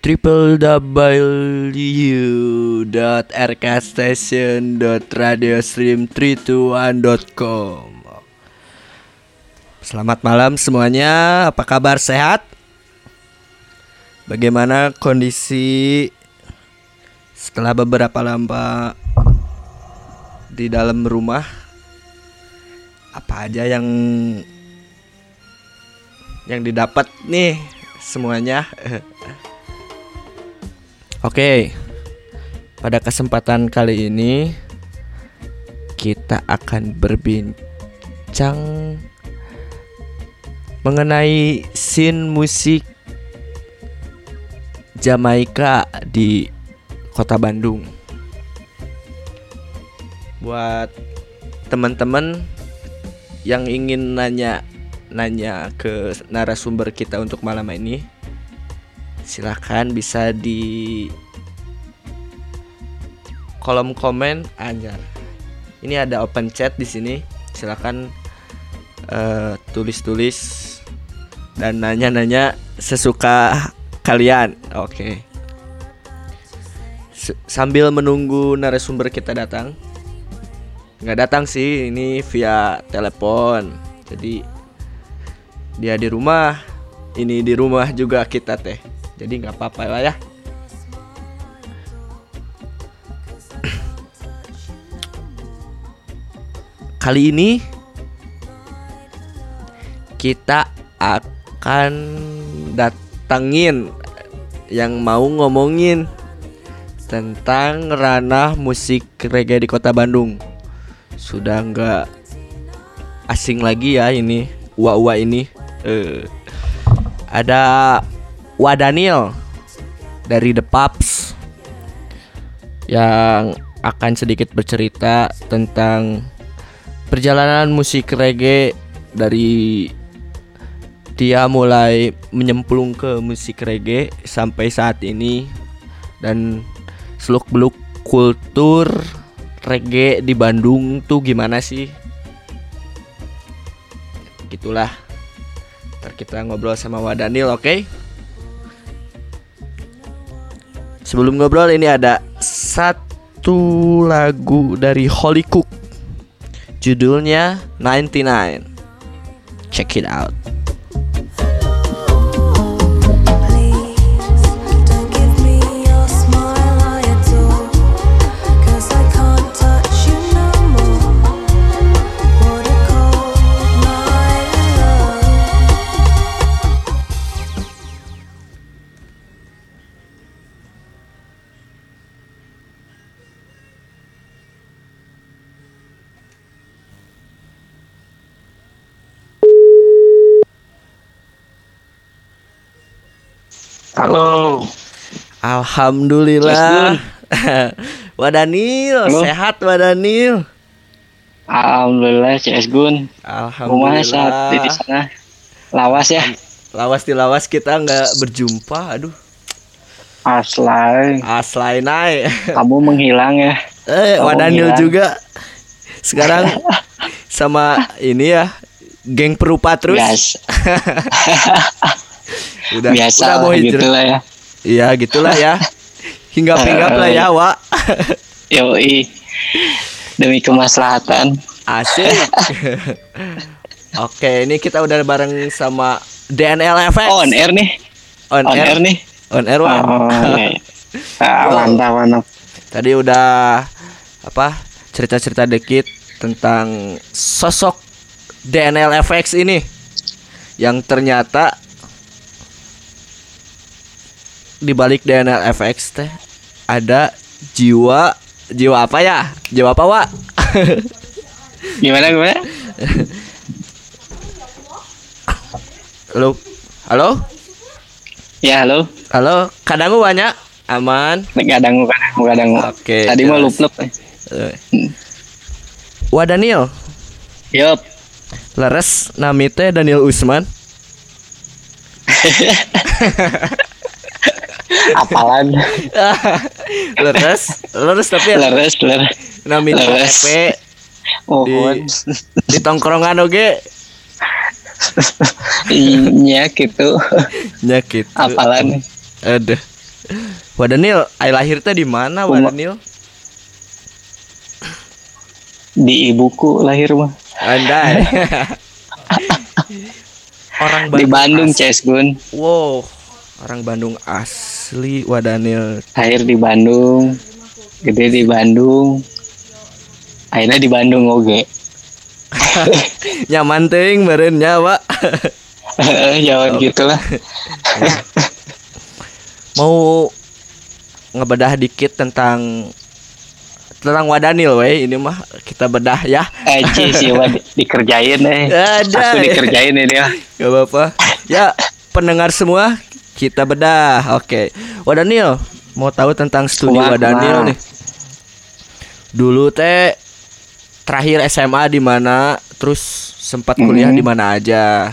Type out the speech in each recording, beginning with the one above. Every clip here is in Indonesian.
www.rkstation.radiostream321.com Selamat malam semuanya, apa kabar sehat? Bagaimana kondisi setelah beberapa lama di dalam rumah? Apa aja yang yang didapat nih semuanya? Oke. Pada kesempatan kali ini kita akan berbincang mengenai scene musik Jamaika di Kota Bandung. Buat teman-teman yang ingin nanya nanya ke narasumber kita untuk malam ini, silahkan bisa di kolom komen anjar. Ini ada open chat di sini. Silahkan eh, tulis-tulis dan nanya-nanya sesuka kalian. Oke. S- Sambil menunggu narasumber kita datang. Nggak datang sih, ini via telepon. Jadi dia di rumah, ini di rumah juga kita teh. Jadi nggak apa-apa lah ya. Kali ini kita akan datangin yang mau ngomongin tentang ranah musik reggae di kota Bandung. Sudah nggak asing lagi ya ini uwa-uwa ini. Eh, ada Wadanil dari The Pups yang akan sedikit bercerita tentang perjalanan musik reggae dari dia mulai menyemplung ke musik reggae sampai saat ini dan seluk beluk kultur reggae di Bandung tuh gimana sih? Gitulah. Ntar kita ngobrol sama Wadanil, oke? Sebelum ngobrol ini ada satu lagu dari Holy Cook. Judulnya 99. Check it out. Halo, Alhamdulillah. Wadanil, Halo. sehat Wadanil. alhamdulillah CS Gun. Rumah saat di Alhamdulillah. sana. Lawas ya, Lawas di lawas kita nggak berjumpa. Aduh, aslay. aslay naik. Kamu menghilang ya. eh, Kamu Wadanil ngilang. juga. Sekarang sama ini ya, geng perupa terus. Bias, Udah, biasa udah mau hijrah. gitu lah ya. Iya, gitulah ya. Hinggap-hinggap lah ya, Wak. Yoi. Demi kemaslahatan. Asik. Oke, ini kita udah bareng sama DNL FX. Oh, on air nih. On, On air nih. On air, Wak. Oh, iya. Ah, mantap, mantap. Tadi udah apa? Cerita-cerita dikit tentang sosok DNL FX ini yang ternyata di balik DNL FX teh ada jiwa jiwa apa ya? Jiwa apa, Wak? Gimana, gimana? Halo. Halo? Ya, halo. Halo, kadangu banyak? Aman. Kadang, kadang, kadang. Oke, Tadi jelas. lup-lup. Eh. Wah Daniel, Yup. leres nami teh Daniel Usman. Apalan. leres, leres tapi ya, Leres, leres. nami leres. Epe Mohon. di tongkrongan oge Iya gitu. nyakit. Apalan. Aduh. Wadanil, ai lahir teh di mana Wadanil? Di ibuku lahir mah. Andai. orang Di Bandung, as- Ces Gun. Wow, orang Bandung asli Wadanil. Lahir di Bandung. Gede di Bandung. Akhirnya di Bandung oge. Nyaman teuing meureun nya, Pak. Jangan gitulah. Mau ngebedah dikit tentang tentang Wadanil we ini mah kita bedah ya. Aji sih Wah, di- dikerjain eh. Ada. Aku dikerjain ini dia. Gak apa-apa. Ya, pendengar semua, kita bedah. Oke. Wadanil, mau tahu tentang studi Kumaha, Wadanil nih. Dulu teh terakhir SMA di mana, terus sempat kuliah Mhm. di mana aja.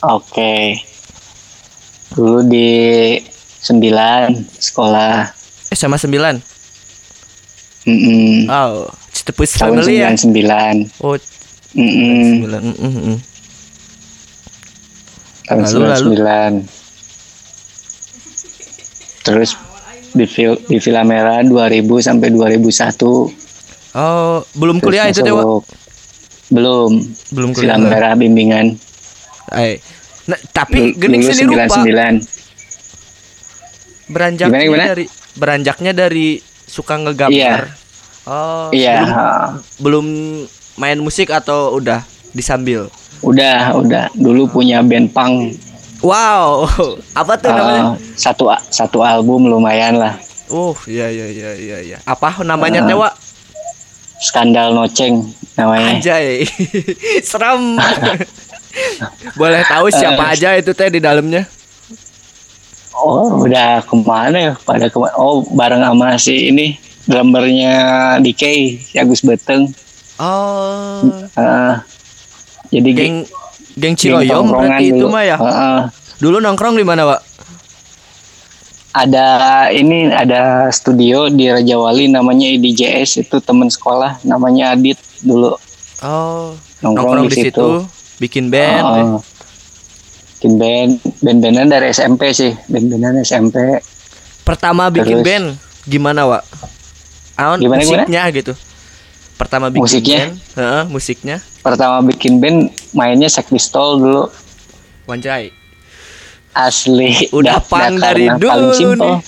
Oke. Dulu di 9 sekolah. SMA 9. Mm-mm. Oh, Citepus Tahun family ya. 99. Oh, Mm-mm. 9. Mm, mm, mm. Tahun Lalu, lalu. 99. Terus di Vil di Villa Merah 2000 sampai 2001. Oh, belum Terus kuliah itu masuk- Belum. Belum Villa kuliah. Merah bimbingan. Eh. Nah, tapi gening sini rupa 99. beranjaknya Gimana, gimana? dari beranjaknya dari suka ngegambar. Iya. Oh, Iya, belum, belum main musik atau udah disambil? udah, udah. Dulu punya band punk. Wow, apa tuh namanya? Eh, satu satu album lumayan lah. Oh, iya iya iya iya iya. Apa namanya Wak? Skandal Noceng namanya. Anjay. Serem. Boleh tahu siapa Eh. aja itu teh di dalamnya? Oh, udah ke mana ya? Pada ke mana? Oh, bareng sama si ini drummernya DK, Agus Beteng. Oh, Eh, jadi geng geng Ciroyom tongkrongan berarti itu mah ya. Heeh. Dulu nongkrong di mana, Wak? ada ini ada studio di Raja Wali namanya IDJS itu teman sekolah namanya Adit dulu Oh, nongkrong, nongkrong di situ, bikin band. Heeh. bikin band band-bandan dari SMP sih band-bandan SMP Pertama bikin Terus- band gimana, Wak? Aon Gimana, musiknya gitu. Pertama bikin Musiknya? band, heeh, musiknya. pertama bikin band mainnya Sex Pistol dulu Wanjai. asli Udah Da- da dari dulu paling simple nih.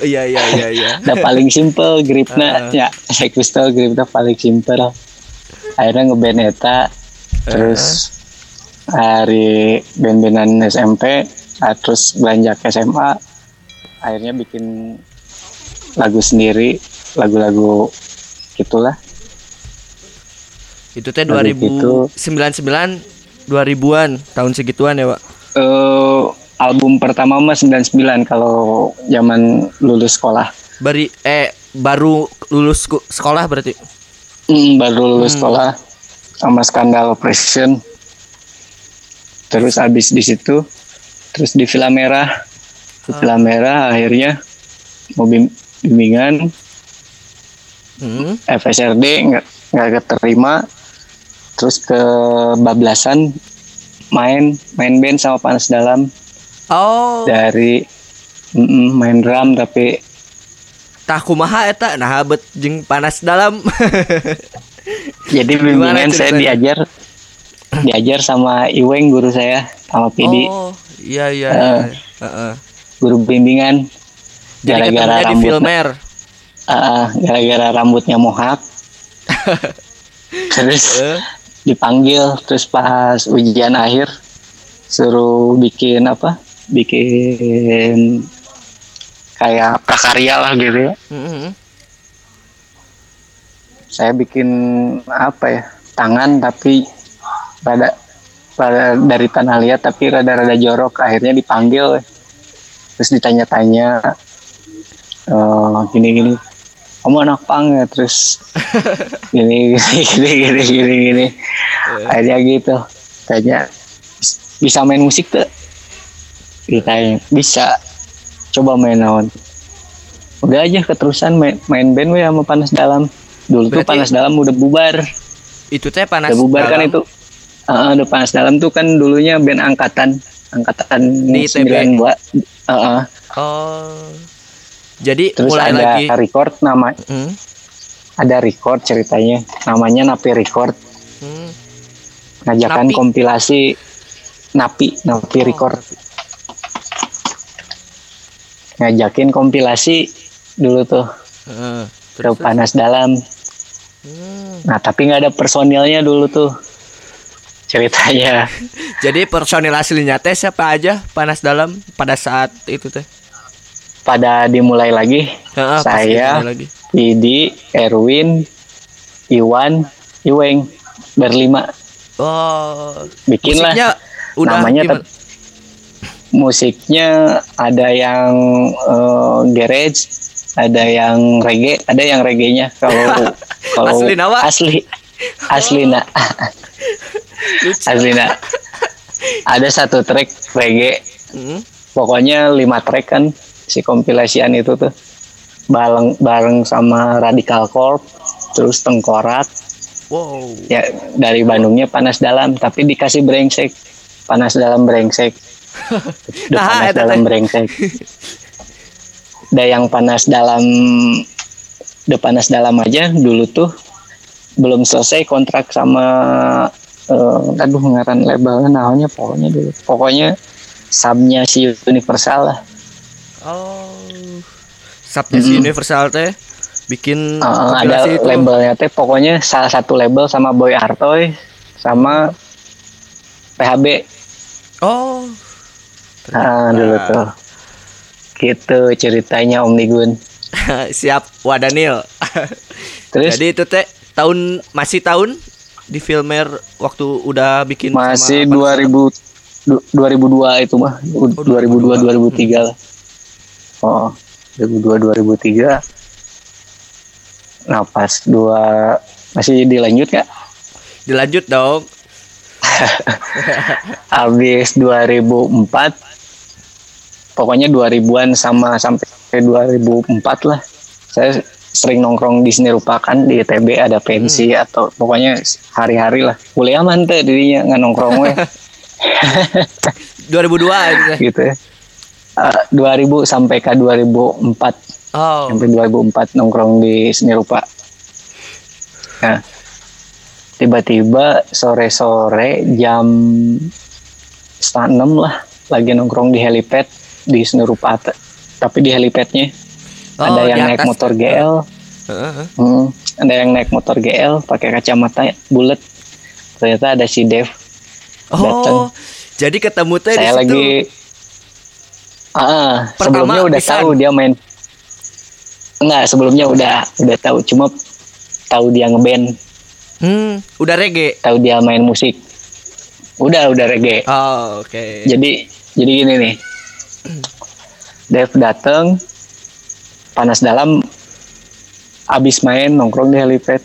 Iya iya iya iya. udah paling simple gripnya Heeh. ya Sex Pistol gripnya paling simple akhirnya ngeband eta terus hari band-bandan SMP ah, terus belanjak SMA akhirnya bikin lagu sendiri lagu-lagu gitulah Itu teh Lagu gitu. 2099 2000-an, tahun segituan ya, Wak. Eh, album pertama mah 99 kalau zaman lulus sekolah Bari eh baru lulus sekolah berarti. Hmm, baru lulus Hmm. sekolah sama skandal operation terus habis di situ terus di Villa Merah di Villa Merah akhirnya mau bim- bimbingan Hmm. FSRD nggak nggak keterima terus ke bablasan main main band sama panas dalam Oh, dari mm, main drum tapi tah kumaha eta nah bet jeung panas dalam. jadi bimbingan saya diajar diajar sama Iweng guru saya sama Pidi Oh, iya iya. Eh. iya. Heeh. guru bimbingan gara-gara di rambut Filmer. Ah, gara-gara rambutnya mohak terus Eh, dipanggil terus pas ujian akhir suruh bikin apa? Bikin kayak prakarya lah gitu ya. Mm-mm. saya bikin apa ya tangan tapi rada rada dari tanah liat tapi rada-rada jorok akhirnya dipanggil. Terus ditanya-tanya eh gini-gini kamu anak pang ya terus gini gini gini gini gini gini. Akhirnya gitu. Tanya bisa main musik tuh? Ditanya bisa. Coba main naon. Udah aja keterusan main, main band we sama panas dalam. Dulu tuh Berarti- panas dalam udah bubar. Itu teh panas udah bubar kan dalam. itu. Heeh, udah panas dalam tuh kan dulunya band angkatan. Angkatan Di ITB. 92 Heeh. Oh. Jadi terus mulai ada lagi. record nama Hmm, ada record ceritanya namanya Napi Record hmm. ngajakan Napi? kompilasi Napi Napi Oh, Record ngajakin kompilasi dulu tuh Terus, terus. panas dalam Hmm. nah tapi nggak ada personilnya dulu tuh ceritanya Jadi personil aslinya teh siapa aja panas dalam pada saat itu teh? Pada dimulai lagi pas Saya. dimulai lagi. Didi Erwin Iwan Iweng berlima Oh, bikinlah musiknya udah namanya gimana? musiknya ada yang eh, garage ada yang reggae ada yang reggae-nya kalau kalau Asli nawa? asli asli nak Lucu. asli nak ada satu track reggae Hmm. pokoknya lima track kan si kompilasian itu tuh. Bareng bareng sama Radical Corp terus Tengkorak. Wow. ya dari Bandungnya panas dalam tapi dikasih brengsek. Panas dalam brengsek. Udah Nah, panas eta dalam brengsek. Udah yang panas dalam udah panas dalam aja dulu tuh. Belum selesai kontrak sama eh, aduh ngaran labelnya namanya pokoknya dulu. Pokoknya subnya si Universal lah Oh. Subnya Mm-mm. Universal teh bikin kompilasi ada itu. labelnya teh pokoknya salah satu label sama Boy Artoy sama PHB Oh. Ah, dulu tuh. Gitu ceritanya Om Nigun. Siap Wadanil. Terus Jadi itu teh tahun masih tahun di filmer waktu udah bikin masih Panas 2000 du- 2002 itu mah. Oh, 2002 2003 lah. Oh, 2002 2003. Nah, pas dua masih dilanjut nggak? Dilanjut dong. Habis 2004 pokoknya 2000-an sama sampai 2004 lah. Saya sering nongkrong di sini rupakan di ITB ada pensi atau pokoknya hari-hari lah. Kuliah mantep dirinya nggak nongkrong weh 2002 itu teh. gitu ya. Eh, 2000 sampai ke 2004 Oh. sampai 2004 nongkrong di seni rupa. Nah, tiba-tiba sore-sore jam setengah enam lah lagi nongkrong di helipad di seni rupa tapi di helipadnya Oh, ada yang naik motor GL Heeh. hmm, ada yang naik motor GL pakai kacamata bulat ternyata ada si Dev Oh. Dateng. Jadi ketemu teh di situ. lagi ah Pertama sebelumnya udah pisan. tahu dia main. Enggak sebelumnya udah udah tahu. Cuma tahu dia ngeband. Hmm, udah reggae. tahu dia main musik. Udah udah reggae. Oh, oke. jadi jadi gini nih. Dev dateng panas dalam abis main nongkrong di helipad.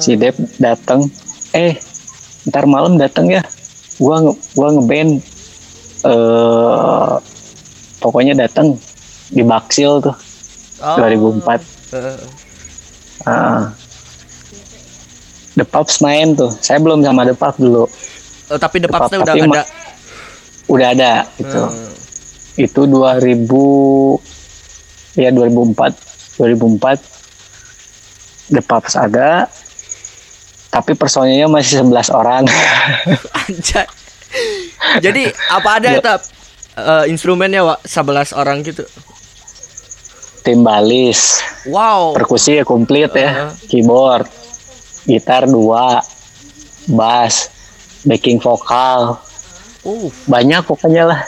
Si Dev dateng eh ntar malam dateng ya. Gua nge gua ngeband eh pokoknya dateng di Baksil tuh Oh. 2004 Heeh. Ah. The Pups main tuh saya belum sama The Pups dulu Oh, tapi The Depak, Pups-nya udah ada. udah ada gitu Hmm. itu 2000 ya 2004 2004 The Pups ada tapi personilnya masih 11 orang Anjay. Jadi apa ada Ya. ya eh, instrumennya Wak? 11 orang gitu. timbalis Wow. perkusi ya komplit Uh-huh. ya keyboard gitar dua bass backing vokal Uh, banyak pokoknya lah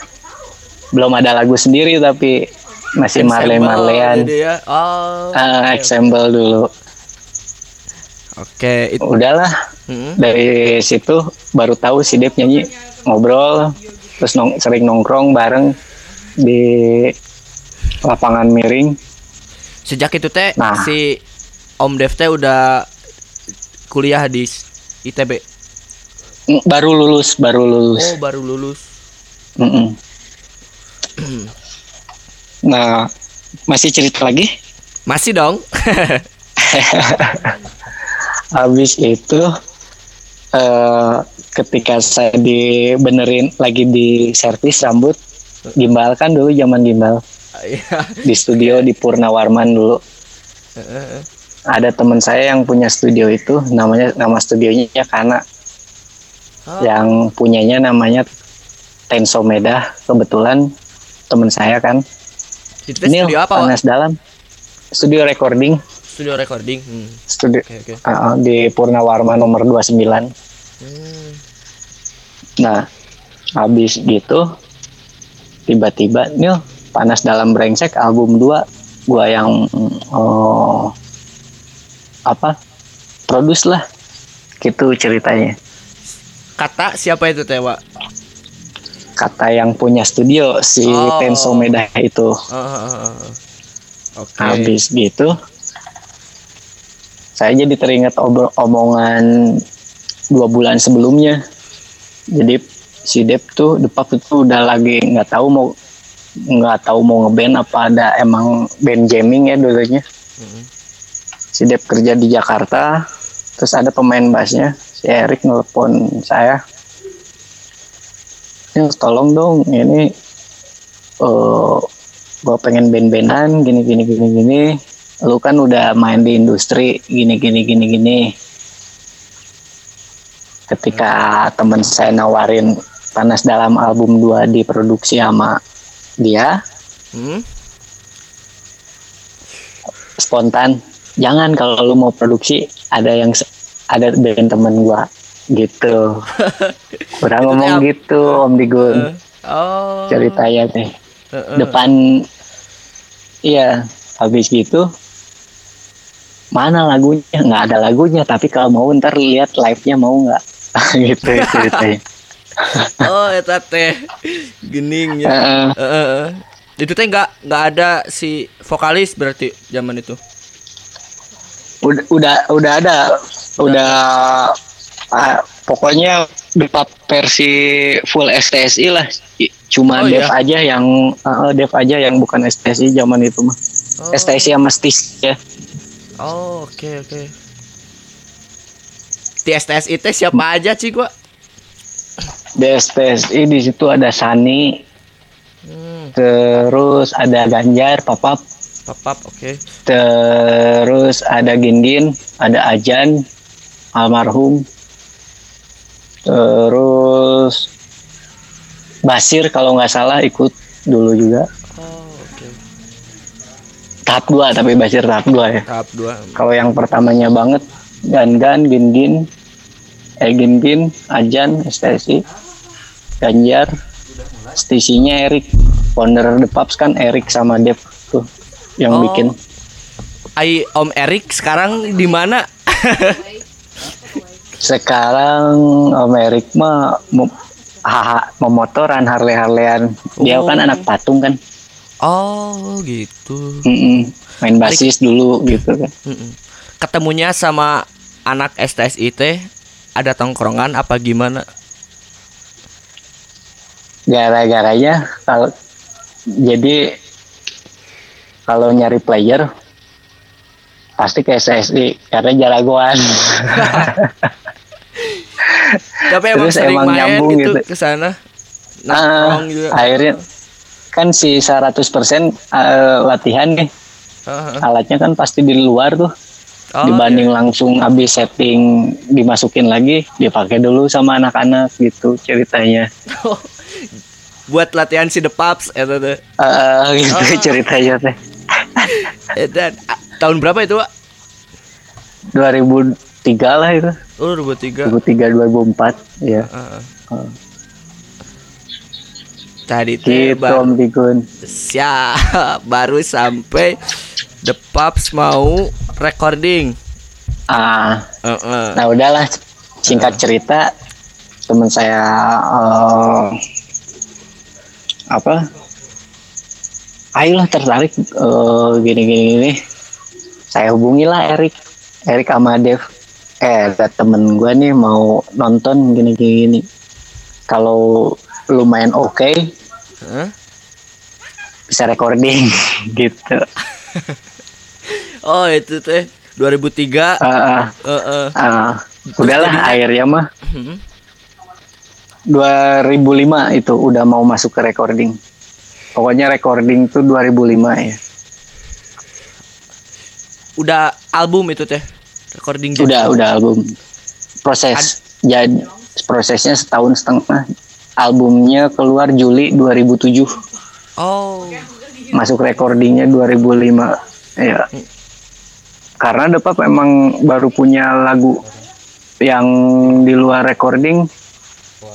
belum ada lagu sendiri tapi masih Marley Marleyan gitu ya. Oh. Ah, ensemble dulu Oke, itu. udahlah Mm. dari situ baru tahu si Dev nyanyi ngobrol terus nong, sering nongkrong bareng di lapangan miring Sejak itu teh Nah. si Om Dev teh udah kuliah di ITB. Mm, baru lulus baru lulus Oh, baru lulus. Mm-mm. nah masih cerita lagi Masih dong. habis itu eh ketika saya dibenerin lagi di servis rambut gimbal. Kan dulu zaman gimbal. Iya. di studio di Purnawarman dulu. Ada teman saya yang punya studio itu. Namanya nama studionya karena Oh. yang punyanya namanya Tensomeda kebetulan teman saya kan. Itu teh studio apa, panas dalam. Studio recording Studio recording. Hmm. studio Oke, oke. uh, di Purnawarman nomor 29 Hmm. nah habis gitu tiba-tiba nih panas dalam brengsek album 2 gua yang oh, apa produce lah gitu ceritanya Kata siapa itu teh, Wak? kata yang punya studio si Oh. Tenso Medah itu Oh, oh, oh, oh. Oke. habis gitu saya jadi teringat omongan dua bulan sebelumnya. Jadi si Dep tuh Depap itu udah lagi nggak tahu mau nggak tahu mau ngeband apa ada emang band jamming ya dulunya. Mm-mm. si Dep kerja di Jakarta terus ada pemain bassnya si Erik nelpon saya. "Nil, tolong dong ini eh gue pengen band-bandan gini gini gini gini lu kan udah main di industri gini gini gini gini ketika teman saya nawarin panas dalam album 2 diproduksi sama dia Hmm? spontan jangan kalau lu mau produksi ada yang ada band temen gua gitu udah Itu ngomong ap- gitu om Digun Oh. ceritanya teh Heeh. depan iya habis gitu mana lagunya nggak ada lagunya tapi kalau mau ntar lihat live nya mau nggak gitu ceritanya Oh, eta teh geningnya. Heeh, heeh. Itu teh nggak nggak ada si vokalis berarti zaman itu. udah udah udah ada udah ah, pokoknya depa versi full STSI lah cuma Oh, dev iya? aja yang ah, dev aja yang bukan STSI zaman itu mah Oh. STSI sama STIS ya Oh, oke oke. Di STS itu siapa aja sih gua? di STSI di situ ada Sani Hmm, terus ada Ganjar Papap papap oke. terus ada Gindin ada Ajan almarhum terus Basir kalau nggak salah ikut dulu juga Oh. Tahap dua tapi Basir tahap dua ya Tahap 2. kalau yang pertamanya banget Gan Gan Gin Gin eh Gin Gin Ajan STSI Ganjar stisinya Erik founder The Pups kan Erik sama Dev tuh yang Oh. bikin Ai Om Erik sekarang di mana? sekarang Om Erik mah mem- haha memotoran Harley Harleyan dia Oh. kan anak patung kan Oh, gitu. Mm-mm. main basis dulu gitu kan Mm-mm. Ketemunya sama anak STSI teh ada tongkrongan apa gimana? gara-garanya kalau jadi kalau nyari player pasti ke SSI karena jagoan Tapi emang Terus sering emang main nyambung gitu, gitu. ke sana. Ah, Nongkrong juga. akhirnya kan si 100% eh, latihan nih Heeh. alatnya kan pasti di luar tuh Oh, dibanding iya. langsung habis setting dimasukin lagi dipakai dulu sama anak-anak gitu ceritanya buat latihan si The Pups teh. Eh, gitu Oh. ceritanya teh Eh, Dan ah, tahun berapa itu, Pak? 2003 lah itu Oh, 2003. 2003 2004 ya Heeh. Oh. Tadi teh gitu baru, siap. Baru sampai The Pups mau recording. ah. Heeh. nah udahlah. Singkat cerita teman saya eh, apa? Ayolah tertarik eh, gini gini gini saya hubungilah Erik Erik sama Dev. Eh ada temen gue nih mau nonton gini gini, gini. kalau lumayan oke Heeh. bisa recording gitu Oh, itu teh 2003. Ah, ah, Heeh. ah. udahlah jadinya- akhirnya mah Hmm. 2005 itu udah mau masuk ke recording pokoknya recording tuh 2005 ya Udah album itu teh. Recording udah udah album proses jadi prosesnya setahun setengah albumnya keluar Juli 2007 Oh. masuk recordingnya 2005 ya karena Depap emang baru punya lagu yang di luar recording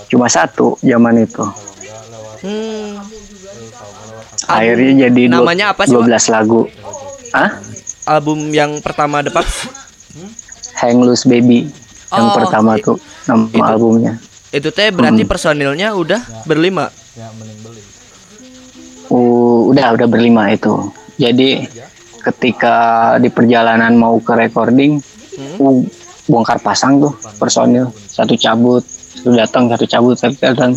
cuma satu zaman itu Hmm. akhirnya jadi dua- namanya apa sih, Pak? 12 lagu ah Album yang pertama The Paps Hang Loose Baby yang Oh, pertama tuh nama itu. albumnya itu teh berarti personilnya udah berlima. Uh, udah udah berlima itu. Jadi ketika di perjalanan mau ke recording, uh, bongkar pasang tuh personil satu cabut, satu datang, satu cabut, satu datang.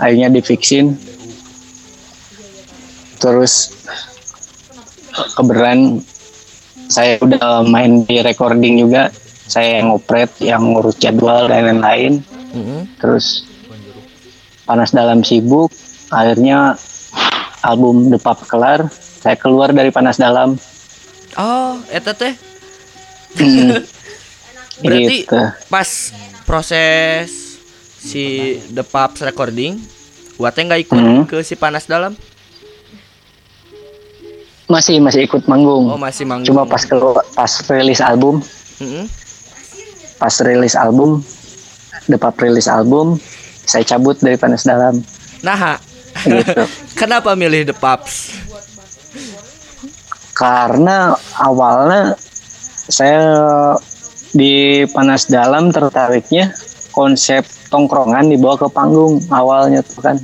Akhirnya difixin. Terus keberan saya udah main di recording juga. Saya yang ngopret, yang ngurus jadwal dan lain-lain Mm-mm. terus panas dalam sibuk akhirnya album The Pub kelar saya keluar dari panas dalam Oh, eta teh Hmm, berarti gitu. pas proses si The Paps recording, Wate nggak ikut Hmm. ke si panas dalam? masih masih ikut manggung Oh masih manggung. cuma pas keluar pas rilis album Mm-mm. pas rilis album The Pub rilis album saya cabut dari panas dalam. Nah, gitu. Kenapa milih The Paps? karena awalnya saya di panas dalam tertariknya konsep tongkrongan dibawa ke panggung awalnya tuh kan.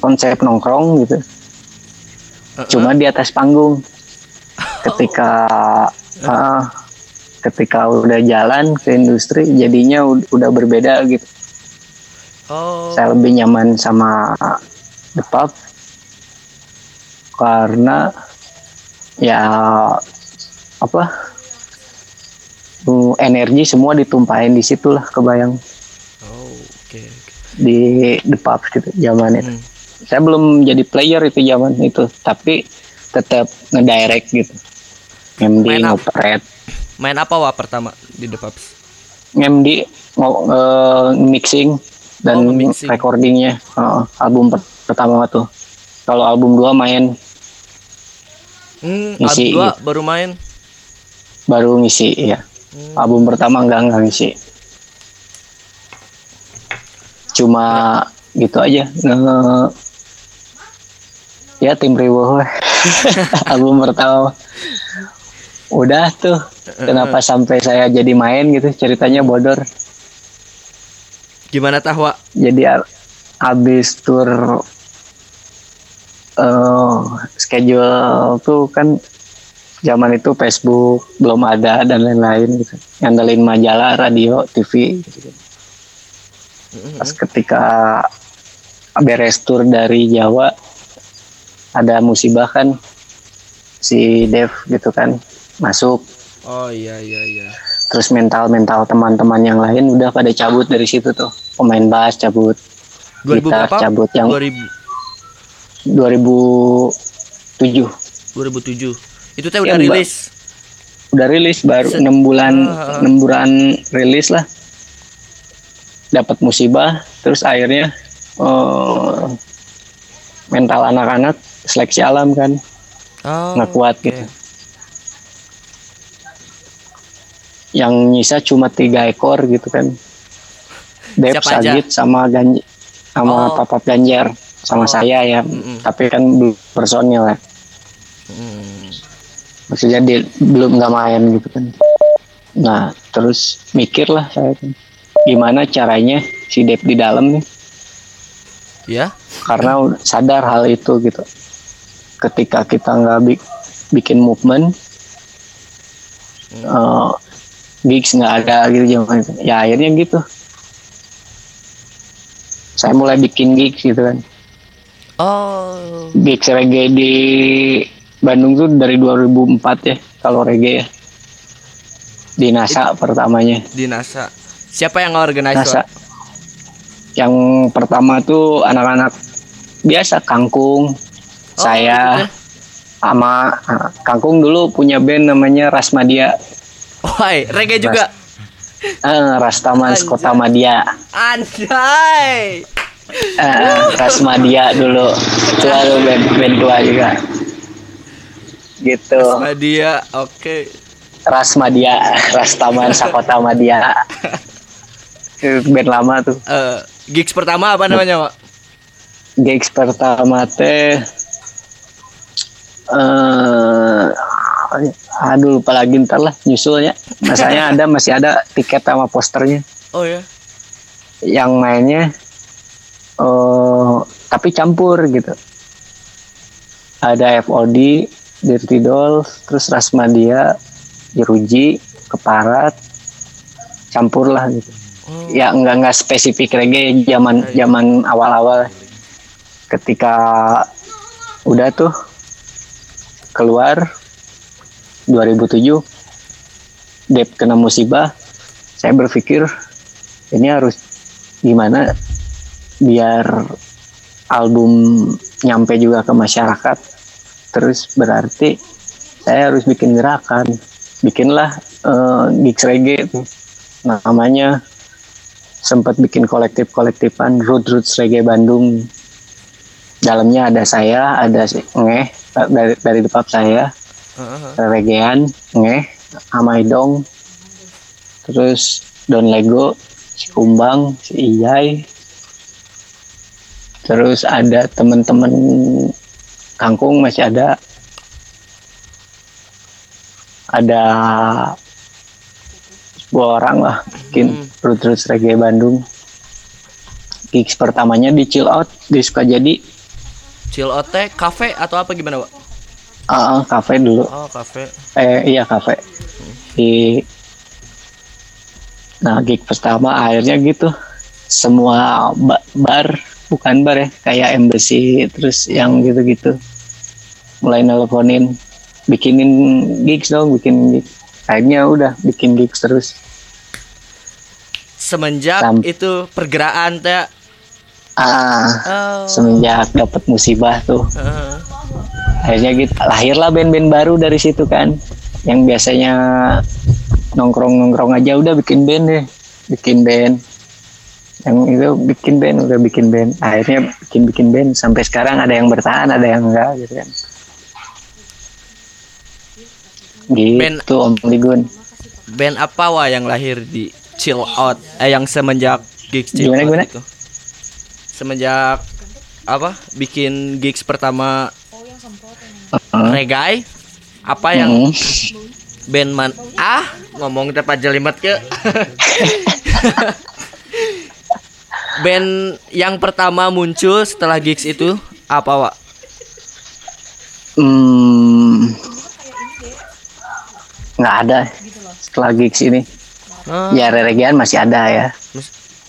Konsep nongkrong gitu. Cuma di atas panggung. Ketika ah, ketika udah jalan ke industri jadinya ud- udah berbeda gitu. Oh, saya lebih nyaman sama The Pub. Karena ya apa uh, energi semua ditumpahin di situ lah kebayang. Oh, oke. oke. di The Pub gitu zaman itu. Hmm. saya belum jadi player itu zaman itu tapi tetap ngedirect gitu. MD ngoperate Main apa wa pertama di The Paps? MD eh, mixing dan Oh, nge-mixing. recordingnya Heeh, album per- pertama tuh kalau album dua main Hmm, Ngisi, album dua gitu. baru main. baru ngisi ya Hmm. album pertama enggak enggak ngisi cuma gitu aja Nge- ya tim Riwo album pertama udah tuh kenapa sampai saya jadi main gitu? Ceritanya bodor. Gimana tah wa? jadi a- habis tur eh schedule tuh kan zaman itu Facebook belum ada dan lain-lain gitu. Ngandelin majalah radio TV gitu. pas ketika beres tur dari Jawa ada musibah kan. Si Dev gitu kan masuk Oh iya iya iya. terus mental mental teman-teman yang lain udah pada cabut dari situ tuh pemain bass cabut 2000 Gitar berapa? cabut yang 2000 2007 2007. Itu teh udah Mbak- rilis. udah rilis baru Se- enam bulan Ah. enam bulan rilis lah dapat musibah terus akhirnya eh, mental anak-anak seleksi alam kan Oh. nggak kuat oke. gitu yang nyisa cuma tiga ekor gitu kan Dep Siapa aja? Sama Ganj sama Oh. Papap Ganjar sama Oh. saya ya Mm-mm. tapi kan belum personil ya Hmm. maksudnya dia belum nggak main gitu kan nah terus mikir lah saya kan, gimana caranya si Dep di dalam nih Ya. karena udah sadar hal itu gitu ketika kita nggak bi- bikin movement eh, gigs nggak ada gitu zaman itu. Ya akhirnya gitu. Saya mulai bikin gigs gitu kan. Oh. gigs reggae di Bandung tuh dari 2004 ya kalau reggae ya. Di NASA pertamanya. Di NASA. Siapa yang organize? NASA. yang pertama tuh anak-anak biasa kangkung Oh, saya gitu sama ah, kangkung dulu punya band namanya Rasmadia Woi, reggae juga. eh, Rastaman Anjay. Kota Madia Anjay. eh, Rasmadia dulu itu lalu band band tua juga gitu Media, oke. Rasmadia Rastaman Sakota Madia band lama tuh Eh, gigs pertama apa namanya, Pak? gigs pertama teh eh aduh lupa lagi ntar lah nyusulnya. Masanya ada masih ada tiket sama posternya. Oh ya. yang mainnya eh tapi campur gitu. Ada FOD Dirty Dolls terus Rasmadia Jeruji Keparat campur lah gitu. Oh. ya enggak enggak spesifik reggae zaman zaman awal-awal. Ketika udah tuh keluar 2007 Dep kena musibah saya berpikir ini harus gimana biar album nyampe juga ke masyarakat. Terus berarti saya harus bikin gerakan. Bikinlah eh, gigs reggae. Namanya sempat bikin kolektif-kolektifan Root Roots Reggae Bandung. Dalamnya ada saya ada si ngeh dari dari depan saya Heeh. reggaean ngeh Amaidong terus Don Lego si Kumbang si Iyai terus ada teman-teman kangkung masih ada ada dua orang lah bikin Hmm. Root Roots Reggae Bandung gigs pertamanya di Chill Out di Sukajadi Chill out teh cafe atau apa gimana, Pak? Ah, ah, cafe dulu. Oh, cafe. eh iya kafe. Di nah gig pertama akhirnya gitu. Semua ba- bar bukan bar ya kayak embassy terus yang gitu-gitu. Mulai nelponin bikinin gigs dong bikin gigs akhirnya udah bikin gigs terus. Semenjak Sam- itu pergeraan teh? Ah oh, semenjak dapat musibah tuh. Heeh. Akhirnya gitu lahirlah band-band baru dari situ kan. Yang biasanya nongkrong-nongkrong aja udah bikin band deh. Bikin band. Yang itu bikin band udah bikin band. Akhirnya bikin bikin band. Sampai sekarang ada yang bertahan ada yang enggak gitu kan. Band- gitu Om Ligun. band apa wah yang lahir di chill out? Eh yang semenjak gigs chill Gimana, out gimana? itu semenjak apa? Bikin gigs pertama Heeh. reggae apa yang Mm. band man ah ngomong tepat jelimet ke band yang pertama muncul setelah gigs itu apa Wak? Hmm, nggak ada setelah gigs ini Oh, ya reregian masih ada ya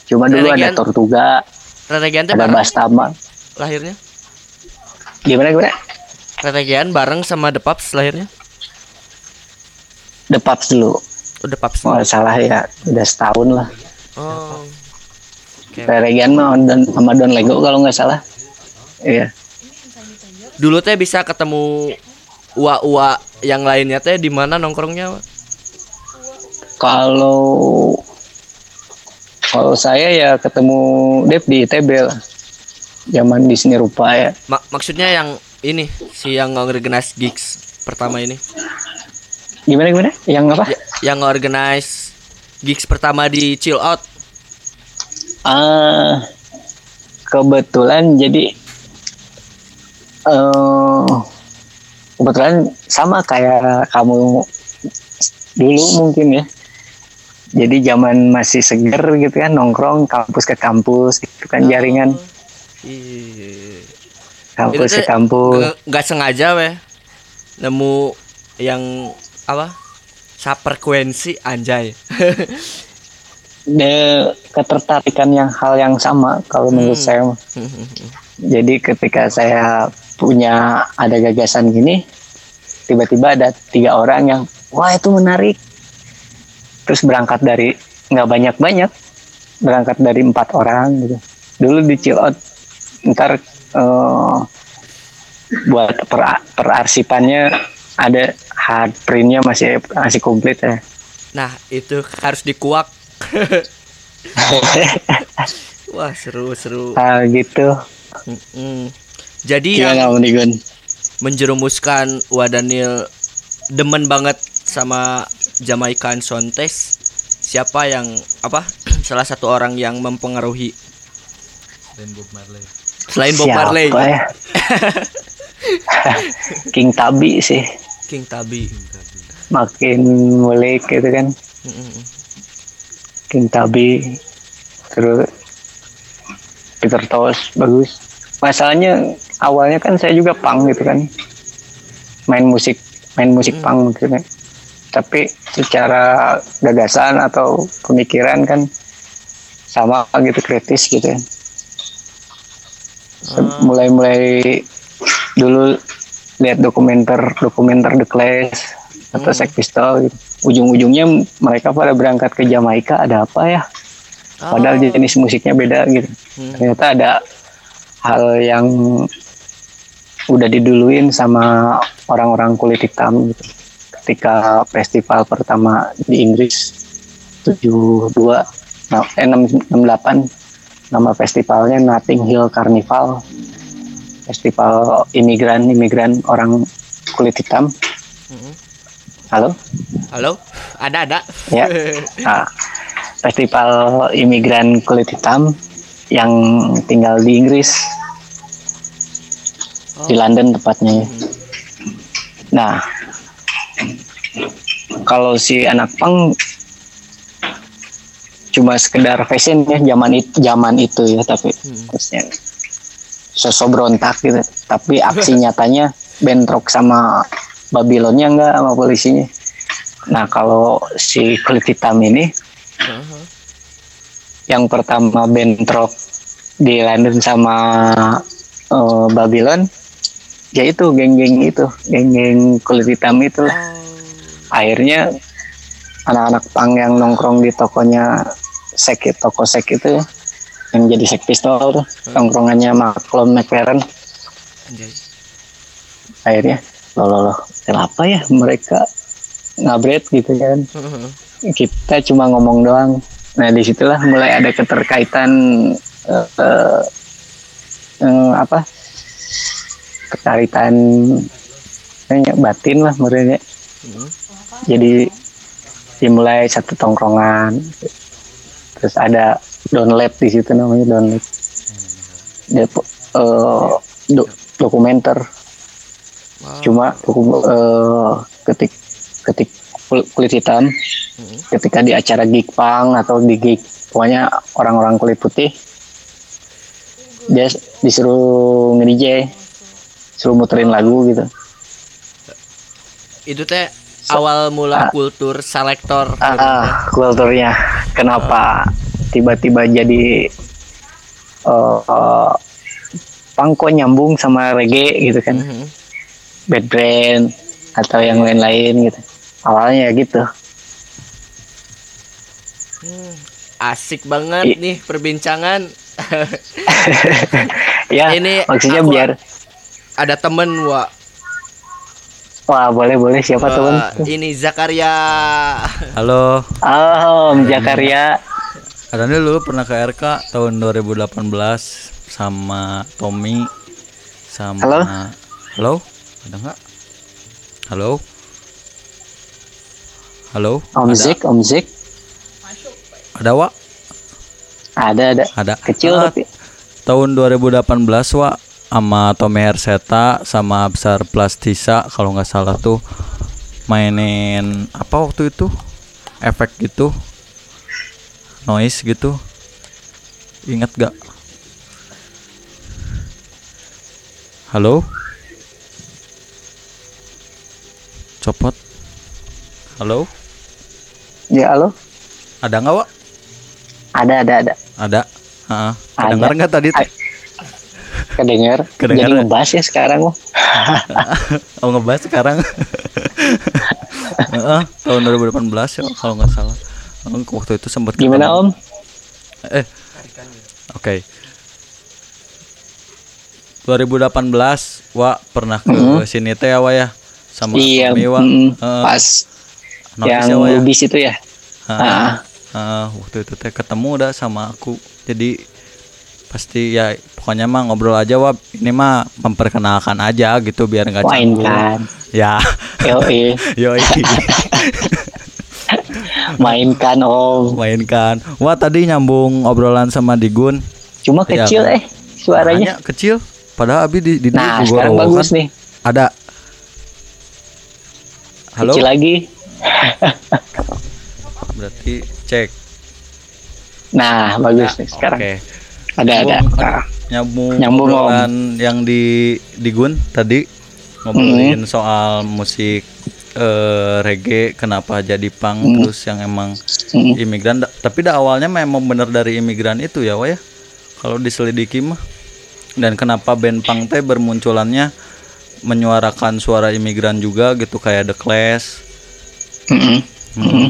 cuma dulu Reregian? ada Tortuga Reregian ada Bastama lahirnya gimana gimana Reregian bareng sama The Pups lahirnya? The Pups dulu. Oh The Pups nggak salah ya udah setahun lah. Oh. Oke. Reregian mah Don, sama Don Lego kalau nggak salah. Iya. Dulu teh bisa ketemu Ua-ua yang lainnya teh di mana nongkrongnya? Kalau kalau saya ya ketemu Dev di ITB lah. Zaman di seni rupa ya. Ma- maksudnya yang ini si yang organize gigs pertama ini. Gimana gimana? Yang apa? Ya- yang organize gigs pertama di chill out. Ah, kebetulan jadi eh kebetulan sama kayak kamu dulu mungkin ya. Jadi zaman masih seger gitu kan nongkrong kampus ke kampus gitu kan jaringan. Iya. Kampus Itu kampus. nggak sengaja weh nemu yang apa frekuensi anjay De, ketertarikan yang hal yang sama kalau menurut Hmm. saya. mah. Jadi ketika saya punya ada gagasan gini, tiba-tiba ada tiga orang yang wah itu menarik. Terus berangkat dari nggak banyak-banyak, berangkat dari empat orang gitu. Dulu di chill out, ntar eh, buat per, perarsipannya ada hard printnya masih masih komplit ya Nah, itu harus dikuak. Wah, seru-seru. ah gitu Mm-mm. Jadi yang gimana Om Digun menjerumuskan Wadanil demen banget sama Jamaican Sontes siapa yang apa salah satu orang yang mempengaruhi dan Bob Marley selain Bob siapa Marley. ya? King Tabi sih. King Tabi. Makin mulik gitu kan. King Tabi. Terus Peter Tosh bagus. Masalahnya awalnya kan saya juga punk gitu kan. Main musik main musik punk gitu kan. Tapi secara gagasan atau pemikiran kan sama gitu kritis gitu kan mulai-mulai dulu lihat dokumenter dokumenter The Clash atau Sex Pistol gitu. ujung-ujungnya mereka pada berangkat ke Jamaika ada apa ya? Padahal jenis musiknya beda gitu. Ternyata ada hal yang udah diduluin sama orang-orang kulit hitam gitu. Ketika festival pertama di Inggris 72 nah, eh, 68 nama festivalnya Notting Hill Carnival. Festival imigran imigran orang kulit hitam. Halo? Halo? Ada ada. Ya. Nah, festival imigran kulit hitam yang tinggal di Inggris. Di London tepatnya. Nah kalau si anak pang cuma sekedar fashion ya zaman itu zaman itu ya tapi maksudnya sosok berontak gitu. Tapi aksi nyatanya bentrok sama Babylonnya enggak sama polisinya. Nah kalau si kulit hitam ini yang pertama bentrok di London sama eh, Babylon ya itu geng-geng itu geng-geng kulit hitam itu akhirnya anak-anak pang yang nongkrong di tokonya sek toko sek itu ya, yang jadi sek pistol tuh nongkrongannya Malcolm McLaren. Anjay. akhirnya loh loh loh kenapa ya mereka ngabret gitu kan? Kita cuma ngomong doang. Nah di situlah mulai ada keterkaitan eh, eh, eh, apa keterkaitan kayaknya batin lah mereka jadi dimulai satu tongkrongan terus ada download di situ namanya download. Dia eh, do- dokumenter. Cuma dokum- eh, ketik ketik kul- kulit hitam ketika di acara gig punk atau di gig pokoknya orang-orang kulit putih dia disuruh nge-DJ suruh muterin lagu gitu. Itu teh awal mula kultur selektor gitu. ah kulturnya. Kenapa tiba-tiba jadi eh eh, punk kok nyambung sama reggae gitu kan? Mhm. bad brand atau yang lain-lain gitu. Awalnya ya gitu asik banget I- nih perbincangan. Ya Ini maksudnya biar ada temen wa wah boleh boleh siapa Wah, teman ini Zakaria. Halo. Oh Om Jakaria ada dulu pernah ke RK tahun 2018 sama Tommy sama Halo? halo? Ada nggak? Halo? Halo? Om ada? Zik Om Zik. Ada wa ada ada. Ada. Kecil Ah, tapi tahun 2018 wa sama Tommy Herseta sama Besar Plastisa kalau nggak salah tuh mainin apa waktu itu? Efek gitu. Noise gitu. Ingat gak halo? Copot. Halo? Ya halo? Ada nggak wa ada ada ada. Ada? Heeh. Ada. kedengar nggak tadi teh? Kedengar Kedengar jadi ya? ngebahas ya sekarang Om. oh ngebahas sekarang Heeh, tahun 2018 ya kalau nggak salah waktu itu sempat gimana ketemu. Om eh oke 2018 wa pernah ke sini teh ya wa ya sama iya Tommy, wa. mm, Heeh, pas notice yang ya, ya. lubis itu ya. Ah. Heeh, waktu itu teh ketemu dah sama aku jadi pasti ya pokoknya mah ngobrol aja wa ini mah memperkenalkan aja gitu biar nggak canggung kan? Ya. Yoi. yoi. Main kan om? Mainkan wah tadi nyambung obrolan sama Digun. Cuma Iya, kecil kan? eh suaranya. Makanya kecil padahal abi di, di nah di sekarang bagus kan. nih. Ada. Halo? Kecil lagi. Berarti cek. Nah bagus nih sekarang. oke ada ada. Nyambung, Nah, nyambung obrolan yang di di Gun tadi ngobrolin soal musik eh, reggae kenapa jadi punk terus yang emang Mm. imigran. Da- tapi dah awalnya memang bener dari imigran itu ya Wah ya? Kalau diselidiki mah. Dan kenapa band punk teh bermunculannya menyuarakan suara imigran juga gitu kayak The Clash. Mm-mm. Hmm.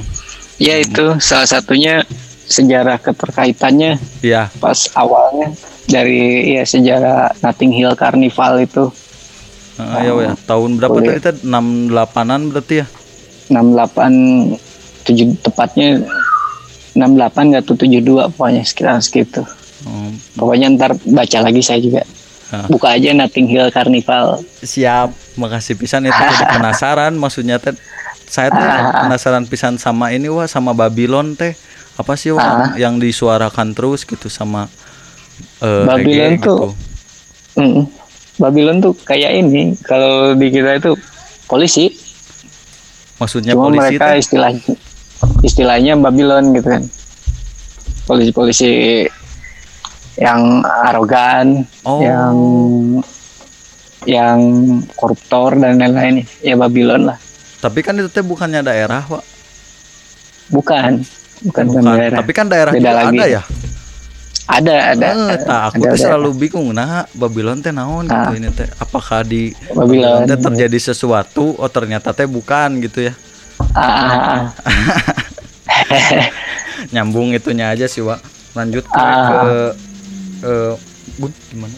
ya itu salah satunya sejarah keterkaitannya ya pas awalnya dari ya sejarah Notting Hill Carnival itu. Ya Wah ya tahun berapa tadi teh 68-an berarti ya? 68 tujuh tepatnya 68 nggak tuh 72 pokoknya sekitar segitu. Hmm, pokoknya ntar baca lagi saya juga. Hah. buka aja Notting Hill Carnival. Siap. Makasih pisan itu jadi penasaran maksudnya teh saya teh penasaran pisan sama ini wah sama Babylon teh apa sih wah yang disuarakan terus gitu sama eh, Babylon tuh gitu. Mm. Babylon tuh kayak ini kalau di kita itu polisi. Maksudnya cuma polisi mereka teh? istilahnya istilahnya Babylon gitu kan. Polisi-polisi yang arogan Oh. yang yang koruptor dan lain-lain. Ya Babylon lah. Tapi kan itu teh bukannya daerah wah bukan bukan, bukan daerah tapi kan daerah Beda juga lagi. ada ya ada ada Eh, tah, aku ada, tuh ada. selalu bingung nah Babylon teh naon gitu Ah. ini teh apakah di Babylon. teh terjadi sesuatu oh ternyata teh bukan gitu ya Ah, ah, ah. nyambung itunya aja sih Wak lanjut ke, Ah. ke eh, Gun, gimana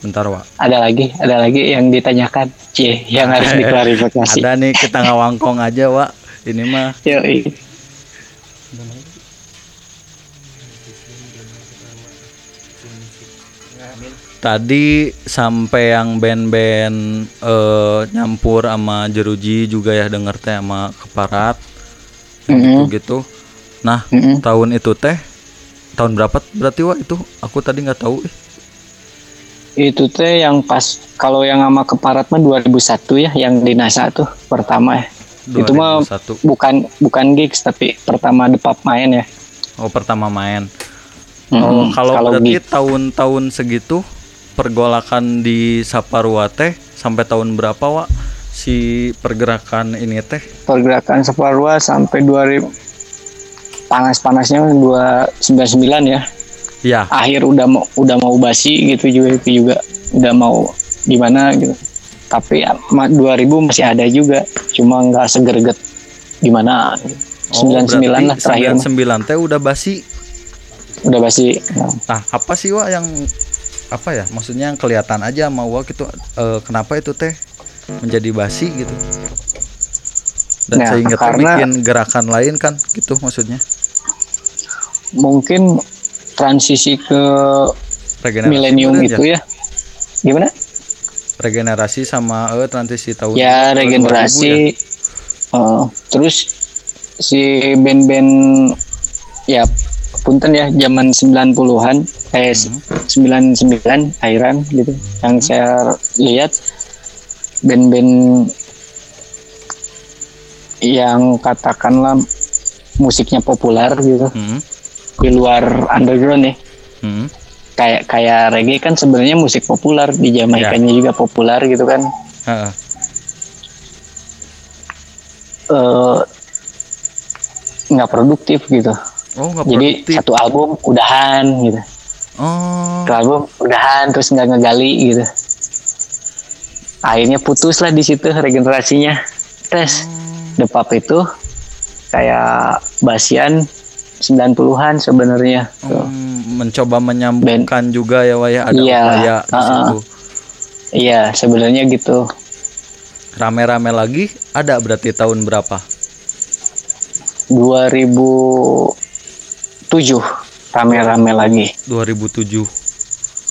bentar Wak ada lagi ada lagi yang ditanyakan cie yang harus diklarifikasi ada nih kita ngawangkong aja Wak ini mah Yoi. tadi sampai yang band-band eh, nyampur sama jeruji juga ya denger teh sama keparat Mm-mm. gitu nah Mm-mm. tahun itu teh tahun berapa berarti Wak itu aku tadi nggak tahu eh. itu teh yang pas kalau yang sama keparat mah 2001 ya yang di NASA tuh pertama ya itu mah 2001. bukan bukan gigs tapi pertama depap main ya. Oh pertama main. Mm-mm. Oh, kalau berarti tahun-tahun segitu pergolakan di Saparua teh sampai tahun berapa Wak? Si pergerakan ini teh? pergerakan Separua sampai 2000 panas-panasnya 299 ya. Ya, akhir udah mau udah mau basi gitu juga itu juga udah mau gimana gitu tapi ya, ma- 2000 masih ada juga cuma nggak segerget gimana oh, 99 lah terakhir mah. 99 teh udah basi. udah basi Nah, apa sih Wak yang apa ya? Maksudnya yang kelihatan aja sama Wak gitu eh, kenapa itu teh menjadi basi gitu. Dan Nah, sehingga teh karena- bikin gerakan lain kan gitu maksudnya. mungkin transisi ke milenium itu ya gimana Regenerasi sama eh, transisi tahun ya 2000 regenerasi ya. eh, terus si band-band ya punten ya zaman 90-an eh Hmm. 99 akhiran gitu yang saya lihat band-band yang katakanlah musiknya populer gitu Hmm, di luar underground ya hmm. Kayak kayak reggae kan sebenarnya musik populer di Jamaikanya juga populer gitu kan. Heeh. eh nggak produktif gitu. Oh, nggak jadi produktif. satu album udahan gitu. Oh, satu album udahan terus nggak ngegali gitu. Akhirnya putus lah di situ regenerasinya. Tes. The Pub itu kayak Basian 90-an sebenarnya tuh. Hmm, mencoba menyambungkan juga ya Wah ya ada Iya, upaya di uh-uh. situ. iya sebenarnya gitu Rame-rame lagi ada berarti tahun berapa? 2007 rame-rame lagi 2007.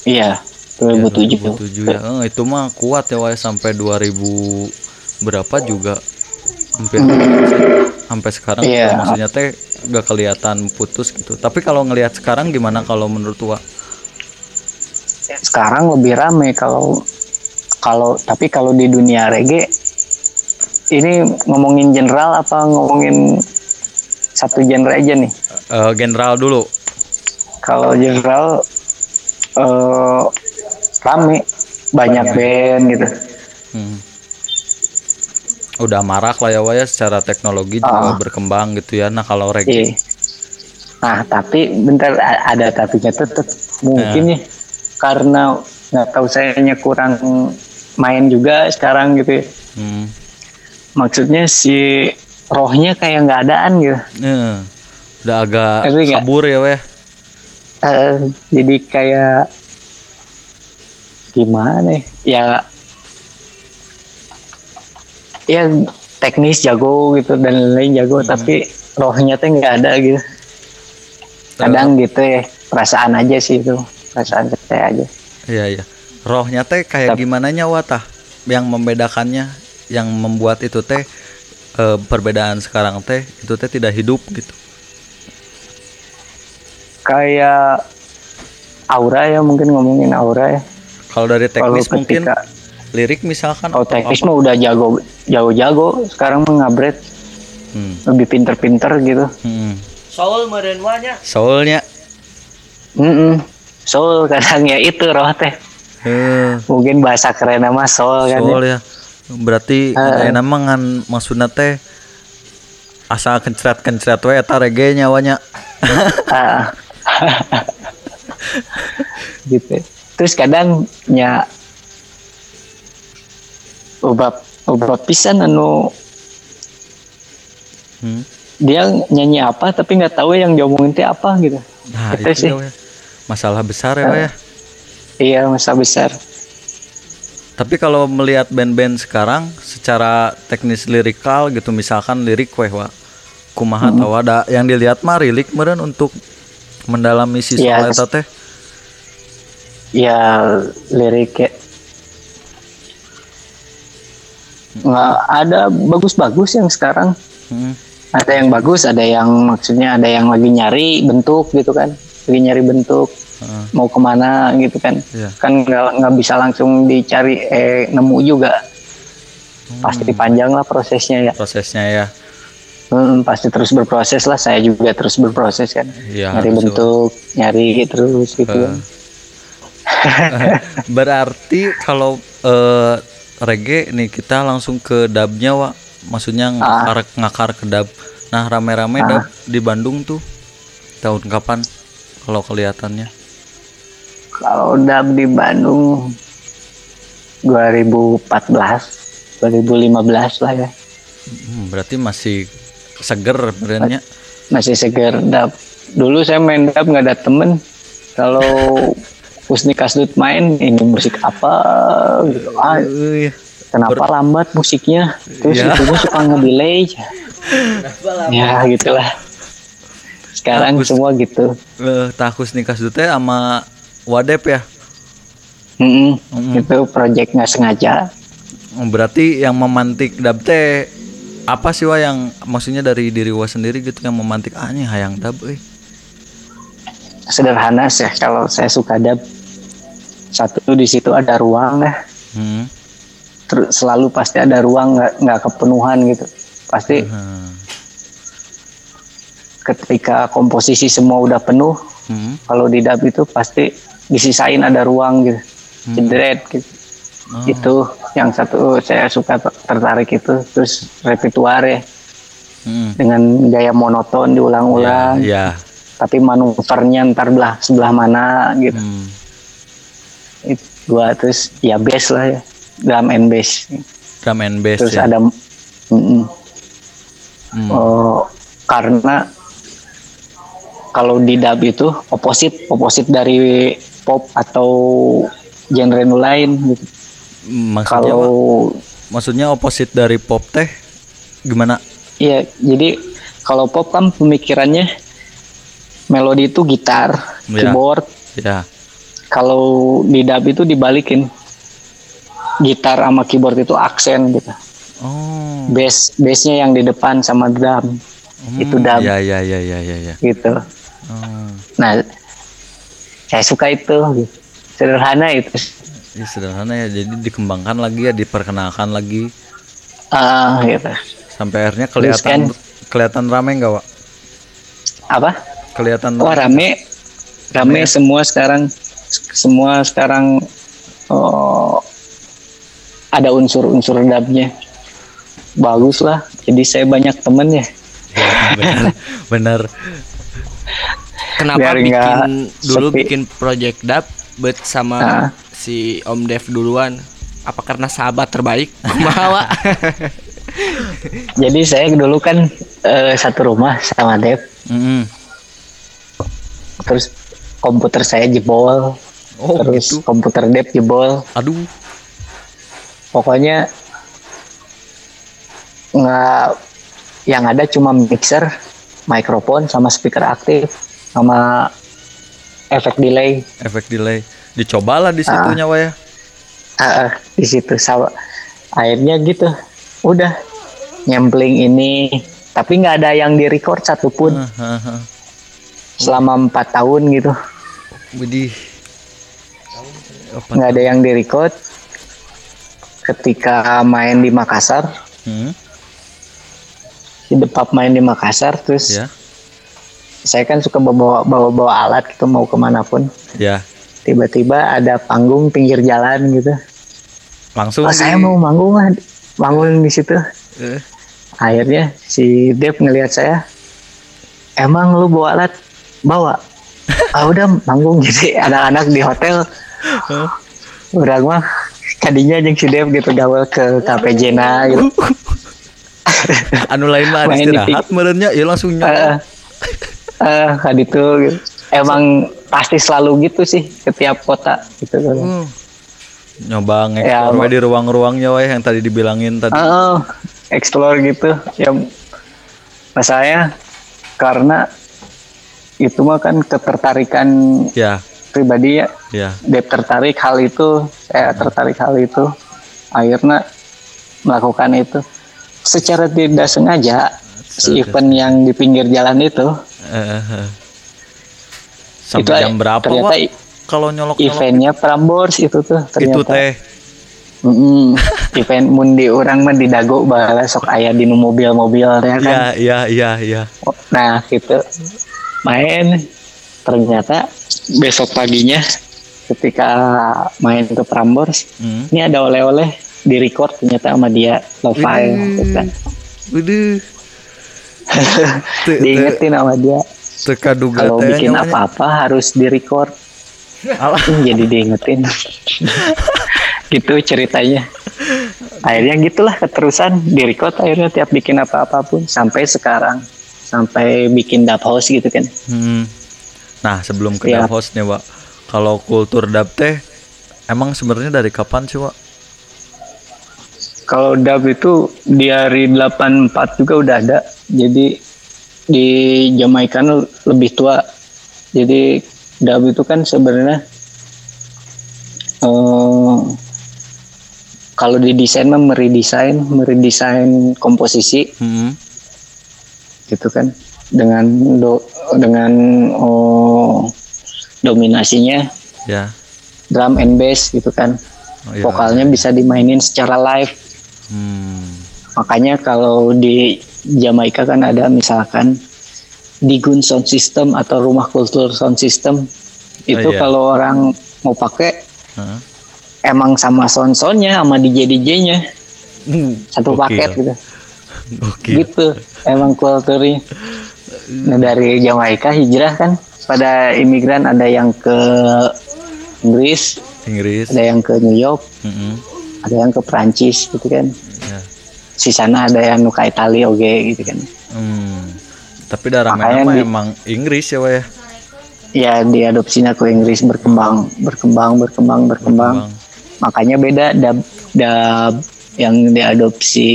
iya Ya, 2007 2007 ya. Eh, itu mah kuat ya Wah sampai 2000 berapa juga hampir sampai sekarang Iya. maksudnya teh gak kelihatan putus gitu. Tapi kalau ngelihat sekarang gimana kalau menurut Wah? sekarang lebih rame kalau kalau tapi kalau di dunia reggae ini ngomongin general apa ngomongin satu genre aja nih Eh, general dulu. kalau general eh rame banyak band gitu Hmm. Udah marak lah ya Wah ya secara teknologi juga Ah. berkembang gitu ya. Nah kalau reggae Iya. Nah, tapi bentar ada tapinya tetap mungkin ya karena nggak tahu sayanya kurang main juga sekarang gitu ya. hmm. Maksudnya si rohnya kayak nggak adaan gitu. Eh, udah agak nggak? kabur ya Wah. ya? Eh, jadi kayak gimana ya? Ya ya teknis jago gitu dan lain-lain jago tapi rohnya tuh nggak ada gitu. Kadang gitu ya perasaan aja sih itu perasaan saya aja. Iya iya. Rohnya teh kayak Tapi- gimana nyawa tah? Yang membedakannya, yang membuat itu teh eh, perbedaan sekarang teh itu teh tidak hidup gitu. kayak aura ya mungkin ngomongin aura ya Kalau dari teknis mungkin ketika- lirik misalkan atau teknis mah udah jago jago-jago sekarang ngabret Hmm, lebih pinter-pinter gitu hmm. Soul meureun wanya. Soulnya Mm soul kadang ya itu roh teh eh, mungkin bahasa keren nama soul kan soul ya. ya. Berarti Eh. enak mah ngan maksudna teh asal kencret-kencret we eta reggae nyawanya. Ah. gitu terus kadang nya ubah ubah pisan anu Hmm. dia nyanyi apa tapi nggak tahu yang diomongin teh apa gitu Nah, Itu itu sih. ya. Masalah besar ya, we ya. iya masa besar Tapi kalau melihat band-band sekarang secara teknis lirikal gitu misalkan lirik weh wa kumaha Hmm. tahu ada yang dilihat mah lirik meureun untuk mendalami si Iya, soal eta teh. ya liriknya nggak ada bagus-bagus yang sekarang. Hmm. ada yang bagus ada yang maksudnya ada yang lagi nyari bentuk gitu kan. Lagi nyari bentuk. Heeh. mau ke mana gitu kan. Iya. kan nggak nggak bisa langsung dicari eh nemu juga. Pasti panjang lah prosesnya ya. Prosesnya ya. Hmm, pasti terus berproses lah. Saya juga terus berproses kan. Iya, nyari bentuk nyari terus gitu. Kan. Berarti kalau eh, reggae nih kita langsung ke dubnya wa maksudnya ngakar ngakar ke dub. Nah rame-rame dub di Bandung tuh. Tahun kapan? Kalau kelihatannya? kalau dap di Bandung 2014 2015 lah ya. Hmm, berarti masih seger benernya. masih seger dap dulu saya main dap nggak ada temen. Kalau Husni Kasdut main ini musik apa gitu ah, Euy. kenapa lambat musiknya terus Ya. itunya suka ngedelay ya gitulah sekarang Bagus. semua gitu Eh, takus nikah teh sama Wadep ya. Mm-mm. Mm. itu project nggak sengaja Oh, Berarti yang memantik dub teh apa sih wa yang maksudnya dari diri wa sendiri gitu yang memantik ah ini hayang dub euy. sederhana sih kalau saya suka dap satu di situ ada ruang ya Hmm. terus selalu pasti ada ruang nggak nggak kepenuhan gitu pasti Hmm. ketika komposisi semua udah penuh Hmm. kalau di dap itu pasti disisain ada ruang gitu jedret gitu Oh. itu yang satu saya suka ter- tertarik itu terus repertoire ya Hmm. dengan gaya monoton diulang-ulang Ya. tapi manuvernya ntar belah sebelah mana gitu Hmm. Dua terus ya bass lah ya drum and bass Drum and bass terus ya. ada mm-mm. Hmm. Oh, karena kalau di dub itu oposit oposit dari pop atau genre lain gitu. Maksudnya Kalau maksudnya oposit dari pop teh gimana? iya jadi kalau pop kan pemikirannya melodi itu gitar, Iya. keyboard. Ya. Kalau di dub itu dibalikin gitar sama keyboard itu aksen gitu. Oh. Bass bassnya yang di depan sama drum itu Hmm, dub Ya ya ya ya ya ya. gitu. Oh. Nah, saya suka itu. gitu. Sederhana itu. Ya, sederhana ya jadi dikembangkan lagi ya diperkenalkan lagi Ah, gitu. sampai akhirnya kelihatan kan- kelihatan rame nggak Wak? Apa? Kelihatan Oh, rame. Rame semua sekarang semua sekarang oh, ada unsur-unsur dubnya. Bagus lah. Jadi saya banyak temen ya. benar benar Kenapa Biar bikin dulu sepi. bikin project dub bet sama Ah. si Om Dev duluan? Apa karena sahabat terbaik? Wak? Jadi saya dulu kan eh, satu rumah sama Dev. Mm-mm. Terus komputer saya jebol. oh terus gitu. komputer Dev jebol. aduh. Pokoknya nggak yang ada cuma mixer mikrofon sama speaker aktif sama efek delay. Efek delay. Dicobalah di situnya Wak ya. Ah, di situ. Sama akhirnya gitu. Udah. Nyempling ini. Tapi nggak ada yang di record satupun Hahaha. Selama empat tahun gitu. Apa nggak ada yang di record ketika main di Makassar. Hmm, si Depap main di Makassar terus ya. saya kan suka bawa bawa bawa alat gitu mau ke mana pun ya. Tiba-tiba ada panggung pinggir jalan gitu. Langsung oh saya mau manggung manggung di situ. Eh, akhirnya si Dev ngelihat saya emang lu bawa alat bawa ah udah manggung jadi anak-anak di hotel orang mah tadinya jeung si Dev gitu gawe ke kafe Jena gitu anu lain mah istirahat merenya ya langsung eh nyoba eh kan itu gitu. emang pasti selalu gitu sih ke tiap kota gitu Hmm. nyoba Ya, ngeksplor we di ruang-ruangnya wae yang tadi dibilangin tadi Oh, explore gitu. Ya masalahnya karena itu mah kan ketertarikan ya pribadi ya. ya Dia tertarik hal itu, saya tertarik hal itu. Akhirnya melakukan itu. Secara tidak sengaja si event yang di pinggir jalan itu Eh, eh. sampai itu jam berapa ternyata Wak? kalau nyolok-nyolok eventnya Prambors itu tuh ternyata. itu teh Mm-mm. event mundi orang mah di dago bala sok aya di mobil-mobil ya kan. ya ya ya ya Nah gitu main. Ternyata besok paginya ketika main ke Prambors Hmm. ini ada oleh-oleh di record ternyata sama dia lo file gitu diingetin sama dia. kalau bikin nyawanya. apa-apa harus di record. Alah. Jadi diingetin. Gitu ceritanya. Akhirnya gitulah keterusan di record akhirnya tiap bikin apa-apa pun sampai sekarang sampai bikin dub house gitu kan Hmm. Nah, sebelum ke dub house nih, Wak. Kalau kultur dub teh emang sebenarnya dari kapan sih, Wak? Kalau dub itu di hari 84 juga udah ada. Jadi di Jamaika lebih tua. Jadi dub itu kan sebenarnya eh, kalau di desain mah meredesain, meredesain komposisi Hmm. Gitu kan dengan do, dengan oh, dominasinya Ya. drum and bass gitu kan. Oh, iya. Vokalnya bisa dimainin secara live. Hmm. Makanya kalau di Jamaika kan ada misalkan Digun Sound System atau Rumah Kultur Sound System. Itu iya. kalau orang mau pakai Hah? emang sama sound-soundnya sama DJ-DJ-nya satu Gokil. paket gitu. Oke. Gitu emang kulturnya. Nah, dari Jamaika hijrah kan pada imigran ada yang ke Inggris, Inggris. ada yang ke New York, Mm-mm. ada yang ke Prancis gitu kan. Ya. Sisana ada yang ka Italia oge gitu kan. Hmm. Tapi darah merah emang Inggris ya ya. ya diadopsinya ke Inggris berkembang berkembang berkembang berkembang Bang. makanya beda dab dab yang diadopsi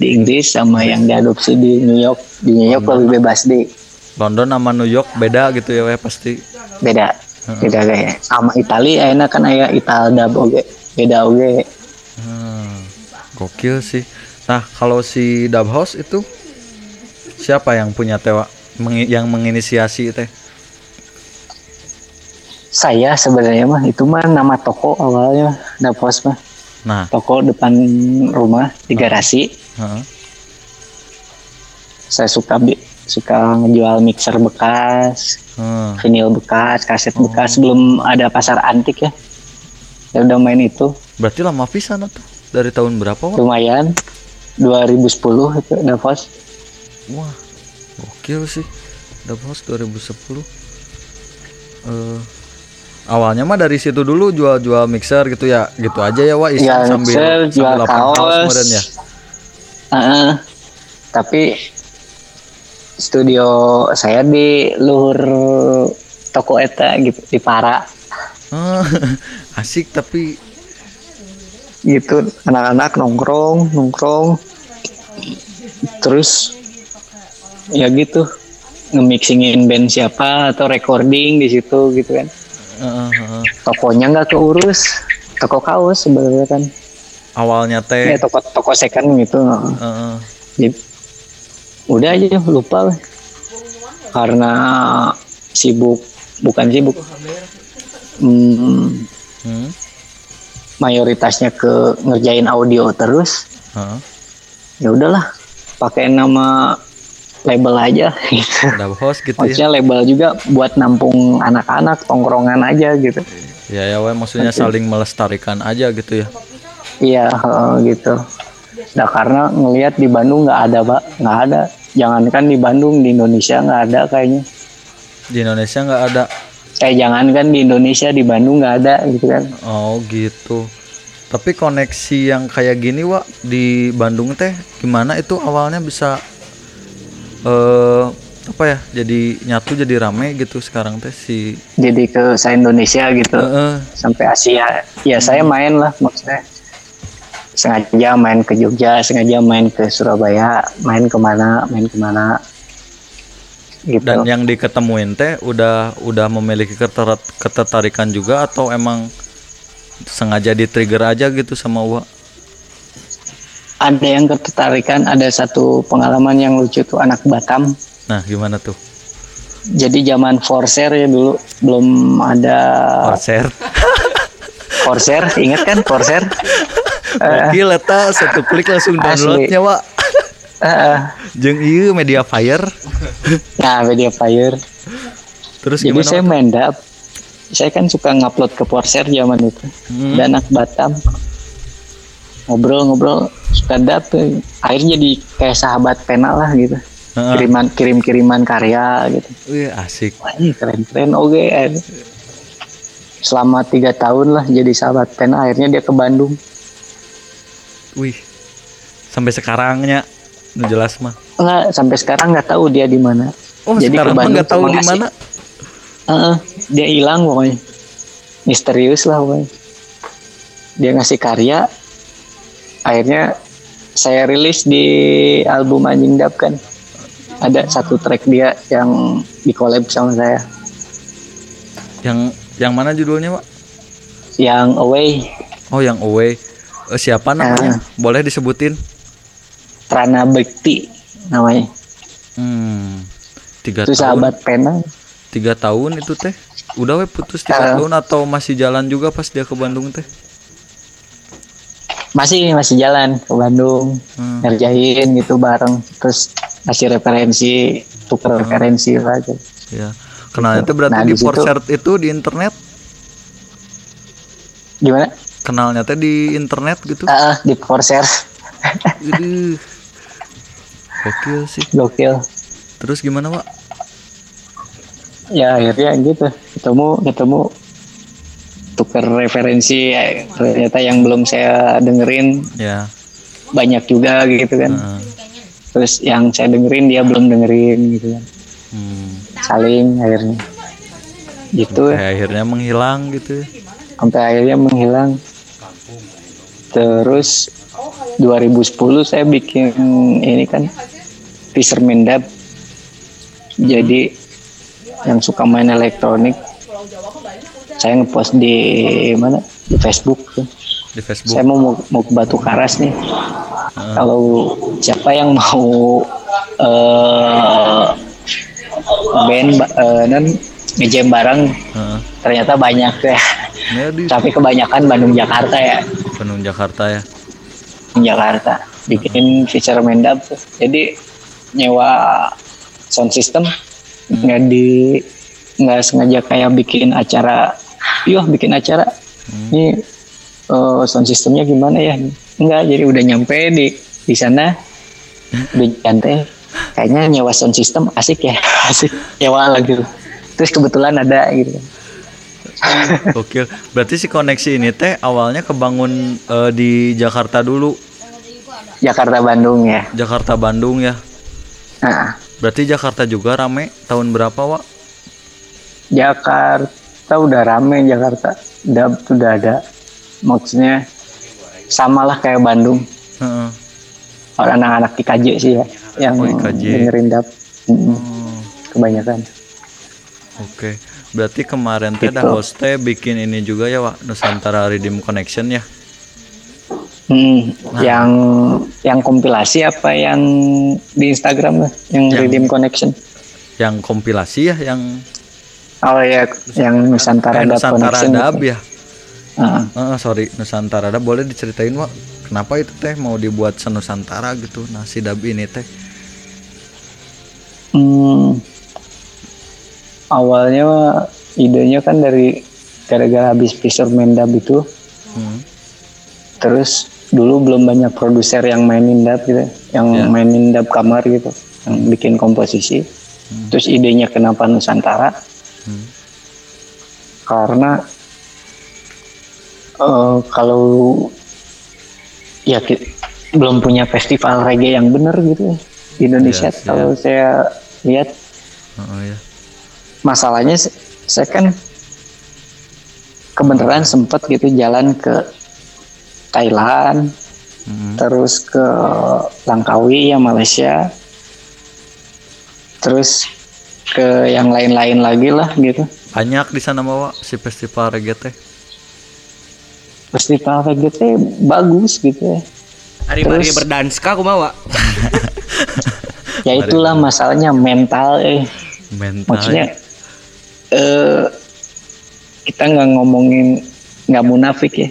di Inggris sama yang diadopsi di New York. Di New York lebih bebas di London sama New York beda gitu ya pasti. beda. Beda kayak sama Italia enak kan aya Ital dab oge. Beda oge. Hmm, gokil sih. Nah, kalau si Dub House itu siapa yang punya tewa mengi- yang menginisiasi teh? saya sebenarnya mah itu mah nama toko awalnya dab house mah. Nah, toko depan rumah di garasi saya suka suka ngejual mixer bekas Hmm. vinyl bekas, kaset bekas, belum ada pasar antik ya. Ya udah main itu, Berarti lama pisan tuh. Dari tahun berapa, Wak? lumayan. 2010 itu Davos. Wah, gokil sih. House 2010. Eh awalnya mah dari situ dulu jual-jual mixer gitu ya. Gitu aja ya, Wak, iseng Ya, sambil mixer, jual sambil house kaos. kemarin ya. Heeh. tapi studio saya di luhur toko eta gitu di Para. Ah, asik tapi gitu anak-anak nongkrong nongkrong. Terus ya gitu nge-mixingin band siapa atau recording di situ gitu kan. Eh, eh, tokonya nggak keurus toko kaos sebenarnya kan awalnya teh. Ya toko toko second gitu. Jadi, udah aja lupa lah. karena sibuk bukan sibuk. Hmm, hmm, mayoritasnya ke ngerjain audio terus. Heeh. ya udahlah pakai nama label aja. Gitu House gitu ya. maksudnya label juga buat nampung anak-anak tongkrongan aja gitu. Ya ya, Wak, maksudnya saling melestarikan aja gitu ya. Iya gitu. Nah karena ngelihat di Bandung nggak ada pak. Nggak ada. Jangankan di Bandung di Indonesia nggak ada kayaknya. Di Indonesia nggak ada. kayak jangankan di Indonesia di Bandung nggak ada gitu kan. Oh gitu. Tapi koneksi yang kayak gini, Wak, di Bandung teh gimana? Itu awalnya bisa eh apa ya? Jadi nyatu jadi rame gitu sekarang teh si jadi ke se Indonesia gitu. Heeh. sampai Asia. Ya saya main lah maksudnya sengaja main ke Jogja sengaja main ke Surabaya main ke mana main ke mana gitu dan yang diketemuin teh udah udah memiliki keter- ketertarikan juga atau emang sengaja di trigger aja gitu sama Wak? ada yang ketertarikan ada satu pengalaman yang lucu tuh anak Batam Nah, gimana tuh? jadi zaman Forser ya dulu belum ada Konser. Forser ingat kan Forser Gokil eta satu klik langsung Eh. Downloadnya, Wak. Eh, Jeung ieu media fire. nah media fire Terus Jadi gimana? saya Wak? main dap. Saya kan suka ngupload ke Porser zaman itu. Hmm. Dan anak Batam. Ngobrol-ngobrol suka dap. Akhirnya jadi kayak sahabat pena lah gitu. Heeh. Kiriman kirim-kiriman karya gitu. Wih, asik. Wah ini keren-keren oke. Selama tiga tahun lah jadi sahabat pena. Akhirnya dia ke Bandung. Wih. Sampai sekarangnya nu jelas mah. Enggak, sampai sekarang nggak tahu dia di mana. Oh, Jadi sekarang nggak tahu di mana. Heeh, dia hilang pokoknya. Misterius lah pokoknya. Dia ngasih karya. Akhirnya saya rilis di album Anjing Dap kan. Ada satu track dia yang di collab sama saya. Yang yang mana judulnya, Pak? Yang Away, Oh, yang Away. Siapa namanya? Boleh disebutin? Trana Bekti namanya. Hmm. Tiga Itu tahun. sahabat pena. Tiga tahun itu teh. Udah we putus tiga Eh. tahun atau masih jalan juga pas dia ke Bandung teh? Masih masih jalan ke Bandung. Hmm. Ngerjain gitu bareng. Terus ngasih referensi, tuker referensi lah gitu. Ya. Kenalnya teh berarti Nah, di di situ- itu di internet. Gimana? Kenalnya teh di internet gitu. Ah, di Corsair. Aduh. Gokil sih. Gokil. Terus gimana, Pak? ya akhirnya gitu ketemu ketemu tuker referensi eh, ternyata yang belum saya dengerin Ya. banyak juga gitu kan heeh. terus yang saya dengerin dia belum dengerin gitu kan Hmm. saling akhirnya gitu Kayak akhirnya menghilang gitu. sampai akhirnya menghilang terus 2010 saya bikin ini kan Fisherman Dub jadi yang suka main elektronik saya ngepost di mana di Facebook. Di Facebook. saya mau mau ke Batu Karas nih kalau siapa yang mau eh band ba- eh, dan ngejam bareng Heeh. ternyata banyak ya Ya di tapi kebanyakan Bandung Jakarta ya Bandung Jakarta ya. di Jakarta. Bikin Dub tuh. jadi nyewa sound system. Nggak di nggak sengaja kayak bikin acara. Yuk bikin acara. Ini eh, sound systemnya gimana ya? Enggak jadi udah nyampe di di sana. Udah nyantai kayaknya nyewa sound system asik ya. Asik. Nyewa lagi terus kebetulan ada gitu Gokil. Berarti si koneksi ini teh awalnya kebangun eh, di Jakarta dulu. Jakarta Bandung ya Jakarta Bandung ya. nah, Berarti Jakarta juga rame tahun berapa, Wak? Jakarta udah rame Jakarta tuh udah ada maksudnya samalah kayak Bandung Heeh. orang anak-anak di KJ sih ya yang Oh, IKJ. dengerin Mm-mm, Oh, kebanyakan Oke. Berarti kemarin teh dah Gitu. host teh bikin ini juga ya, Wak, Nusantara Redeem Connection ya. Hmm, Nah. yang yang kompilasi apa yang di Instagram lah yang Yang- Redeem Connection Yang kompilasi ya, yang oh ya yang Nusantara eh, Dub Nusantara Connection Dab ya. Ah, Eh, sorry, Nusantara Dab boleh diceritain, Wak? Kenapa itu teh mau dibuat senusantara gitu? Nah, si dab ini teh. hmm, awalnya idenya kan dari gara-gara habis Fisherman Dub itu Hmm. terus dulu belum banyak produser yang mainin dub gitu yang Ya. mainin dub kamar gitu yang bikin komposisi terus idenya kenapa Nusantara Hmm. karena eh, kalau ya ki- belum punya festival reggae yang benar gitu di Indonesia Iya, iya. kalau saya lihat Oh, ya. Masalahnya saya kan kebenaran sempet gitu jalan ke Thailand Hmm. terus ke Langkawi ya Malaysia terus ke yang lain-lain lagi lah gitu Banyak di sana bawa si festival reggae teh. festival reggae teh bagus gitu ya Hari mari Terus- berdanska kumaha ya itulah masalahnya mental eh Mental. maksudnya eh kita nggak ngomongin nggak munafik ya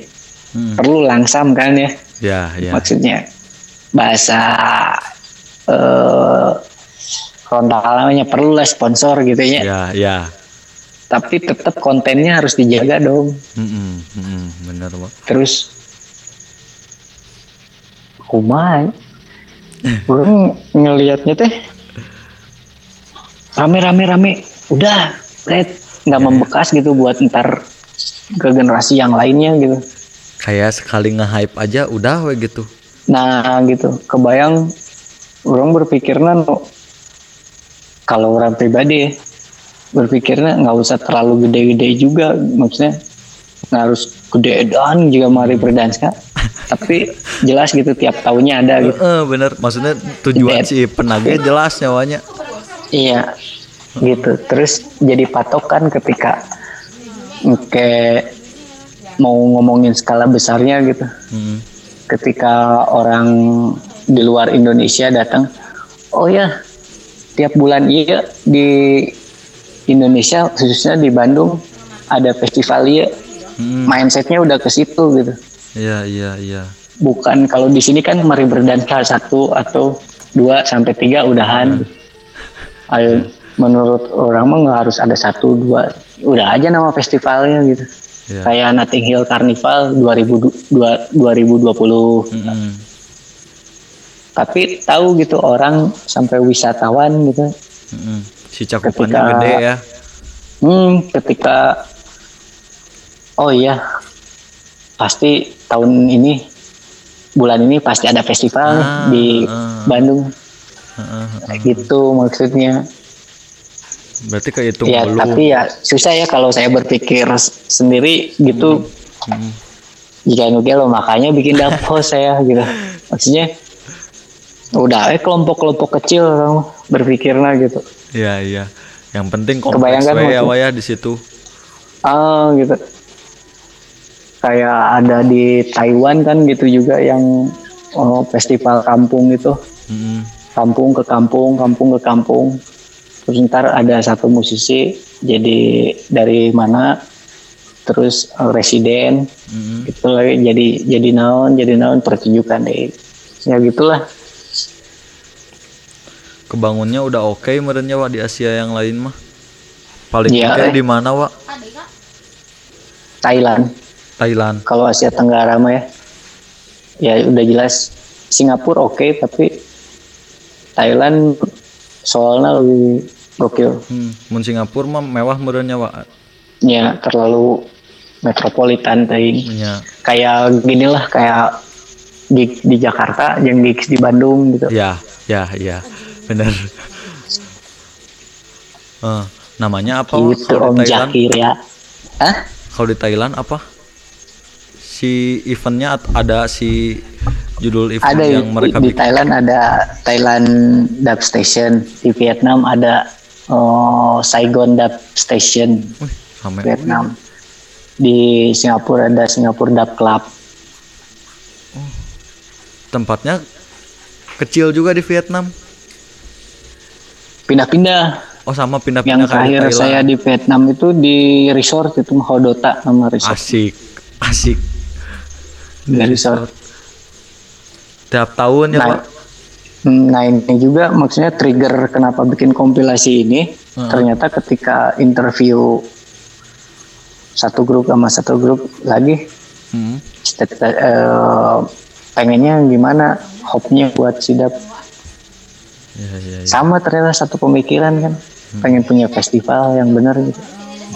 Hmm. perlu langsam kan ya Ya, ya. maksudnya bahasa eh namanya perlu lah sponsor gitu ya Ya, ya. tapi tetap kontennya harus dijaga dong mm-mm, bener, Wak. terus kumaha orang ngelihatnya teh rame rame rame udah red nggak membekas gitu buat ntar ke generasi yang lainnya gitu Kayak sekali nge-hype aja udah we gitu. nah gitu kebayang orang berpikirnya no, kalau orang pribadi ya, berpikirnya nggak usah terlalu gede-gede juga maksudnya nggak harus gede dan juga mari berdansa tapi jelas gitu tiap tahunnya ada gitu Eh, bener. Maksudnya tujuan si penagih jelas nyawanya. Iya, gitu. Terus jadi patokan ketika kayak mau ngomongin skala besarnya gitu. Mm. Ketika orang di luar Indonesia datang, oh ya, tiap bulan iya di Indonesia khususnya di Bandung ada festival iya. Mm. Mindsetnya udah ke situ gitu. Iya, iya, iya. Bukan kalau di sini kan mari berdansa satu atau dua sampai tiga udahan. Ayo, menurut orang mah nggak harus ada satu dua, udah aja nama festivalnya gitu. Iya. Kayak Notting Hill Carnival 2000 dua- 2020. Mm-mm. Tapi tahu gitu orang sampai wisatawan gitu. Mm-mm. Si cakupannya Ketika- gede ya. Hmm, ketika oh iya pasti tahun ini bulan ini pasti ada festival Ah, di ah. Bandung. Heeh, heeh. Kayak gitu maksudnya Berarti kehitung ya belum. tapi ya susah ya kalau saya berpikir sendiri gitu Hmm. jika nuke lo makanya bikin dapur saya gitu maksudnya udah eh kelompok-kelompok kecil orang berpikirnya gitu Iya iya. Yang penting kompleks Kebayangkan ya maksud- Wak, ya di situ. ah gitu kayak ada di Taiwan kan gitu juga yang oh, festival kampung gitu Mm-mm. kampung ke kampung kampung ke kampung terus ntar ada satu musisi jadi dari mana terus eh, residen Mm-mm. itu lagi jadi jadi naon jadi naon pertunjukan deh ya gitulah Kebangunnya udah oke merenya Wak di Asia yang lain mah. Paling Iya, oke eh. di mana Wak? Thailand Thailand. kalau Asia Tenggara mah ya ya udah jelas Singapura oke tapi Thailand soalnya lebih gokil Hmm. Mun Singapura mah mewah merenya Wak. ya terlalu metropolitan tadi Nya. kayak gini lah kayak gig di Jakarta yang gigs di Bandung gitu Ya, ya, ya. Bener. Eh, namanya apa gitu kalau Om di Thailand? Jakir ya Hah? Kalau di Thailand apa? Si eventnya ada si judul event ada yang di, mereka di bikin. Thailand ada Thailand Dub Station di Vietnam ada oh, Saigon Dub Station Wih, rame. Vietnam di Singapura ada Singapura Dub Club Tempatnya kecil juga di Vietnam. pindah-pindah Oh sama yang pindah-pindah di terakhir Thailand. saya di Vietnam itu di resort itu Hodota nama resort Asik, asik. di resort Tiap tahun ya Nah, Pak. Hmm, Nah ini juga maksudnya trigger kenapa bikin kompilasi ini. Heeh. ternyata ketika interview satu grup sama satu grup lagi Hmm. eh, pengennya gimana hopnya buat sidap Ya, ya, ya, sama ternyata satu pemikiran kan pengen punya festival yang benar gitu.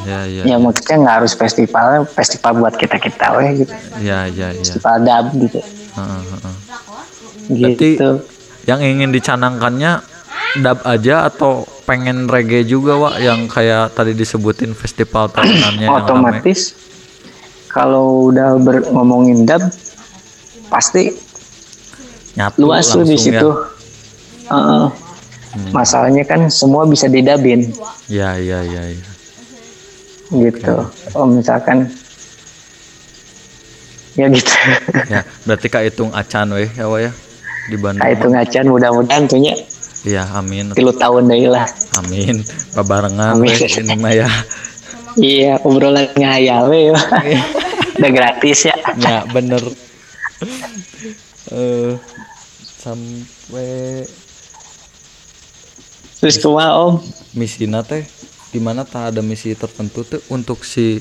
Ya, ya, ya maksudnya nggak harus festival festival buat kita kita weh gitu. Ya, ya, ya. festival dub gitu. Heeh, heeh. Berarti gitu yang ingin dicanangkannya dub aja atau pengen reggae juga Wak? Yang kayak tadi disebutin festival tahunannya otomatis kalau udah ber- ngomongin dub pasti nyatu luas tuh di situ. Heeh. masalahnya kan semua bisa didabin ya ya ya ya, ya. gitu oh misalkan ya gitu. Ya berarti kak hitung acan weh ya Wak ya di Bandung. Nah itu ngacan mudah-mudahan punya Iya amin. tilu tahun deh lah. Amin. Babarengan Amin. weh ini mah ya. Iya obrolan ngayal we udah gratis ya. Ya bener. Eh sampai terus kumaha om? Misi teh gimana tak ada misi tertentu tuh untuk si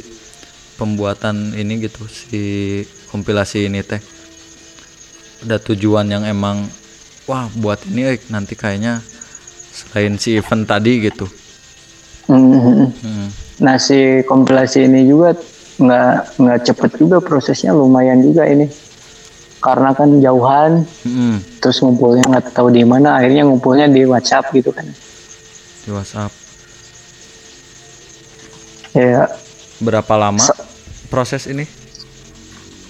pembuatan ini gitu si kompilasi ini teh ada tujuan yang emang wah buat ini eh, nanti kayaknya selain si event tadi gitu Mhm. Hmm. nah si kompilasi ini juga nggak nggak cepet juga prosesnya lumayan juga ini karena kan jauhan Hmm. terus ngumpulnya nggak tahu di mana akhirnya ngumpulnya di WhatsApp gitu kan di WhatsApp ya berapa lama proses ini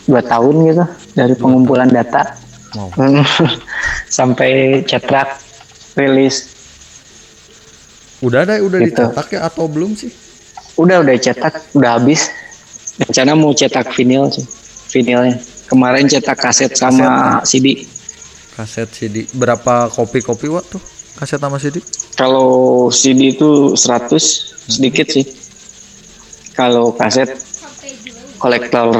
dua tahun gitu dari pengumpulan data wow. Sampai cetak rilis. Udah ada udah Gitu. dicetak ya atau belum sih? Udah udah cetak udah habis. Rencana mau cetak vinil sih vinilnya. Kemarin cetak kaset sama CD kaset CD berapa kopi kopi waktu kaset sama CD kalau CD itu 100 sedikit sih. Kalau kaset kolektor.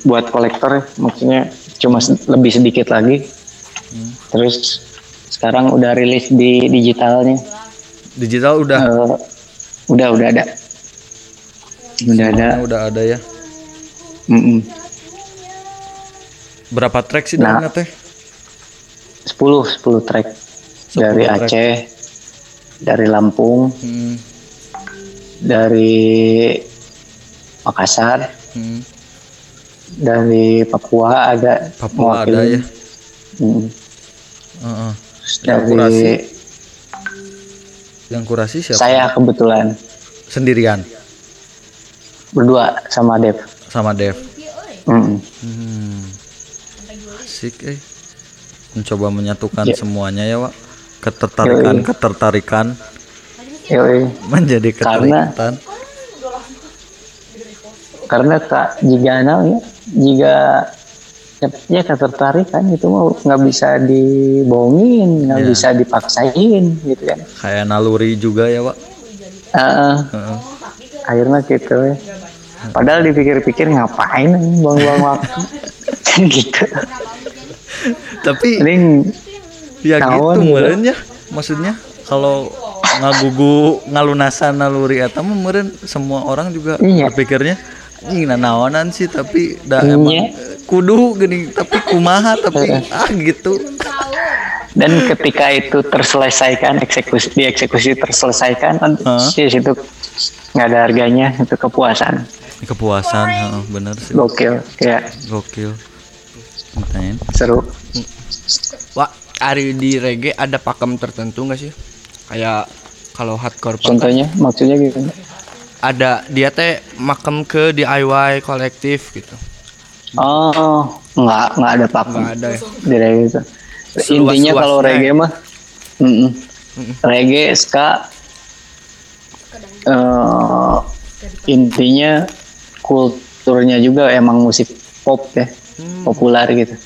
Buat kolektor maksudnya cuma lebih sedikit lagi terus sekarang udah rilis di digitalnya digital udah Eh, udah udah ada udah ada udah ada ya Mm-mm. berapa track sih Nah. dalamnya teh 10 10 track 10 dari track. Aceh dari Lampung hmm. dari Makassar hmm. Dari Papua ada Papua ada mewakili. ya Mm. Heeh. Yang dari kurasi? Yang kurasi siapa? saya kebetulan Sendirian berdua sama Dev. sama Dev. Mm. Hmm. Asik eh. Mencoba menyatukan Ya. semuanya ya, Wak. Ketertarikan, Yoi. ketertarikan Yoi. menjadi Karena- keterikatan. Karena tak jika ya, jika ya ketertarikan itu mah nggak bisa dibohongin, nggak Ya. bisa dipaksain gitu kan. Kayak naluri juga ya, Wak. Heeh. Heeh. akhirnya gitu ya. Padahal dipikir-pikir ngapain buang-buang waktu gitu. Tapi Mending ya gitu gitu. meureun ya. Maksudnya kalau ngagugu ngalunasan naluri eta mah meureun semua orang juga Iya. berpikirnya ini naonan sih tapi da Iya. emang eh, kudu gini tapi kumaha tapi ah gitu. dan ketika itu terselesaikan eksekusi dieksekusi terselesaikan kan Hah? di situ nggak ada harganya itu kepuasan Kepuasan, heeh, bener sih. gokil ya Gokil. Ngapain? seru Wah, Ari di reggae ada pakem tertentu nggak sih? Kayak kalau hardcore pakem, contohnya maksudnya gitu ada dia teh makem ke DIY kolektif gitu. oh nggak nggak ada pakem Nggak ada ya. di reggae itu intinya kalau ya. reggae mah mm-mm. reggae ska eh, intinya kulturnya juga emang musik pop ya populer gitu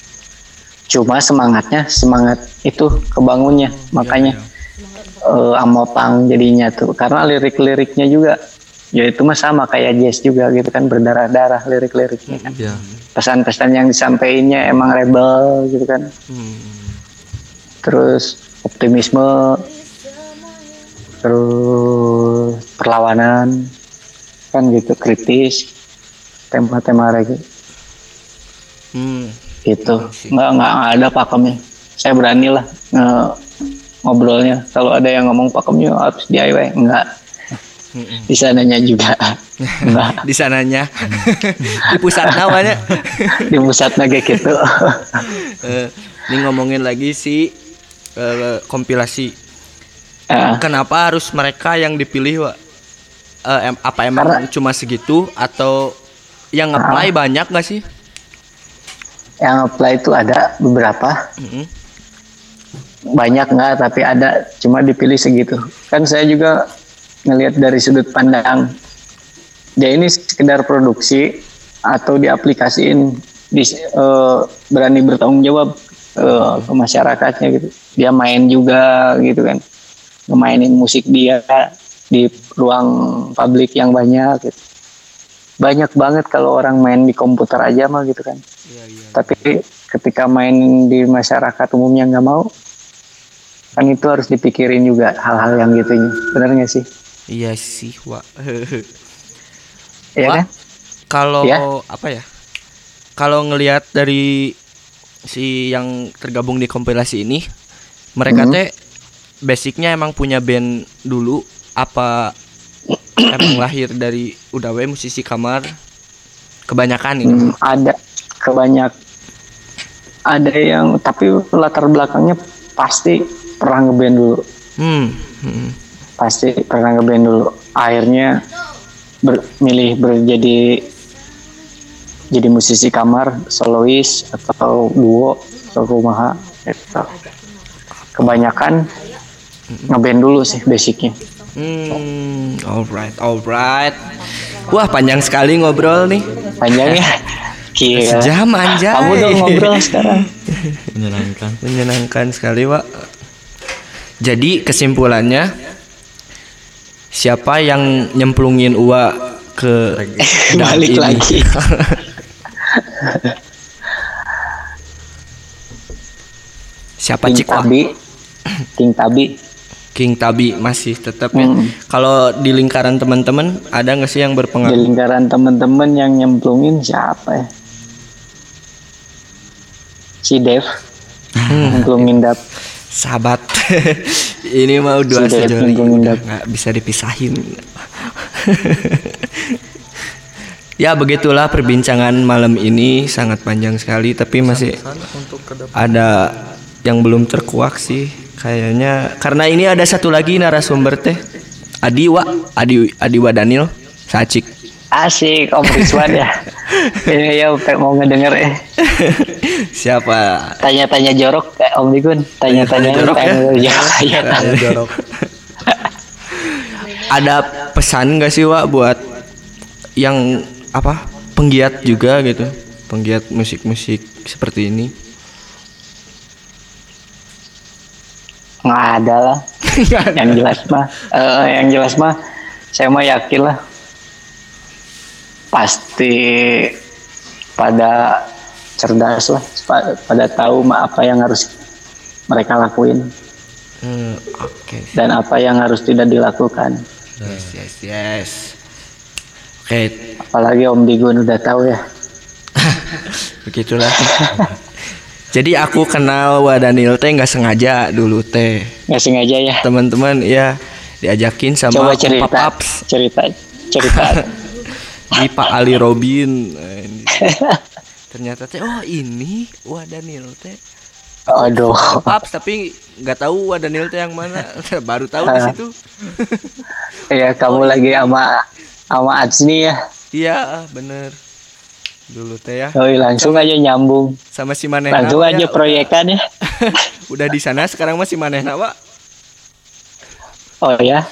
cuma semangatnya semangat itu kebangunnya makanya eh, sama pang jadinya tuh karena lirik-liriknya juga ya itu mah sama kayak jazz juga gitu kan berdarah-darah lirik-liriknya kan. Ya. pesan-pesan yang disampaikannya emang rebel gitu kan. Hmm. terus optimisme terus perlawanan kan gitu kritis tema-tema reggae. Hmm. gitu. Nggak nggak nggak ada pakemnya. Saya berani lah ngobrolnya kalau ada yang ngomong pakemnya harus DIY enggak di sananya juga. Di sananya. Di pusat namanya. di pusatnya kayak gitu. Eh, ini ngomongin lagi si eh, kompilasi. Ya, Kenapa harus mereka yang dipilih, Wak? Eh, em- apa emang cuma segitu atau yang nge-play banyak gak sih? yang apply itu ada beberapa. Banyak nggak tapi ada. Cuma dipilih segitu. Kan saya juga ngelihat dari sudut pandang dia ini sekedar produksi atau diaplikasiin di, eh, berani bertanggung jawab eh, ke masyarakatnya gitu. Dia main juga gitu kan. Ngemainin musik dia di ruang publik yang banyak gitu. banyak banget kalau orang main di komputer aja mah gitu kan. Tapi ketika main di masyarakat umumnya nggak mau kan itu harus dipikirin juga hal-hal yang gitu bener nggak sih Iya sih, Wak. ya Wak, kan Kalau Ya. apa ya? Kalau ngelihat dari si yang tergabung di kompilasi ini, mereka Mhm. teh basicnya emang punya band dulu apa emang lahir dari udah we musisi kamar kebanyakan ini. Hmm, ada kebanyak ada yang tapi latar belakangnya pasti pernah ngeband dulu Hmm. hmm. Pasti pernah ngeband dulu akhirnya ber- milih berjadi jadi musisi kamar solois atau duo atau kumaha gitu. kebanyakan ngeband dulu sih basicnya Hmm, alright, alright. Wah, panjang sekali ngobrol nih. panjang ya Gila. Sejam anjay. kamu dong ngobrol sekarang Menyenangkan. Menyenangkan sekali, Pak. Jadi kesimpulannya siapa yang nyemplungin Uwa ke Balik ini? lagi. siapa King Cik Wak? Tabi King Tabi King Tabi masih tetap ya. Hmm. Kalau di lingkaran teman-teman ada nggak sih yang di berpengaruh? lingkaran temen-temen yang nyemplungin siapa ya si Dev nyemplungin Dap Sahabat. Ini mau dua Sudah sejoli udah nggak bisa dipisahin. ya begitulah perbincangan malam ini sangat panjang sekali tapi masih ada yang belum terkuak sih Kayaknya karena ini ada satu lagi narasumber teh. Adi Wa, Adi Adi Wa Daniel Sacik. Asik Om Rizwan ya. Iya ya Pe, mau ngedenger eh. Siapa? Tanya-tanya jorok eh, Om Digun. Tanya-tanya jorok ya? jorok ya. Iya. jorok Ada pesan gak sih Wa buat yang apa penggiat juga gitu, penggiat musik-musik seperti ini? Nggak ada lah. yang jelas mah eh, yang jelas mah saya mah yakin lah pasti pada cerdas lah pa- pada tahu apa yang harus mereka lakuin Hmm, Oke. dan apa yang harus tidak dilakukan Yes, yes, yes. Oke, apalagi Om Digun udah tahu ya begitulah. Jadi aku kenal Wa Daniel teh nggak sengaja dulu teh. nggak sengaja ya Teman-teman ya diajakin sama coba cerita Papaps cerita cerita di Pak Ali Robin. Ternyata teh oh ini Wa Daniel teh. aduh Papaps tapi nggak tahu Wa Daniel teh yang mana. Baru tahu di situ. ya kamu lagi sama sama Atsni ya Iya, bener. Dulu teh ya. oh, langsung aja nyambung Sama si Maneh. langsung aja proyekan ya Udah di sana sekarang masih Manehna, Pak. oh ya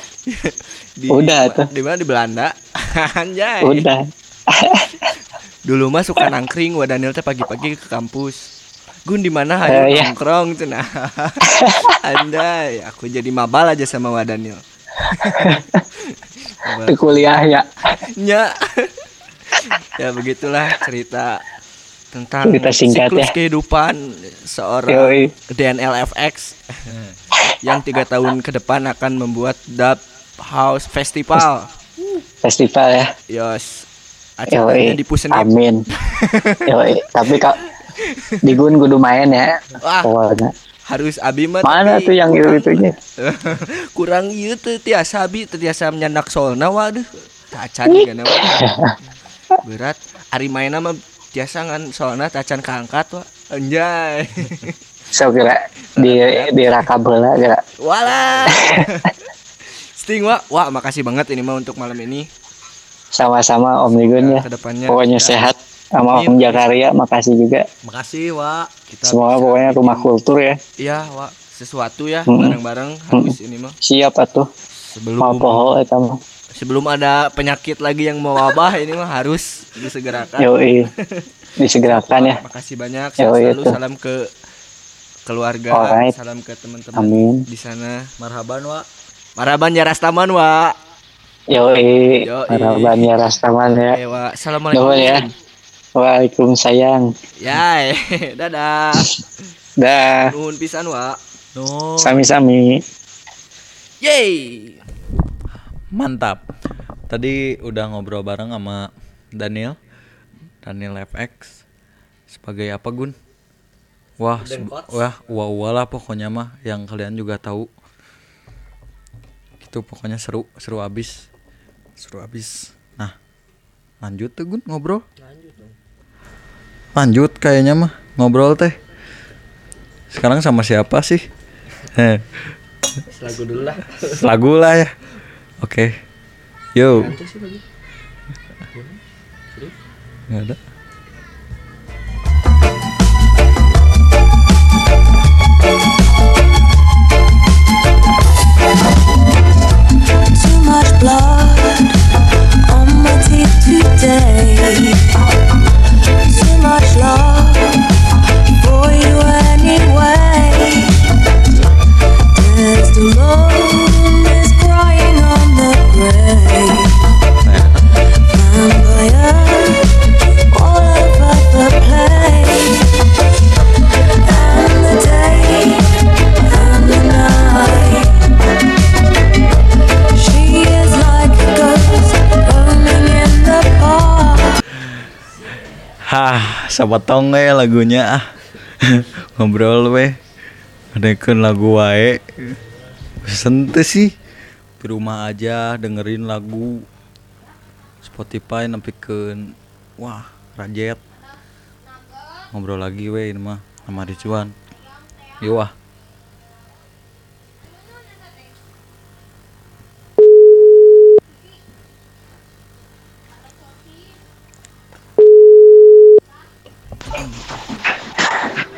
Di, Udah tuh. Di mana di Belanda? Anjay. udah Dulu mah suka nangkring Wa Daniel teh pagi-pagi ke kampus. Gun di mana hayu Eh, iya. nongkrong cenah. Andai, aku jadi mabal aja sama Wa Daniel. Ke kuliah ya Nya. ya begitulah cerita tentang Cerita singkat siklus ya. kehidupan seorang Yoi. DNLFX yang tiga tahun ke depan akan membuat Dub House Festival. festival ya Yos. Acaranya di Pusenip. Amin. Yoi. Tapi kak di Gun kudu main ya. Wah. Pokoknya. Harus abi mah Mana tuh yang itu itunya? kurang ieu teu tiasa abi teu tiasa nyandak solna waduh. Tacan gana. Berat. Ari mainna mah tiasa ngan solna tacan kaangkat wa. Anjay. So kira di di raka bola kira. Walah. Sting wa, wah makasih banget ini mah untuk malam ini. Sama-sama Om Nigun ya. Ke depannya Pokoknya sehat sama Om Jakaria. Makasih juga. makasih wa kita Semoga pokoknya rumah kultur ya. Iya, wa sesuatu ya bareng-bareng harus ini mah Siapa tuh? sebelum Mau poho eta mah. sebelum ada penyakit lagi yang mewabah ini mah harus disegerakan. Yoi. Disegerakan ya. Makasih banyak. Yo, Sehat iya selalu tuh. salam ke keluarga, Alright. salam ke teman-teman Amin. di sana. marhaban wa Maraban ya Rastaman, wa. Yoi. Yoi. Harapan ya Rastaman ya. Eh, wa. Assalamualaikum. Nuhun ya. Waalaikumsalam. Ya, dadah. Dah. Nuhun pisan, wa. no Sami-sami. Yeay. mantap tadi udah ngobrol bareng sama Daniel Daniel FX sebagai apa Gun wah wah wah wah lah pokoknya mah yang kalian juga tahu itu pokoknya seru seru abis. Seru abis. Nah lanjut tuh Gun ngobrol. Lanjut kayaknya mah ngobrol teh. Sekarang sama siapa sih? Eh, Lagu dulu lah. lagu lah ya. Oke. Yo. Nggak ada much blood on my teeth today. Too much love for you anyway. The moon is crying on the grave. Vampires all over the place. Hah, sabotong we lagunya ah. Ngobrol we. Adekeun lagu wae. Sente sih. Di rumah aja dengerin lagu Spotify nampikeun wah, rajet. Ngobrol lagi we ini mah sama Rizwan. Yo ah.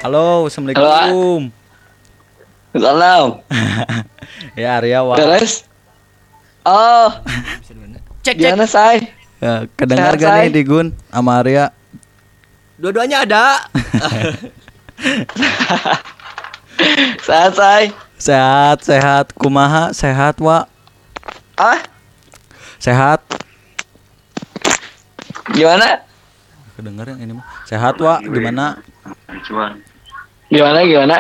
Halo, assalamualaikum. Salam. ya Arya Wak. Terus? Oh, Cek cek. gimana say? Ya, kedengar Sehat, gak nih? Digun sama Arya? Dua-duanya ada. Sehat say? Sehat, sehat. Kumaha? Sehat, Wak. Ah, Sehat. gimana? Kedengar yang ini mah. Sehat, Wak. Gimana? Gimana gimana?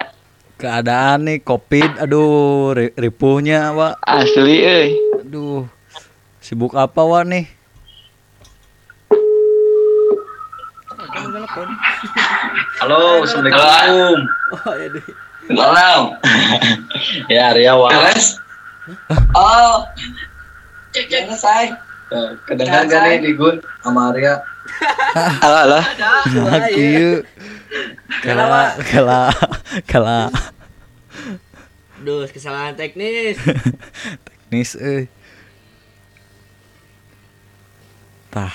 Keadaan nih Covid. Aduh, ri- ripuhnya, Wak. Asli euy. Aduh. Sibuk apa, Wak nih? Halo, Assalamualaikum. Salam. Ya, Arya, Wak. Terus? Oh, gimana say? Kedengar gak nih Digun sama Arya? Halo, halo. Nah, kieu. Kala, kala, kala. Duh, kesalahan teknis. Teknis, euy. Tah,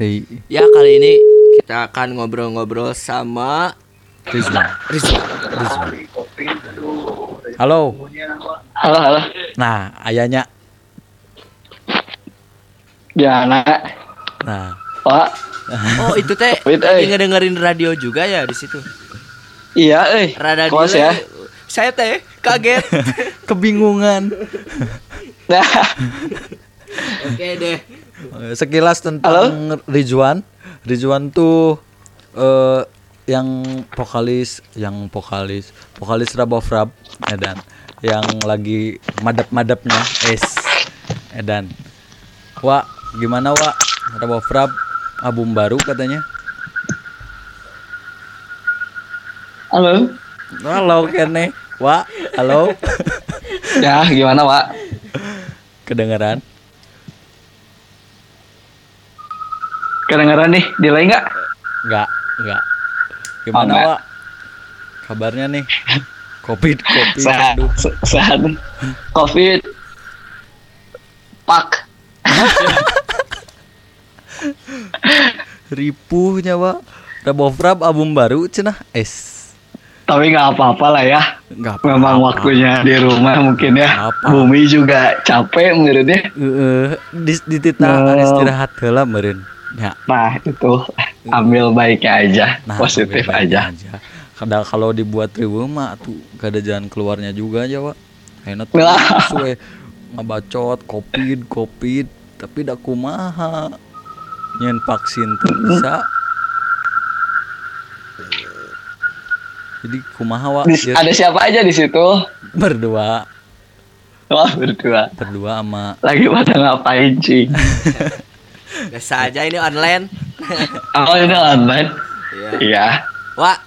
Ri, Ya kali ini kita akan ngobrol-ngobrol sama Rizwan. Rizwan. Halo. Halo, halo. Nah, ayahnya. Gimana? Nah, Pak, Oh itu teh Wait, lagi eh. ngedengerin radio juga ya di situ. iya euy. Radio Kos ya. Saya teh kaget. kebingungan. Nah, Oke deh. Eh, Sekilas tentang Rizwan. Rizwan tuh eh yang vokalis, yang vokalis, vokalis Rab of Rab, Edan. Yang lagi madep-madepnya, es, Edan. Wak, gimana Wak? Rab of Rab, album baru katanya. halo. Halo Kene, Wak, halo. Ya, gimana, Pak? Kedengeran? Kedengeran nih, delay nggak? Enggak, enggak. Gimana, enggak. Wak? Kabarnya nih? Covid, covid. Sehat, sehat. Covid. Pak. ripuhnya Wak Rab of Rab album baru cenah es Tapi nggak apa-apa lah ya. nggak Memang apa-apa. waktunya di rumah mungkin ya. Apa? Bumi juga capek menurutnya. Heeh, di di tita No. istirahat heula meureun ya Nah, itu ambil baiknya aja, nah positif aja. kadang kalau dibuat riweuh mah tuh gak ada jalan keluarnya juga ya Wak enak tuh Lah. suwe ngabacot covid covid tapi dak kumaha nyen vaksin bisa jadi kumaha Wak Di- Ieu ada siapa aja di situ? berdua Wah, berdua. berdua sama Lagi pada ngapain, Cing? Biasa aja ini online. Oh, ini online? Iya. Iya. Wak,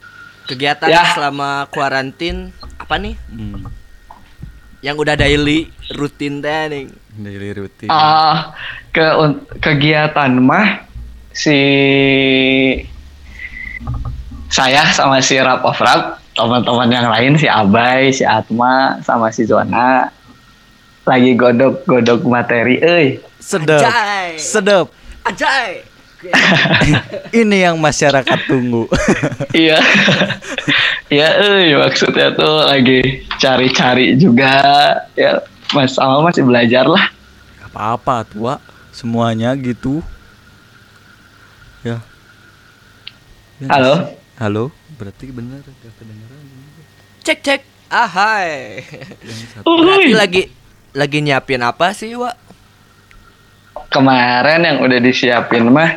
kegiatan Ya. selama kuarantin apa nih? hmm, Yang udah daily rutin teh nih. Daily routine Ah, ke kegiatan mah si saya sama si Rap of Rap, teman-teman yang lain si Abai, si Atma, sama si Zona lagi godok-godok materi, euy. sedap Anjay. sedap Ajay. ini yang masyarakat tunggu Iya. Iya, euy, maksudnya tuh lagi cari-cari juga ya. Mas sama masih belajar lah. Gak apa-apa tua semuanya gitu ya Ya, Halo? halo berarti bener gak kedengeran Cek cek. Ahai. yang satu Berarti lagi lagi nyiapin apa sih, Wak? kemarin yang udah disiapin mah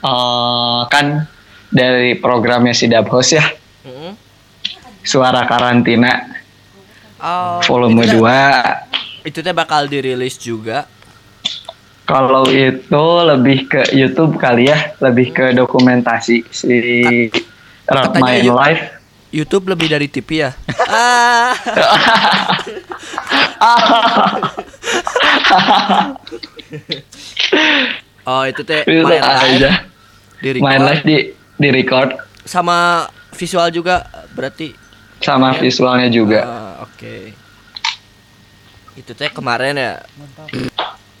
eh, kan dari programnya si Dabhos ya Mm-mm. suara karantina Oh, volume itu teh- 2 Itu teh bakal dirilis juga. kalau itu lebih ke YouTube kali ya lebih ke dokumentasi si Rap katanya Main Yu- Live YouTube lebih dari TV ya. ah. oh, itu teh live aja di record live di di record sama visual juga berarti. sama visualnya juga Ah, Oke. Itu teh kemarin ya.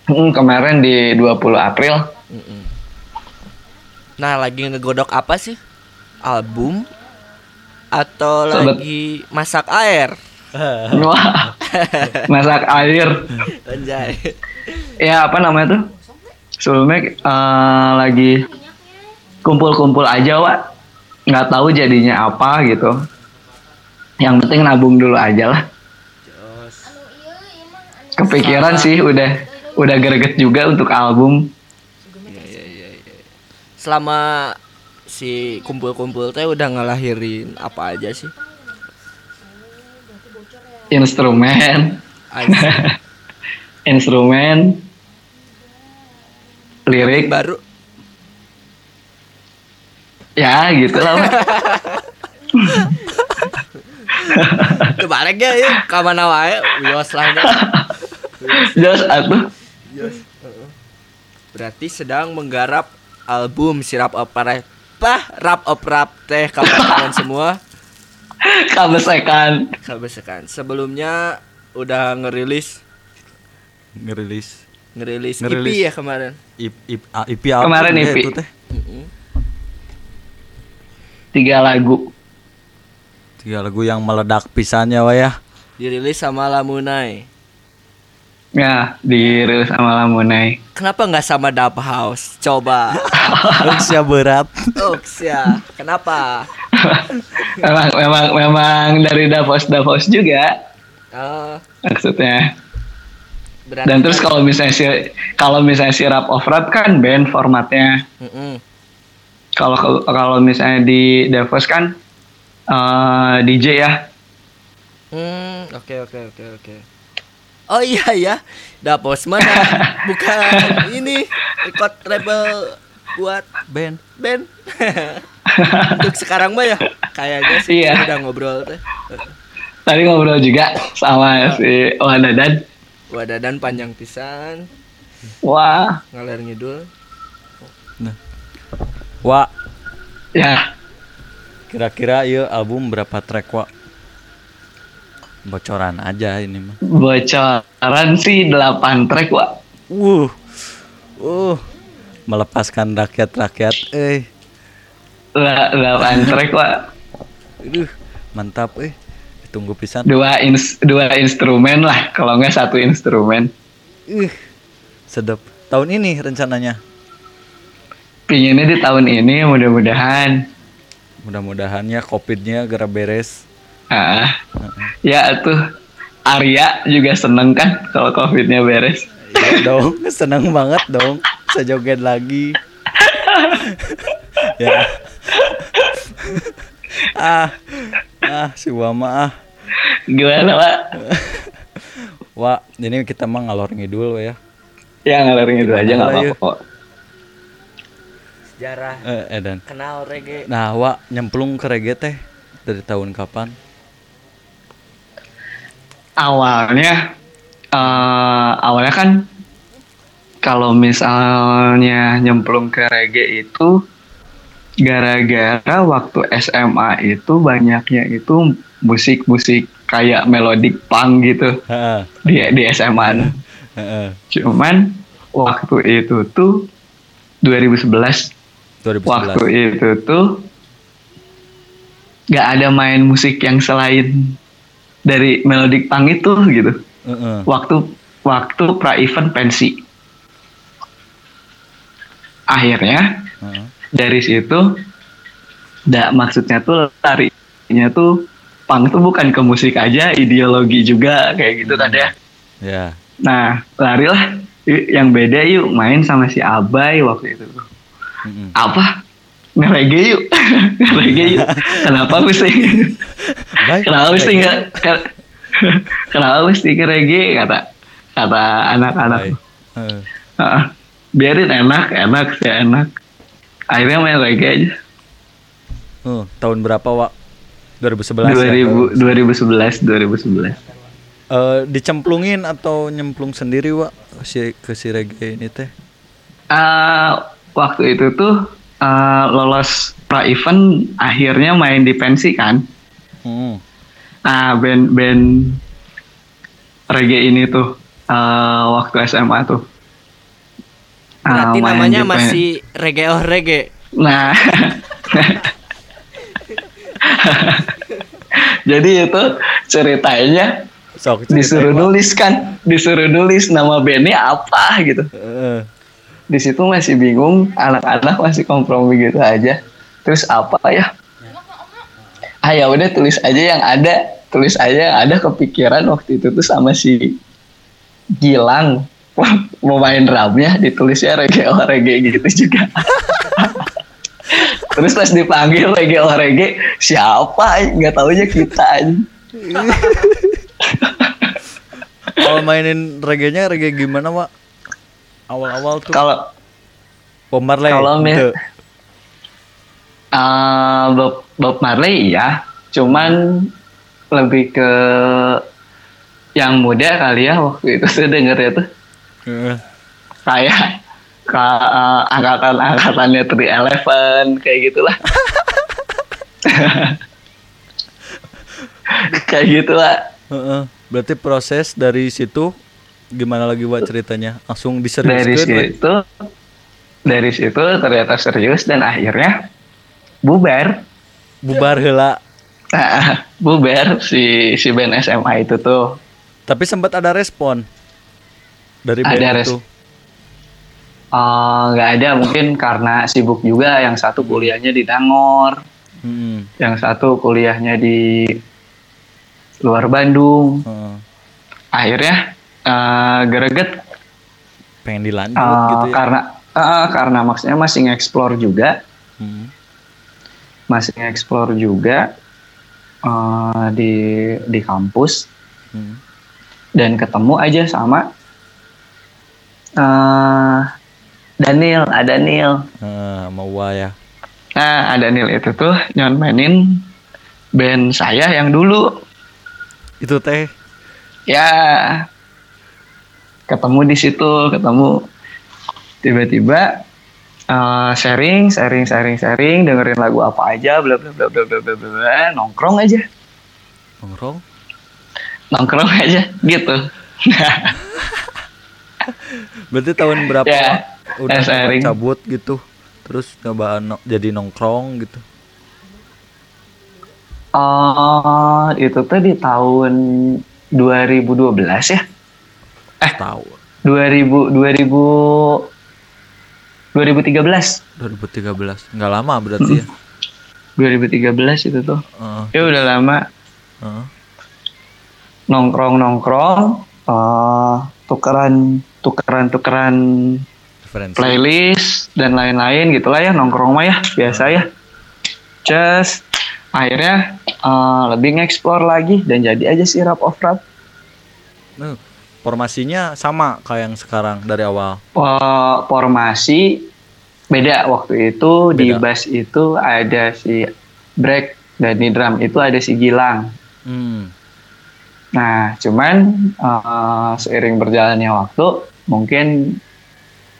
Hmm, kemarin di 20 April Mm-mm. Nah, lagi ngegodok apa sih? Album atau Sobat. lagi masak air? Wah, masak air. Anjay. Ya apa namanya tuh? Sebelumnya eh, lagi kumpul-kumpul aja, Wak. Nggak tahu jadinya apa gitu. Yang penting nabung dulu aja lah. Kepikiran sih udah udah greget juga untuk album. Selama si kumpul-kumpul teh udah ngelahirin apa aja sih? Instrumen, instrumen, lirik, baru ya gitu lah. Wak. kebalik ya yuk ka mana wae wios lah Jos atuh. Berarti sedang menggarap album si Rap Up Rap Pah, Rap Up Rap teh kawan-kawan semua Kabesekan. Kebesekan Sebelumnya udah ngerilis ngerilis ngerilis, Ngerilis. EP ya kemarin IP, IP, ah, IP apa Kemarin tuh ya IP. itu teh. Tiga lagu. tiga lagu yang meledak pisannya wa ya Dirilis sama Lamunai Ya, dirilis sama Lamunai. Kenapa nggak sama Dub House? Coba usia berat Oks ya Kenapa? memang memang memang dari Davos Davos juga Oh, maksudnya. berarti Dan terus kan- kalau misalnya si kalau misalnya si rap of rap kan band formatnya. Kalau kalau misalnya di Davos kan eh, DJ ya. Hmm, oke oke oke oke. Oh iya ya, Dapos mana? Bukan ini record label buat band band. Untuk sekarang mah ya kayaknya sih Iya. udah ngobrol teh. Tadi ngobrol juga sama si Wadadan. Wadah dan panjang pisan, Wah, ngalir ngidul. wa ya kira-kira ya album berapa track wa bocoran aja ini mah. Bocoran sih 8 track, Wak. uh uh melepaskan rakyat-rakyat eh. La- 8 track, Wak. aduh mantap eh. Ditunggu pisan. Dua ins dua instrumen lah, kalau nggak satu instrumen. uh sedap. Tahun ini rencananya? Pinginnya di tahun ini mudah-mudahan. mudah-mudahan ya covidnya gara beres Ah, ya tuh Arya juga seneng kan kalau covidnya beres. Iya dong, seneng banget dong. Bisa joget lagi. ya. ah, ah, si Wama ah. Gimana pak? Wah, ini kita mah ngalor ngidul ya. Ya ngalarin itu aja nggak apa-apa. kok. Sejarah Eh, Edan. kenal reggae. Nah, Wak nyemplung ke reggae teh dari tahun kapan? Awalnya, eh awalnya kan kalau misalnya nyemplung ke reggae itu gara-gara waktu SMA itu banyaknya itu musik-musik kayak melodic punk gitu Heeh. di di SMA. Heeh. Cuman waktu itu tuh 2011 2011. waktu itu tuh nggak ada main musik yang selain dari melodic punk itu gitu. Heeh. Waktu waktu pra event pensi. Akhirnya Heeh. dari situ nggak maksudnya tuh larinya tuh punk tuh bukan ke musik aja, ideologi juga kayak gitu kan ya. Ya. Nah, larilah yang beda yuk main sama si Abai waktu itu. Mm-mm. Apa? Ngerege yuk. Ngerege yuk. Kenapa mesti? Kenapa mesti nggak? ke- Kenapa mesti ngerege kata kata anak-anak. Heeh. Biarin enak, enak sih enak. Akhirnya main reggae aja. Oh, tahun berapa, Wak? 2011 ya? 2000, 2011, 2011. Eh, dicemplungin atau nyemplung sendiri, Wak? Si ke si reggae ini teh. Ah, waktu itu tuh ah, lolos pra event akhirnya main di pensi kan. Hmm. Nah, band-band reggae ini tuh eh, waktu SMA tuh. Ah, Berarti main namanya masih reggae oh reggae. Nah, Jadi itu ceritanya Sok disuruh nulis kan, disuruh nulis nama bandnya apa gitu. Heeh. Di situ masih bingung, anak-anak masih kompromi gitu aja. Terus apa ya? Ah ya udah tulis aja yang ada, tulis aja yang ada kepikiran waktu itu tuh sama si Gilang mau main drumnya ditulisnya reggae oh reggae gitu juga. Terus pas dipanggil reggae oh reggae siapa? Nggak taunya kita aja. Kalau mainin reggae-nya reggae gimana, Wak? Awal-awal tuh Kalau Bob Marley. kalau Tuh. Uh, Bob, Bob Marley iya, cuman lebih ke yang muda kali ya waktu itu saya denger ya tuh Heeh. kayak ke uh, angkatan-angkatannya 311 kayak gitulah. kayak gitulah. Heeh. Berarti proses dari situ gimana lagi buat ceritanya? Langsung Dari diseriuskan. we? situ dari situ ternyata serius dan akhirnya bubar. Bubar heula. Nah, bubar si si band SMA itu tuh. Tapi sempat ada respon dari Ada band res- itu. Eh, nggak ada mungkin karena sibuk juga yang satu kuliahnya di Nangor Hmm. yang satu kuliahnya di luar Bandung Heeh. akhirnya eh, greget Pengen dilanjut eh, gitu ya. karena eh, karena maksudnya masih nge-explore juga Hmm. masih nge-explore juga eh, di di kampus Hmm. dan ketemu aja sama eh Daniel ada Daniel Nah, mau ya. Nah, ada Neil itu tuh nyon mainin band saya yang dulu. Itu teh Ya, ketemu di situ, ketemu tiba-tiba eh, sharing, sharing, sharing, sharing, dengerin lagu apa aja, bla bla bla bla bla bla bla, bla, nongkrong aja, nongkrong. nongkrong aja, gitu. Berarti tahun berapa Ya, udah eh, sharing. cabut gitu. Terus coba no- jadi nongkrong gitu. Oh, itu tuh di tahun 2012 ya? Eh, tahu. 2000 2000 2013. 2013. Nggak lama berarti ya. 2013 itu tuh. Heeh. Ya udah lama heeh. nongkrong nongkrong eh tukeran tukeran tukeran Referensi. playlist dan lain-lain gitulah ya nongkrong mah ya biasa ya just akhirnya eh, lebih nge-explore lagi dan jadi aja sih rap of rap Nah, formasinya sama kayak yang sekarang dari awal. Eh, formasi beda waktu itu di Beda. bass itu ada si break dan di drum itu ada si Gilang Hmm. Nah, cuman eh, seiring berjalannya waktu, mungkin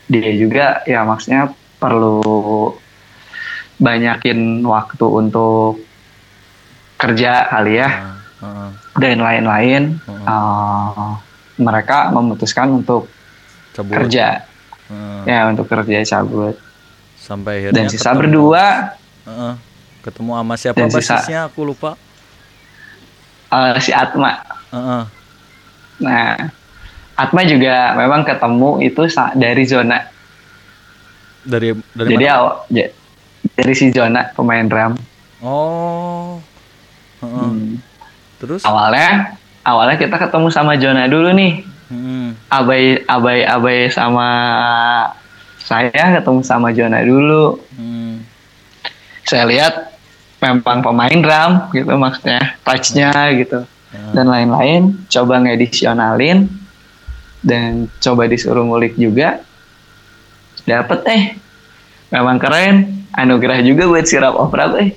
dia juga ya maksudnya perlu banyakin waktu untuk kerja kali ya Nah, heeh. dan lain-lain. Heeh. Eh, mereka memutuskan untuk Cabut. kerja, Heeh. ya untuk kerja cabut. Sampai akhirnya Dan sisa ketemu. berdua, Heeh. Ketemu sama siapa Dan sisa- basisnya aku lupa. eh, si Atma. Heeh. Nah, Atma juga memang ketemu itu dari zona Dari dari Jadi mana? aw- ja- dari si Jona pemain drum. Oh. Heeh. Hmm. Terus? Awalnya awalnya kita ketemu sama Jona dulu nih. Hmm. Abai abai abai sama saya ketemu sama Jona dulu. Hmm. Saya lihat memang pemain drum gitu maksudnya, touch-nya gitu Ya. dan lain-lain. Coba ngedisionalin dan coba disuruh ngulik juga. Dapet eh. Memang keren. Anugerah juga buat si Rap of Rap eh.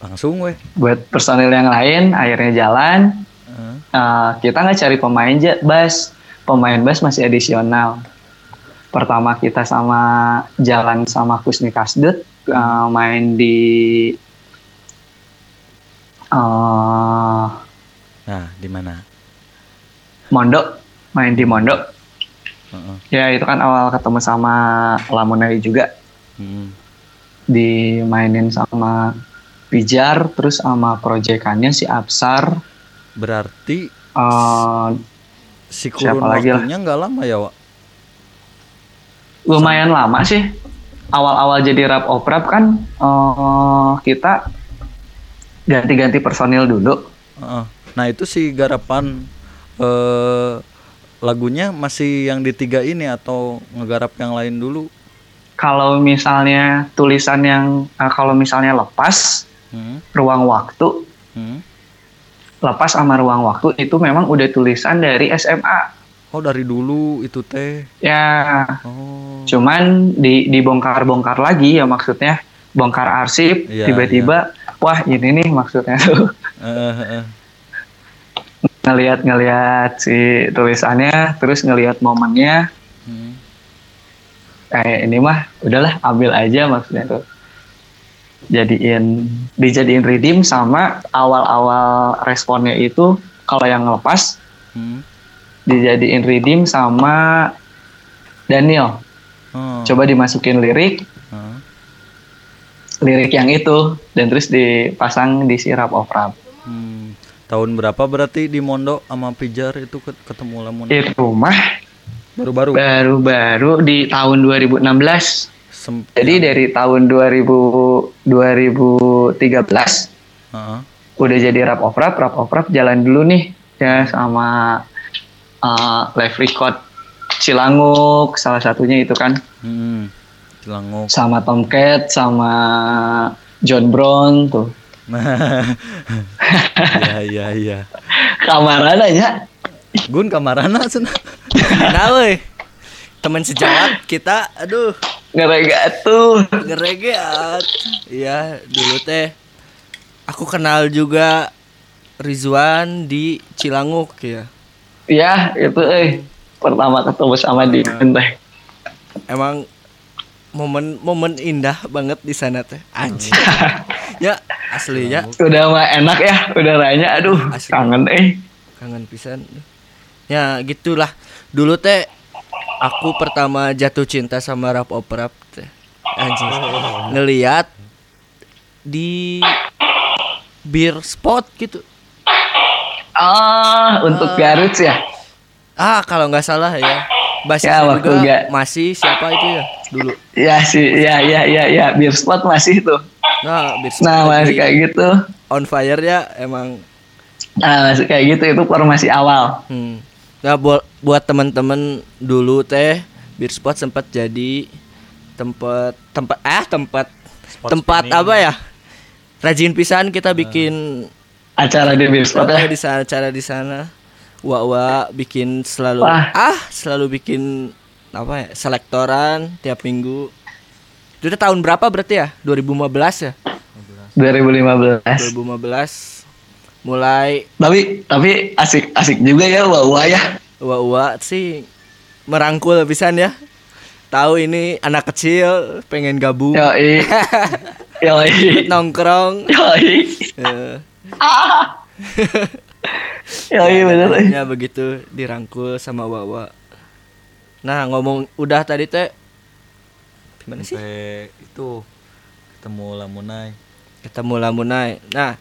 Langsung weh. buat personil yang lain akhirnya jalan Heeh. Eh, kita nggak cari pemain ja- bass pemain bass masih adisional pertama kita sama jalan sama Kusni Kasdut eh, main di eh Nah, di mana? Mondok main di Mondok Heeh. ya itu kan awal ketemu sama Lamunai juga Hmm. dimainin sama Pijar terus sama proyekannya si Absar Berarti eh, si kurun waktunya nggak lama ya, Wak? lumayan lama sih awal-awal jadi rap oprap kan eh, kita ganti-ganti personil dulu. Nah itu si garapan eh lagunya masih yang di tiga ini atau ngegarap yang lain dulu? kalau misalnya tulisan yang eh, kalau misalnya lepas Hmm. ruang waktu Hmm. lepas sama ruang waktu itu memang udah tulisan dari SMA Oh dari dulu itu teh. ya Oh. cuman di dibongkar-bongkar lagi ya maksudnya bongkar arsip Iya, tiba-tiba wah ini nih maksudnya tuh Eh, eh, eh. ngelihat ngelihat si tulisannya terus ngelihat momennya Hmm. kayak ini mah udahlah ambil aja maksudnya tuh jadiin dijadiin redeem sama awal-awal responnya itu kalau yang lepas Hmm. dijadiin redeem sama Daniel Oh. coba dimasukin lirik Heeh. lirik yang itu dan terus dipasang di si rap of rap Hmm. Tahun berapa berarti di Mondo sama Pijar itu ket- ketemu lamun itu mah baru-baru? baru-baru di tahun 2016 Sem- jadi yang- dari tahun 2000 2013 Heeh. udah jadi rap of rap, rap of rap jalan dulu nih ya sama uh, live record Cilanguk salah satunya itu kan Hmm. Cilanguk. sama Tomcat sama John Brown tuh Iya iya iya. kamaran aja Gun kamarana cenah. Nah, weh. Teman sejawat kita, aduh, ngerega tuh ngeregeat. Iya, dulu teh aku kenal juga Rizwan di Cilanguk ya. ya itu eh pertama ketemu sama dia teh Emang momen-momen indah banget di sana teh. Anjir. ya, aslinya udah mah enak ya udaranya aduh Asli. kangen eh kangen pisan. Ya, gitulah. Dulu teh aku pertama jatuh cinta sama rap teh. Anjir. Ngeliat di beer spot gitu. ah untuk Garut ya Ah, kalau nggak salah ya. Basisnya Ya, waktu juga nggak- masih siapa itu ya dulu. ya sih ya ya ya ya beer spot masih tuh Nah, beer spot nah masih kayak gitu on fire ya emang. nah masih kayak gitu itu formasi awal Hmm. Nah, buat buat teman-teman dulu teh beer spot sempat jadi tempat tempat ah tempat tempat apa ya? Rajin pisan kita bikin acara di beer spot ya di sana acara di sana. Wah, wah bikin selalu Wah. ah selalu bikin apa ya? Selektoran tiap minggu. Itu tahun berapa berarti ya? 2015 ya? 2015 2015 mulai tapi tapi asik asik juga ya wah wah ya Wah, sih merangkul pisan ya. Tahu ini anak kecil pengen gabung yoi yoi nongkrong. yoi Eh, yoi bener eh. ya begitu dirangkul sama Wawa. Nah, ngomong udah tadi teh gimana sih? Sampai itu ketemu Lamunai. Ketemu Lamunai. Nah,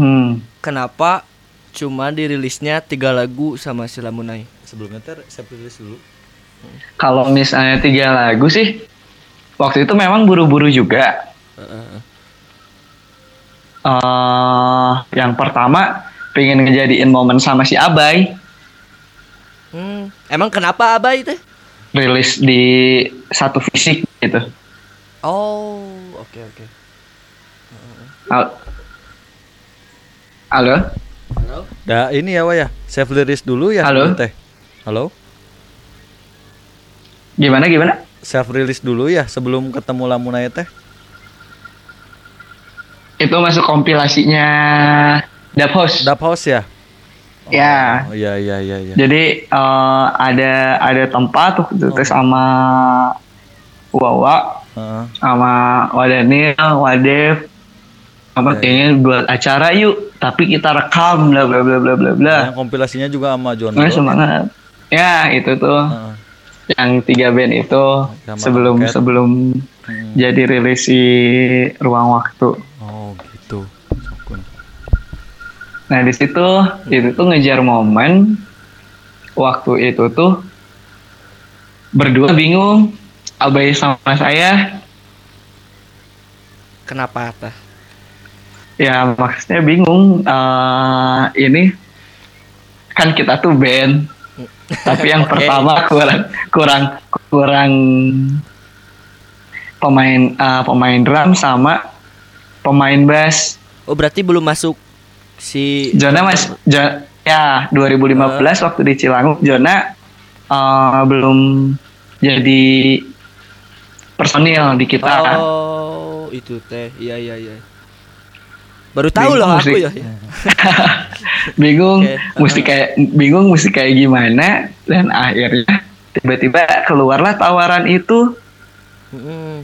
hmm kenapa cuma dirilisnya tiga lagu sama si Lamunai? Sebelumnya teh saya rilis dulu. kalau misalnya tiga lagu sih waktu itu memang buru-buru juga eh yang pertama pengen ngejadiin momen sama si Abai Hmm, emang kenapa Abah itu? rilis di satu fisik gitu Oh, oke oke. Al- Halo? Halo? Dah ini ya Wak ya. Saya rilis dulu ya Halo? teh. Halo? Gimana gimana? Self release dulu ya sebelum ketemu Lamunai teh. Itu masuk kompilasinya Dap House. Dap House ya? Ya. Oh iya iya iya iya. Jadi eh, ada ada tempat tuh terus sama Wawa Heeh. sama Wadanil, Wadev apa kayaknya buat acara yuk tapi kita rekam bla bla bla bla bla bla. Yang kompilasinya juga sama John Nah, semangat. Ya, itu tuh. Heeh. Yang tiga band itu Sama sebelum sebelum Hmm. jadi rilis si Ruang Waktu. Oh Nah di situ itu tuh ngejar momen waktu itu tuh berdua bingung Abai sama saya Kenapa tah? Ya maksudnya bingung eh, ini kan kita tuh band. Tapi yang Oke. pertama kurang kurang kurang pemain eh, pemain drum sama pemain bass. Oh berarti belum masuk si Jona mas Jo- ya 2015 waktu di Cilangu Jona eh, belum jadi personil di kita. Oh itu teh. Iya iya iya. Baru tahu Bingung loh aku ya. bingung Oke, mesti kayak bingung mesti kayak gimana dan akhirnya tiba-tiba keluarlah tawaran itu Mm-mm.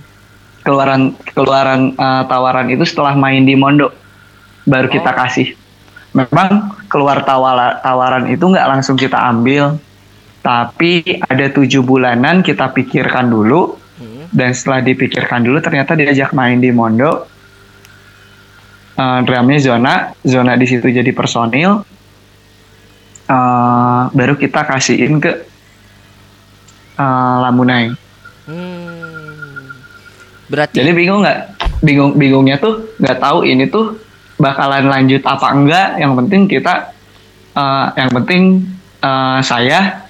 keluaran keluaran eh, tawaran itu setelah main di Mondo baru kita Oh. kasih memang keluar tawala, tawaran itu nggak langsung kita ambil tapi ada tujuh bulanan kita pikirkan dulu Mm. dan setelah dipikirkan dulu ternyata diajak main di Mondo Eh, drumnya zona. Zona di situ jadi personil. Eh, baru kita kasihin ke eh, Lamunai. Hmm. Berarti jadi bingung nggak? Bingung bingungnya tuh nggak tahu ini tuh bakalan lanjut apa enggak. Yang penting kita eh, yang penting eh, saya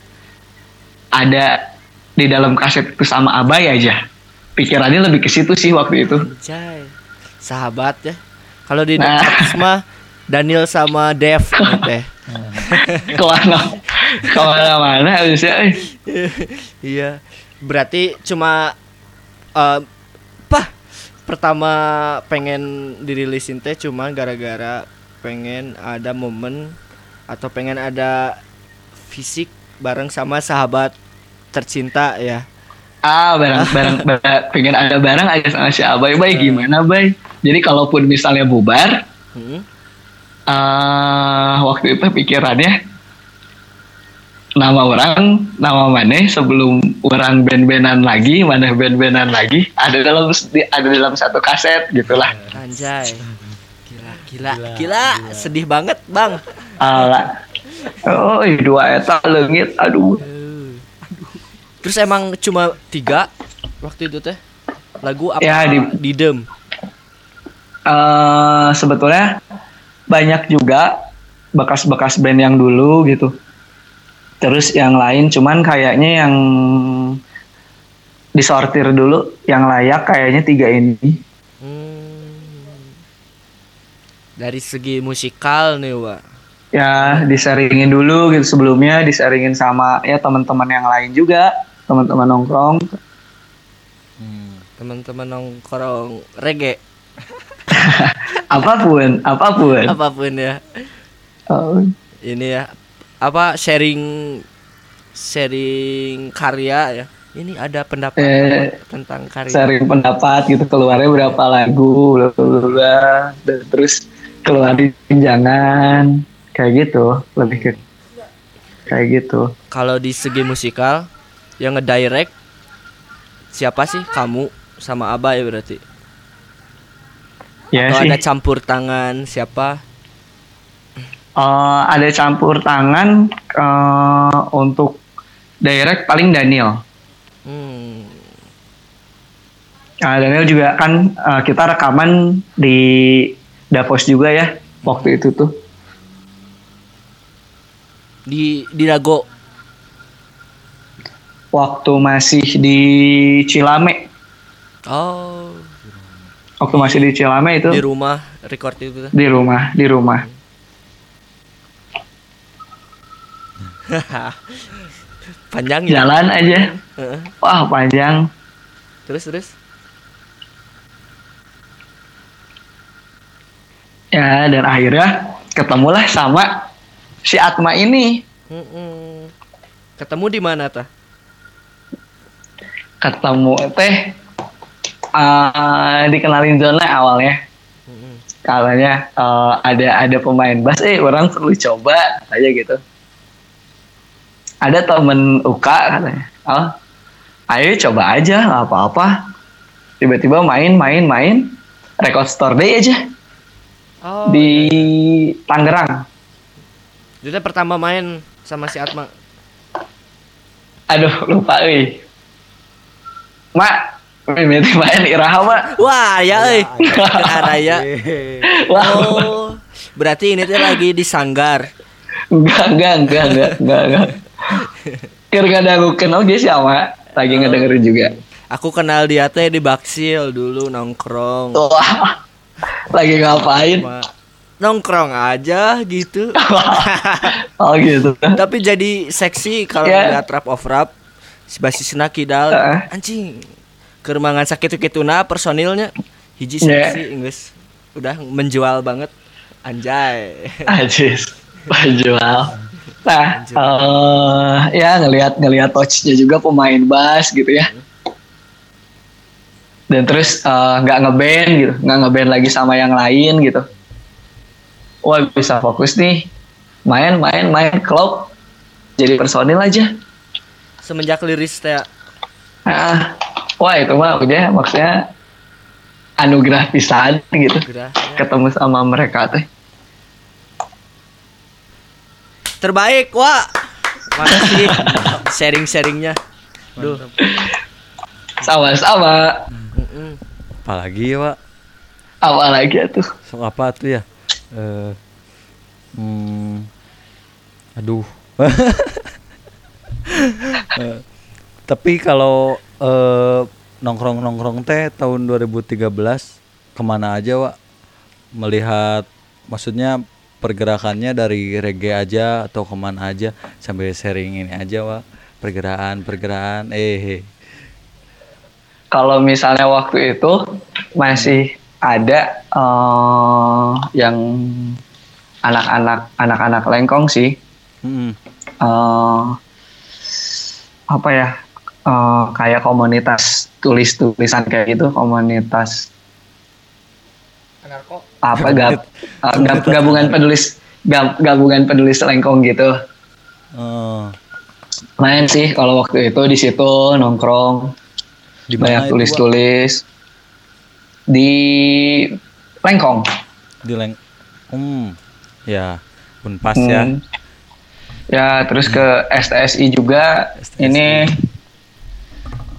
ada di dalam kaset itu sama Abai aja. Pikirannya lebih ke situ sih waktu itu. Anjay. Sahabat ya. Kalau di Nah. Netflix mah Daniel sama Dev teh. ke mana ke mana-mana harusnya. Iya. Berarti cuma eh apa? Pertama pengen dirilisin teh cuma gara-gara pengen ada momen atau pengen ada fisik bareng sama sahabat tercinta ya. Ah barang barang barang- pengen ada barang aja sama si Abai Bay gimana Bay? Jadi kalaupun misalnya bubar Hmm. ah waktu itu pikirannya nama orang nama mana sebelum orang band-bandan lagi mana band-bandan lagi ada dalam ada dalam satu kaset gitulah. Anjay. Gila, gila, gila, sedih banget, Bang. ala. Oh ih, dua eta leungit. Aduh Terus emang cuma tiga waktu itu teh lagu apa? Ya, di- Didem. eh sebetulnya banyak juga bekas-bekas band yang dulu gitu. Terus yang lain cuman kayaknya yang disortir dulu yang layak kayaknya tiga ini. Hmm. Dari segi musikal nih, Wak. Ya diseringin dulu gitu sebelumnya diseringin sama ya teman-teman yang lain juga teman-teman nongkrong. Teman-teman nongkrong reggae apa pun apa pun. apa pun ya. Oh, Ini ya apa sharing sharing karya ya. Ini ada pendapat Eh, tentang karya. sharing pendapat gitu keluarnya berapa lagu bla dan terus keluarin jangan kayak gitu lebih ke kayak gitu Kalau di segi musikal yang ngedirect siapa sih? Kamu sama Abah ya berarti. ya Atau sih ada campur tangan siapa? Eh, ada campur tangan eh, untuk direct paling Daniel Hmm. Nah, Daniel juga kan eh, kita rekaman di Davos juga ya waktu itu tuh Di di Dago. Waktu masih di Cilame. Oh, waktu masih di Cilame itu. Di rumah record itu di rumah di rumah. Panjang ya. jalan aja. Wah panjang. Terus terus. ya dan akhirnya ketemulah sama si Atma ini. Ketemu di mana tah? Ketemu teh eh, dikenalin zona awalnya Mm-mm. katanya eh, ada ada pemain bass eh orang perlu coba aja gitu ada temen UK katanya oh ayo coba aja nggak apa-apa tiba-tiba main main main record store day aja Oh, di Tangerang. Itu teh pertama main sama si Atma. Aduh, lupa euy. Mak, mimiti main iraha, Mak. Wah, ya euy. Araya. Wah, Oh, berarti ini tuh lagi di sanggar. enggak, enggak, enggak, enggak, enggak, enggak. Keur ngadangukeun oge sih, Mak. Lagi ngedengerin juga. Aku kenal dia teh di Baksil dulu nongkrong. Wah. Lagi ngapain? Ma- Nongkrong aja gitu. Oh gitu. Tapi jadi seksi kalau Ya. lihat rap of rap. Si basisna kidal. Heeh. Anjing. Kermangan sakit kituna personilnya hiji Ya. seksi Inggris. Udah menjual banget. Anjay. Ajis. Penjual. Nah, eh, ya ngelihat ngelihat touchnya juga pemain bass gitu ya. Dan terus eh, nggak ngeband gitu, nggak ngeband lagi sama yang lain gitu. Wah bisa fokus nih, main main main klub, jadi personil aja. Semenjak liris teh Ah, wah itu mah udah maksudnya anugerah pisan gitu, gerah. ketemu sama mereka teh. Terbaik, Wak. Makasih sharing-sharingnya. Duh. Sama-sama. Mm-mm. Apalagi ya, Pak? Apa lagi tuh? Sok apa tuh ya? Eh hmm, aduh. Eh, tapi kalau eh, nongkrong-nongkrong teh tahun 2013 ke mana aja, Wak? Melihat maksudnya pergerakannya dari reggae aja atau ke mana aja sambil sharing ini aja, Wak. Pergerakan-pergerakan eh kalau misalnya waktu itu masih ada eh, yang anak-anak anak-anak lengkong sih hmm, eh, apa ya eh, kayak komunitas tulis-tulisan kayak gitu komunitas apa gab, eh, gab- gabungan penulis gab- gabungan penulis lengkong gitu. Eh, main sih kalau waktu itu di situ nongkrong di banyak tulis-tulis. Di Lengkong. di leng hmm ya unpas ya. Hmm. Ya, terus ke STSI juga. STSI. Ini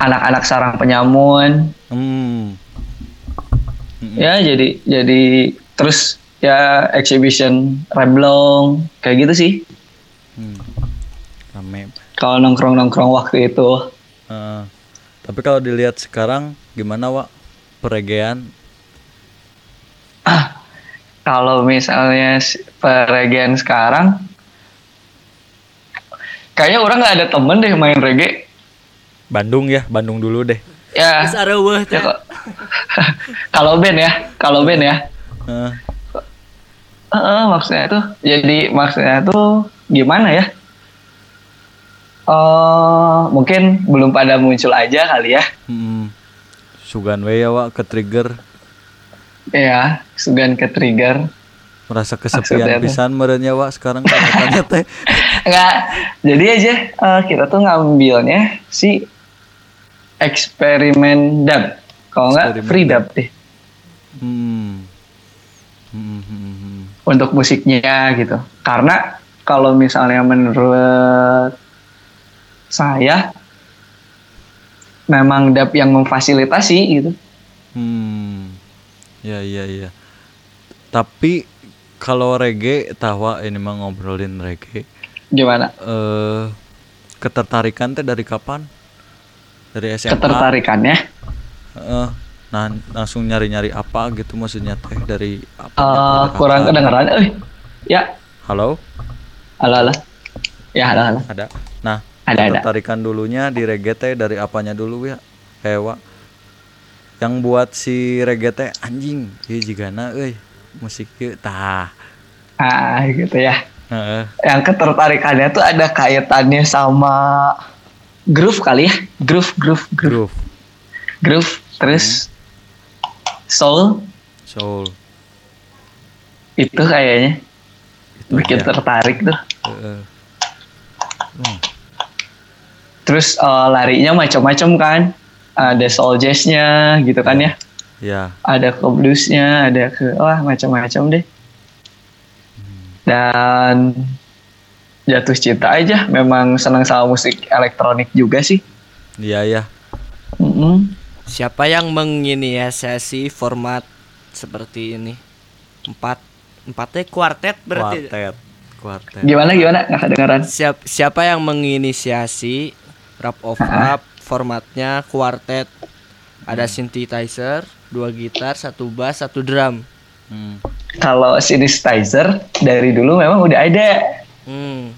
anak-anak sarang penyamun. hmm Ya, jadi jadi terus ya exhibition Reblong kayak gitu sih. Hmm. rame Kalau nongkrong-nongkrong waktu itu. Eh, tapi kalau dilihat sekarang gimana Wak peregean Kalau misalnya peregian sekarang kayaknya orang nggak ada temen deh main reggae. Bandung ya Bandung dulu deh Ya. Ya kok. kalau band ya, kalau band ya. Eh, Heeh, maksudnya tuh jadi maksudnya tuh gimana ya? Oh, mungkin belum pada muncul aja kali ya. hmm. Sugan we ya Wak ke trigger Ya, sugan ke trigger. merasa kesepian pisan merenya Wak sekarang kelihatannya teh Enggak. Jadi aja eh, kita tuh ngambilnya si eksperimen dub. Kalau enggak Eksperimen free dub deh hmm. Hmm, hmm, hmm. untuk musiknya gitu. Karena kalau misalnya menurut saya memang dub yang memfasilitasi gitu. Hmm. Ya iya iya. Tapi kalau reggae tawa ini mah ngobrolin reggae. Gimana? Eh ketertarikan teh dari kapan? Dari SMA. Ketertarikannya? Heeh. nah langsung nyari-nyari apa gitu maksudnya teh dari apa? Eh, dari kurang kedengeran. Eh, ya, Halo? halo, halo. Ya, halo, halo. Ada. Nah, Ada, ada. ketertarikan dulunya di reggae teh dari apanya dulu ya? Hewa. Yang buat si reggae teh anjing, ieu jigana euy. Musik tah. Ah, gitu ya. Heeh. Yang ketertarikannya tuh ada kaitannya sama groove kali ya. Groove, groove, groove. Groove, Groove, terus soul soul. itu kayaknya Itu bikin aja. tertarik tuh. Heeh. Hmm. Terus eh, larinya macam-macam kan. Ada soul jazznya gitu kan ya. Ya, Ada ke bluesnya, ada ke wah macam-macam deh. Dan jatuh cinta aja memang senang sama musik elektronik juga sih Iya ya. Mm-mm. Siapa yang menginisiasi format seperti ini? Empat empatnya kuartet berarti. Kuartet. Kuartet. gimana gimana nggak kedengeran Siap, siapa yang menginisiasi rap of rap formatnya kuartet? Ada synthesizer, dua gitar, satu bass, satu drum. Hmm. Kalau synthesizer dari dulu memang udah ada Hmm.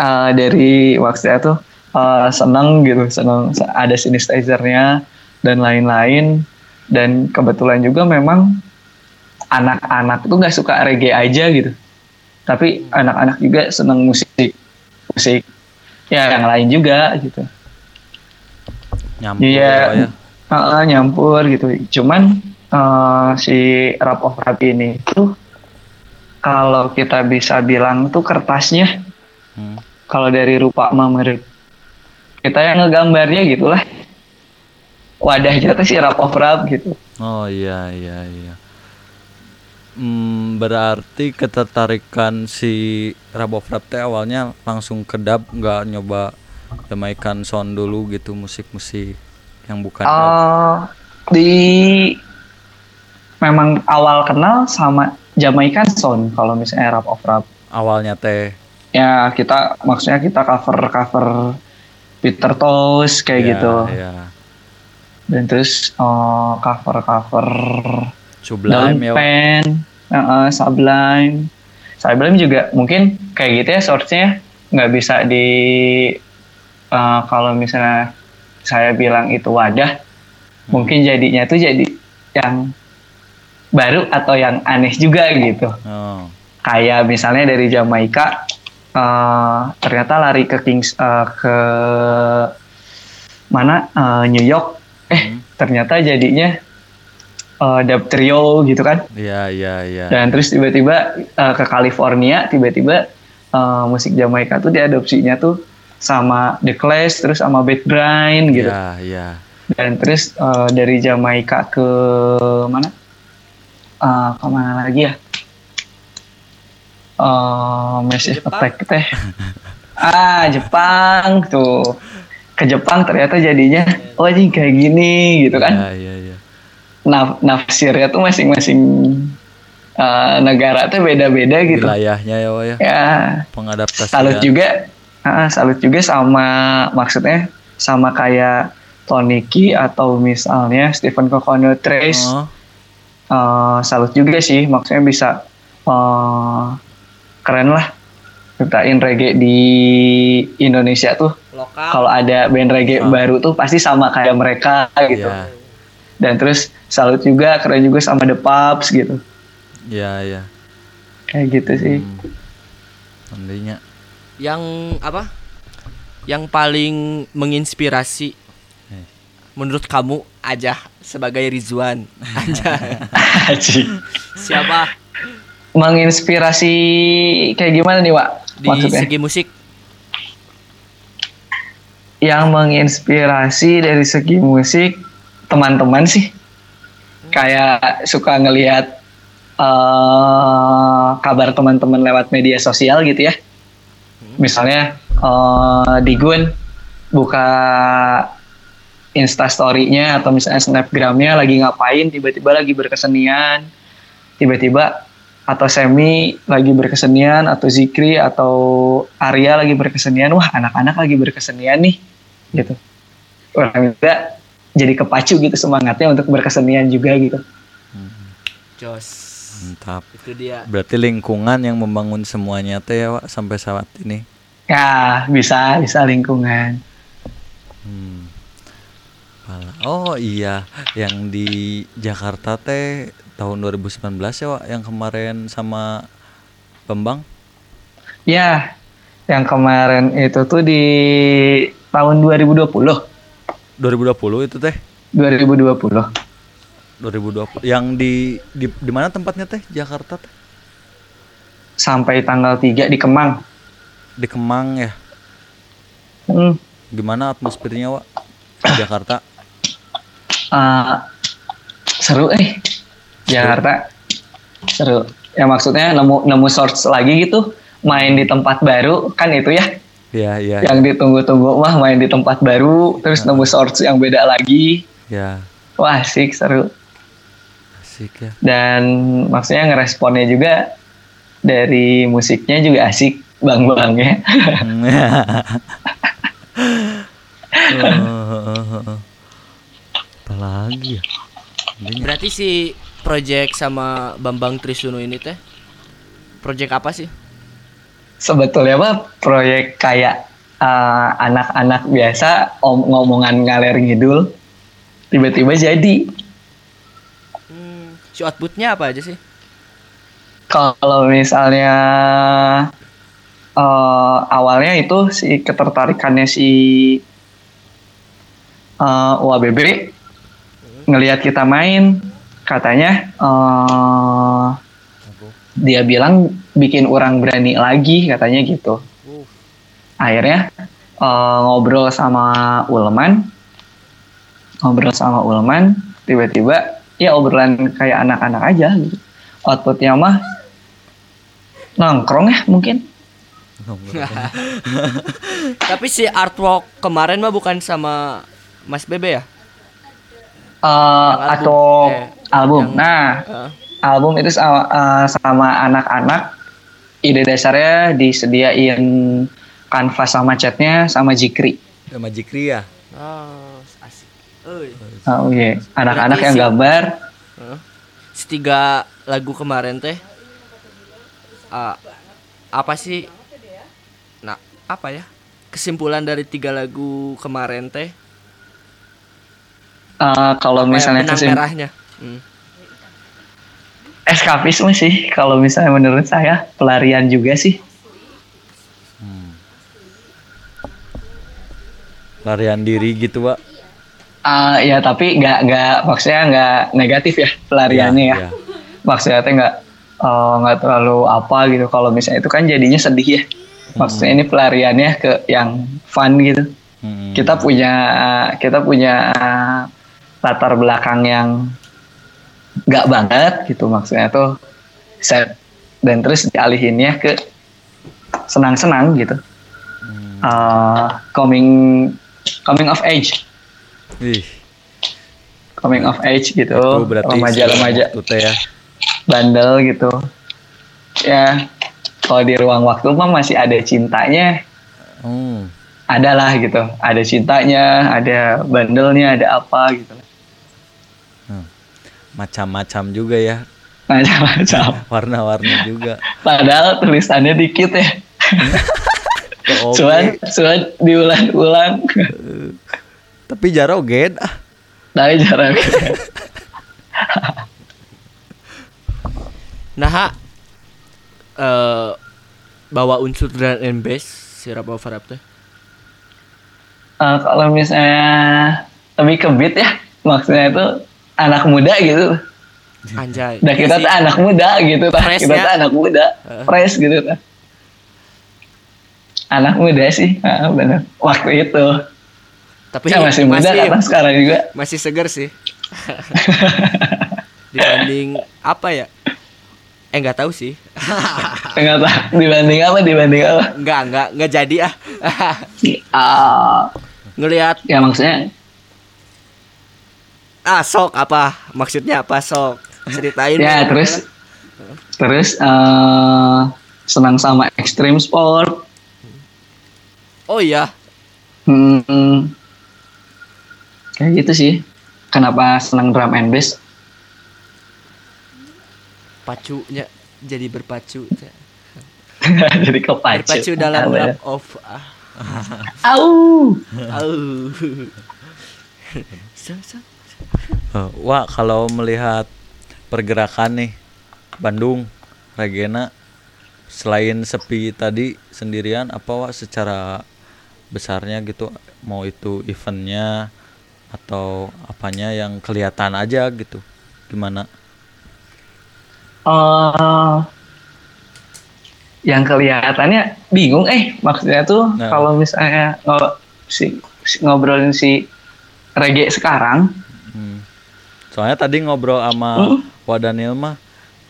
uh, dari maksudnya tuh uh, seneng gitu seneng ada synthesizernya dan lain-lain dan kebetulan juga memang anak-anak tuh nggak suka reggae aja gitu tapi anak-anak juga seneng musik musik ya yang lain juga gitu Nyampur Iya, ya. uh, nyampur gitu. Cuman uh, si rap of rap ini tuh kalau kita bisa bilang tuh kertasnya Hmm. kalau dari rupa mah mirip kita yang ngegambarnya gitulah wadahnya tuh si rap of rap gitu. Oh iya iya iya. Hmm, berarti ketertarikan si Rap of Rap teh awalnya langsung ke dub nggak nyoba Jamaican sound dulu gitu musik-musik yang bukan. Uh, di memang awal kenal sama Jamaican Sound kalau misalnya rap of rap. awalnya teh Ya kita maksudnya kita cover cover Peter Tosh kayak Ya, gitu. ya. Dan terus uh, cover cover Sublime ya Pen, uh, Sublime. Sublime juga mungkin kayak gitu ya source-nya nggak bisa di uh, kalau misalnya saya bilang itu wadah, mungkin jadinya tuh jadi yang baru atau yang aneh juga gitu. oh. Kayak misalnya dari Jamaika eh, ternyata lari ke Kings eh, ke mana Eh, New York, eh ternyata jadinya eh, dub trio gitu kan. iya iya iya Dan terus tiba-tiba eh, ke California, tiba-tiba eh, musik Jamaika tuh diadopsinya tuh sama The Clash, terus sama Bad Brain gitu. iya iya Dan terus eh, dari Jamaika ke mana? Eh, ke mana lagi ya? Eh, Massive Jepang? Attack teh. ah, Jepang tuh. Ke Jepang ternyata jadinya oh ini kayak gini gitu kan. iya iya iya Naf nafsirnya tuh masing-masing eh, negara tuh beda-beda gitu. wilayahnya ya Wak, ya Ya, pengadaptasian salut juga ah, salut juga sama maksudnya sama kayak Toniki atau misalnya Stephen Coconut Trace Oh, Eh, salut juga sih maksudnya bisa eh, keren lah ciptain reggae di Indonesia tuh Lokal. kalau ada band reggae Ah. baru tuh pasti sama kayak mereka gitu iya dan terus salut juga keren juga sama The Pups gitu iya iya kayak gitu sih hmm. Yang apa? Yang paling menginspirasi. Menurut kamu aja sebagai Rizwan? Aja siapa? Menginspirasi kayak gimana nih Wak? Di maksudnya? segi musik? Yang menginspirasi dari segi musik teman-teman sih. Kayak suka ngelihat eh, kabar teman-teman lewat media sosial gitu ya. Misalnya eh, di Gun buka instastory-nya atau misalnya snapgramnya lagi ngapain tiba-tiba lagi berkesenian tiba-tiba atau Semi lagi berkesenian atau Zikri atau Arya lagi berkesenian wah anak-anak lagi berkesenian nih gitu. Orang juga jadi kepacu gitu semangatnya untuk berkesenian juga gitu. Jos. Mantap. Itu dia. Berarti lingkungan yang membangun semuanya teh ya Wak, sampai saat ini? Ya bisa bisa lingkungan. Hmm. Pala- Oh iya, yang di Jakarta teh tahun 2019 ya, Wak, yang kemarin sama Bambang. ya yang kemarin itu tuh di tahun 2020 2020 itu teh. 2020 2020. Yang di di, di mana tempatnya teh? Jakarta teh. sampai tanggal 3 di Kemang Di Kemang ya. Hmm, Gimana atmosfernya, Wak? Jakarta. Eh, seru eh Jakarta. Seru. Ya maksudnya nemu nemu source lagi gitu main di tempat baru kan itu ya? Iya, iya. yang ditunggu-tunggu mah main di tempat baru terus nemu source yang beda lagi. Ya, wah asik seru. Asik ya. dan maksudnya ngeresponnya juga dari musiknya juga asik bang bangnya Apa lagi ya? Anjing. Berarti si project sama Bambang Trisunu ini teh project apa sih? sebetulnya mah proyek kayak uh, anak-anak biasa om ngomongan ngaler ngidul tiba-tiba jadi Hmm, si outputnya apa aja sih? kalau misalnya eh, awalnya itu si ketertarikannya si eh, UABB ngelihat kita main katanya eh, dia bilang bikin orang berani lagi katanya gitu. Uh, akhirnya eh, ngobrol sama Ulman ngobrol sama Ulman tiba-tiba ya obrolan kayak anak-anak aja gitu. Outputnya mah nongkrong ya mungkin. Tapi si artwork kemarin mah bukan sama Mas Bebe ya? Eh, album. atau Eh, album yang- nah Heeh. album itu sama, eh, sama anak-anak ide dasarnya disediain kanvas sama catnya sama Jikri Sama Jikri ya? Oh, asik. Euy. oh iya anak-anak Berarti yang gambar Heeh. Setiga lagu kemarin teh ah, apa sih? Nah, apa ya? Kesimpulan dari tiga lagu kemarin teh Eh, kalau ya, misalnya benang kesim- merahnya. Hmm. eskapisme sih kalau misalnya menurut saya pelarian juga sih Larian diri gitu, Pak. Ah, ya tapi nggak nggak maksudnya nggak negatif ya pelariannya ya, Iya, iya. maksudnya teh nggak eh, nggak terlalu apa gitu kalau misalnya itu kan jadinya sedih ya maksudnya ini pelariannya ke yang fun gitu Mm-mm. kita punya kita punya latar belakang yang nggak banget gitu maksudnya tuh. Set. Dan terus dialihinnya ke senang-senang gitu. Eh, coming coming of age. Ih, coming of age gitu. Remaja-remaja. ya. bandel gitu. Ya kalau di ruang waktu mah masih ada cintanya. Hmm. ada lah gitu. Ada cintanya ada bandelnya ada apa gitu Macam-macam juga ya. macam-macam Warna-warni juga. padahal tulisannya dikit ya cuman cuman diulang-ulang Tapi jaro ged ah. tapi jarang Nah, Ha, eh, bawa unsur drum and bass si Rap Over teh. Eh, kalau misalnya lebih ke beat ya maksudnya itu anak muda gitu Anjay. dan kita Iya tuh anak muda gitu tah. Kita ya. tuh anak muda fresh gitu tah. anak muda sih ah, bener waktu itu Tapi ya masih muda masih, karena sekarang juga masih segar sih. Dibanding apa ya? Eh nggak tahu sih. Enggak tahu dibanding apa dibanding apa Nggak nggak nggak jadi ah. Ah, Ngelihat ya maksudnya ah sok apa? Maksudnya apa sok? Ceritain. ya terus terus eh, senang sama extreme sport Oh iya. Hmm, kayak gitu sih. Kenapa senang drum and bass? Pacunya jadi berpacu. Jadi kepacu. Berpacu dalam rap of. Au. Au. So, so. Eh, Wah, kalau melihat pergerakan nih Bandung, Regena selain sepi tadi sendirian apa Wak secara besarnya gitu mau itu eventnya atau apanya yang kelihatan aja gitu gimana Eh, yang kelihatannya bingung eh maksudnya tuh Nah. kalau misalnya si, si- ngobrolin si reggae sekarang. Soalnya tadi ngobrol sama Hmm. Wadanil mah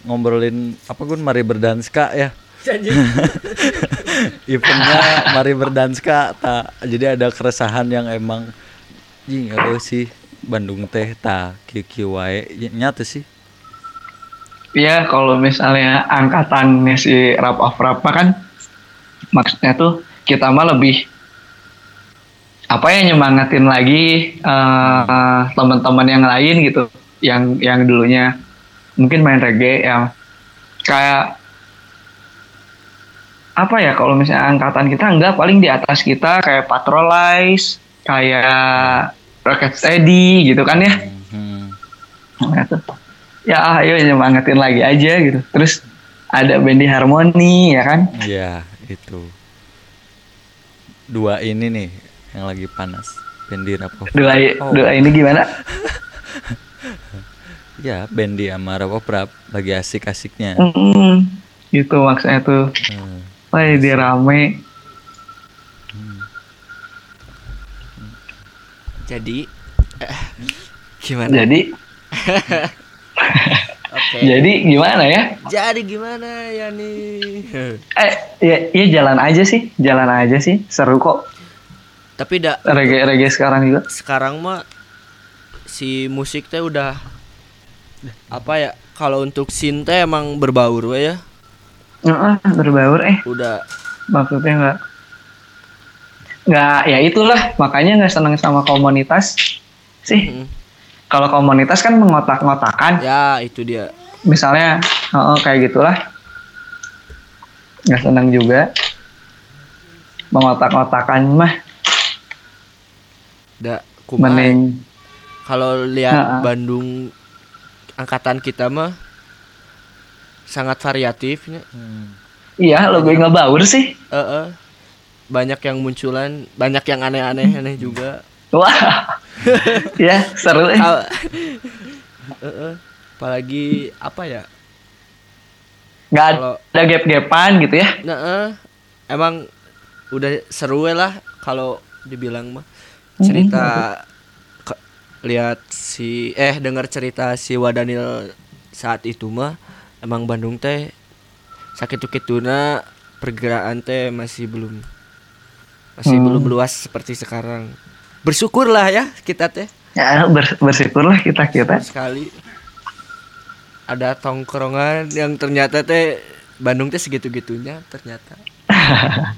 ngobrolin apa gun mari berdanska ya? Eventnya mari berdanska tak jadi ada keresahan yang emang jing apa sih Bandung teh tak kieu wae. Ya, nyata sih. Iya, kalau misalnya angkatannya si Rap of Rapa kan maksudnya tuh kita mah lebih apa ya nyemangatin lagi eh, teman-teman yang lain gitu, yang yang dulunya mungkin main reggae yang kayak apa ya kalau misalnya angkatan kita enggak paling di atas kita kayak Patrolize, kayak Rocket Steady gitu kan ya. hmm. Nah, ya ayo nyemangatin lagi aja gitu. Terus ada Bendy Harmony ya kan? Ya itu. Dua ini nih yang lagi panas. Bendi apa? Dua Oh. dua ini gimana? Ya Bendi sama Rap Rap lagi asik-asiknya. Hmm, gitu maksudnya tuh. Hmm. lagi rame. Jadi eh, gimana? jadi? Oke. jadi gimana ya? Jadi gimana ya nih? eh ya, ya jalan aja sih. Jalan aja sih. Seru kok Tapi dak reggae reggae sekarang juga? Sekarang mah si musik teh udah apa ya? Kalau untuk scene teh emang berbaur we ya. Heeh, berbaur eh. Udah. Maksudnya nggak nggak ya itulah makanya nggak senang sama komunitas sih. Mm, kalau komunitas kan mengotak-ngotakan. Ya itu dia. misalnya oh, kayak gitulah. Nggak senang juga. Mengotak-ngotakan mah Da mending Kalau lihat Ha-ha. Bandung angkatan kita mah sangat variatifnya. Hmm. iya lebih ngebaur sih Eh, eh. banyak yang munculan, banyak yang aneh-aneh aneh juga. wah ya seru eh. Eh. apalagi apa ya? nggak kalau- ada gap-gapan gitu ya Nah, eh, emang udah seru we lah kalau dibilang mah cerita ke- lihat si eh dengar cerita si Wadanil saat itu mah emang Bandung teh sakit kituna pergerakan teh masih belum masih Hmm. belum luas seperti sekarang. Bersyukurlah ya kita teh. Ya ber- bersyukurlah kita kita. Sekali. Ada tongkrongan yang ternyata teh Bandung teh segitu-gitunya ternyata.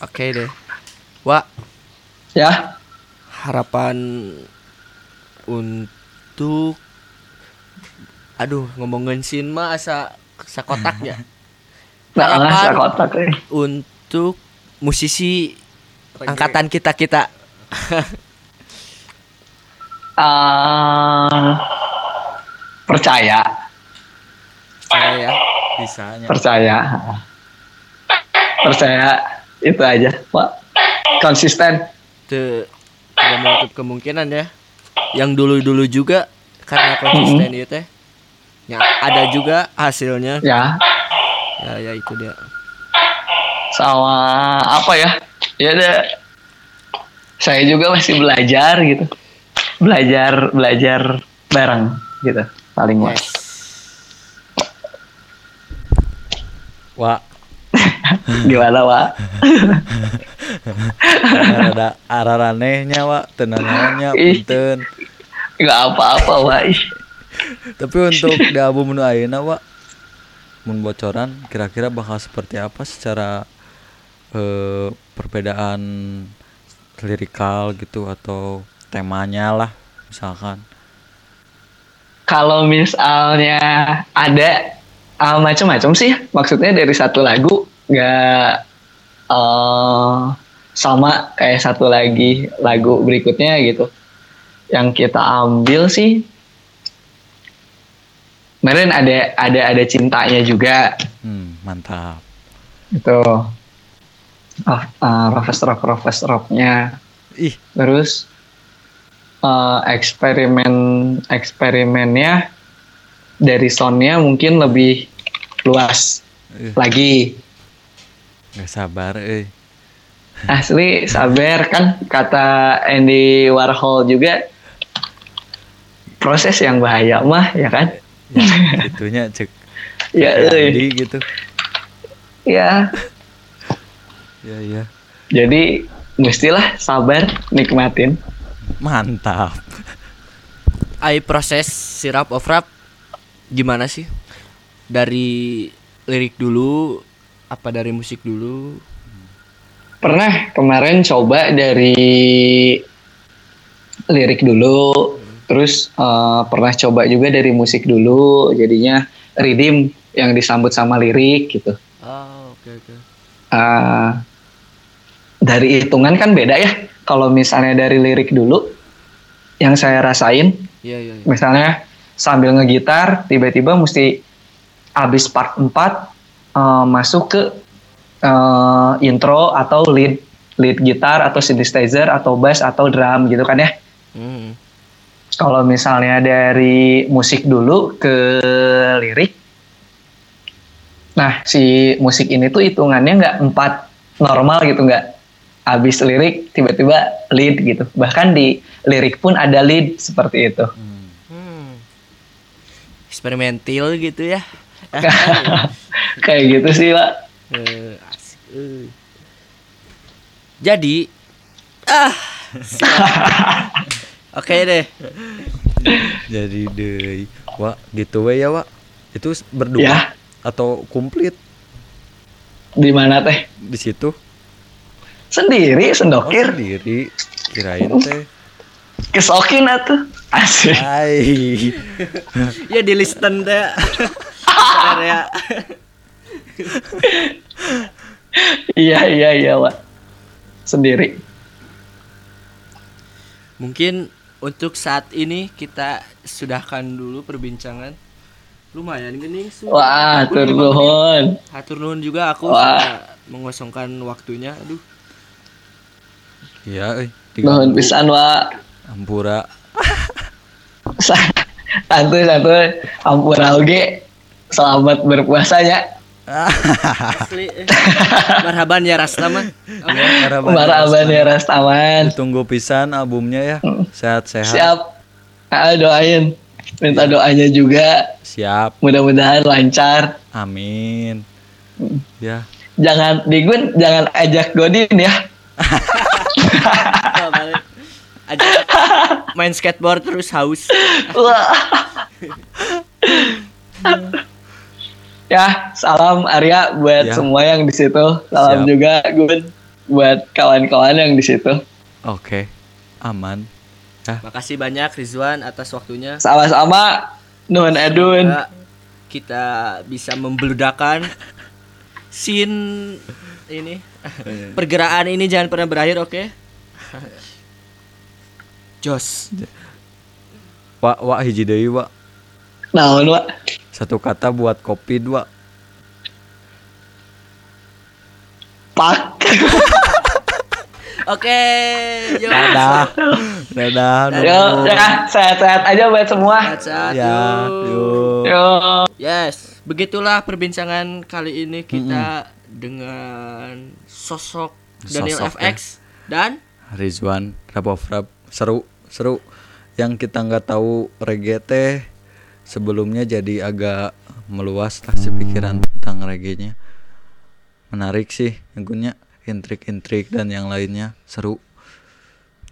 Oke deh. Wah ya. Harapan untuk aduh ngomongin sin mah asa sakotaknya nah Harapan. eh. untuk musisi angkatan kita kita. Ah, percaya. Saya ya? Bisanya. Percaya. Percaya itu aja pak. Konsisten te- tidak menutup kemungkinan ya. Yang dulu-dulu juga karena konsisten itu teh. Ya ada juga hasilnya. Ya. Ya ya itu dia. Sama apa ya? Ya ada. Saya juga masih belajar gitu. Belajar belajar bareng gitu paling yes. Wah, gimana pak ada araranehnya, Wak. Tenangannya, punten. nggak apa-apa Ih, Tapi untuk di album nu ayeuna, Wak, mun bocoran kira-kira bakal seperti apa secara eh, perbedaan lirikal gitu atau temanya lah misalkan. kalau misalnya ada uh, macam-macam sih maksudnya dari satu lagu nggak eh, sama kayak satu lagi lagu berikutnya gitu. Yang kita ambil sih kemarin ada ada ada cintanya juga. Hmm, mantap. itu oh, uh, Rofes Rock Rofes Rocknya. Ih, terus eh, eksperimen eksperimennya dari soundnya mungkin lebih luas Eh. lagi nggak sabar eh. asli sabar kan kata Andy Warhol juga proses yang bahaya mah ya kan ya, itunya cek Ya, euy. Andi gitu ya. ya ya Jadi mestilah sabar nikmatin. mantap Ai proses si rap of rap gimana sih? Dari lirik dulu apa dari musik dulu? Pernah kemarin coba dari lirik dulu, terus eh, pernah coba juga dari musik dulu, jadinya redeem yang disambut sama lirik gitu. Oh, oke oke. Eh, dari hitungan kan beda ya. Kalau misalnya dari lirik dulu, yang saya rasain, Iya iya. iya. misalnya sambil ngegitar, tiba-tiba mesti habis part 4 eh, masuk ke eh, intro atau lead lead gitar atau synthesizer atau bass atau drum gitu kan ya. Hmm. Kalau misalnya dari musik dulu ke lirik, nah si musik ini tuh hitungannya nggak empat normal gitu nggak habis lirik tiba-tiba lead gitu. Bahkan di lirik pun ada lead seperti itu. Hmm. Eksperimental gitu ya. Kayak gitu sih pak. Eh, asik, eh. Jadi ah. Oke deh. jadi deh wa gitu we ya wa itu berdua Ya. atau komplit Di mana teh? di situ Sendiri oh, sendokir. sendiri kirain teh Kesokin atuh. Asik. Ya di listen deh. Bentar ya. iya iya iya pak. Sendiri. Mungkin untuk saat ini kita sudahkan dulu perbincangan. Lumayan gening su. Wah. Hatur nuhun juga aku Wah. sudah mengosongkan waktunya. Aduh. iya euy Nuhun pisan pak. ampura Santuy santuy. Ampun oge. Selamat berpuasanya. Asli. eh. Marhaban ya Rastaman. Oke. Maraban ya Rastaman. tunggu pisan albumnya ya sehat-sehat Siap. Ah, doain. Minta doanya juga. siap Mudah-mudahan lancar. amin ya Jangan Digun, jangan ajak Godin ya. Oh, balik. Aja main skateboard terus haus. Ya, salam Arya buat Ya. semua yang di situ. Salam Siap. juga Gun buat kawan-kawan yang di situ. oke aman Makasih banyak Rizwan atas waktunya. Sama-sama Nuhun Edun. Semoga kita bisa membeludakan scene ini pergerakan ini jangan pernah berakhir oke Jos wa wa hiji deui wa Naon, Wak? Satu kata buat kopi dua Pak. oke dadah dadah Yo, Nunu. ya, sehat-sehat aja buat semua. Sehat-sehat, ya yuk. yuk Yo. Yes, begitulah perbincangan kali ini kita dengan sosok Daniel Sosok, FX dan Rizwan rap of rap seru seru yang kita nggak tahu reggae teh sebelumnya jadi agak meluas lah sepikiran tentang reggae-nya. Menarik sih nggunya intrik-intrik dan yang lainnya seru.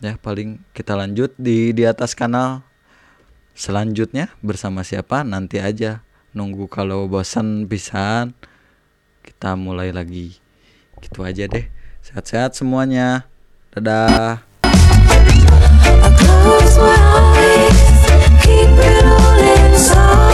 Ya paling kita lanjut di di atas kanal selanjutnya bersama siapa? Nanti aja. Nunggu kalau bosan pisan. Kita mulai lagi. Gitu aja deh. Sehat-sehat semuanya. Dadah. I sun.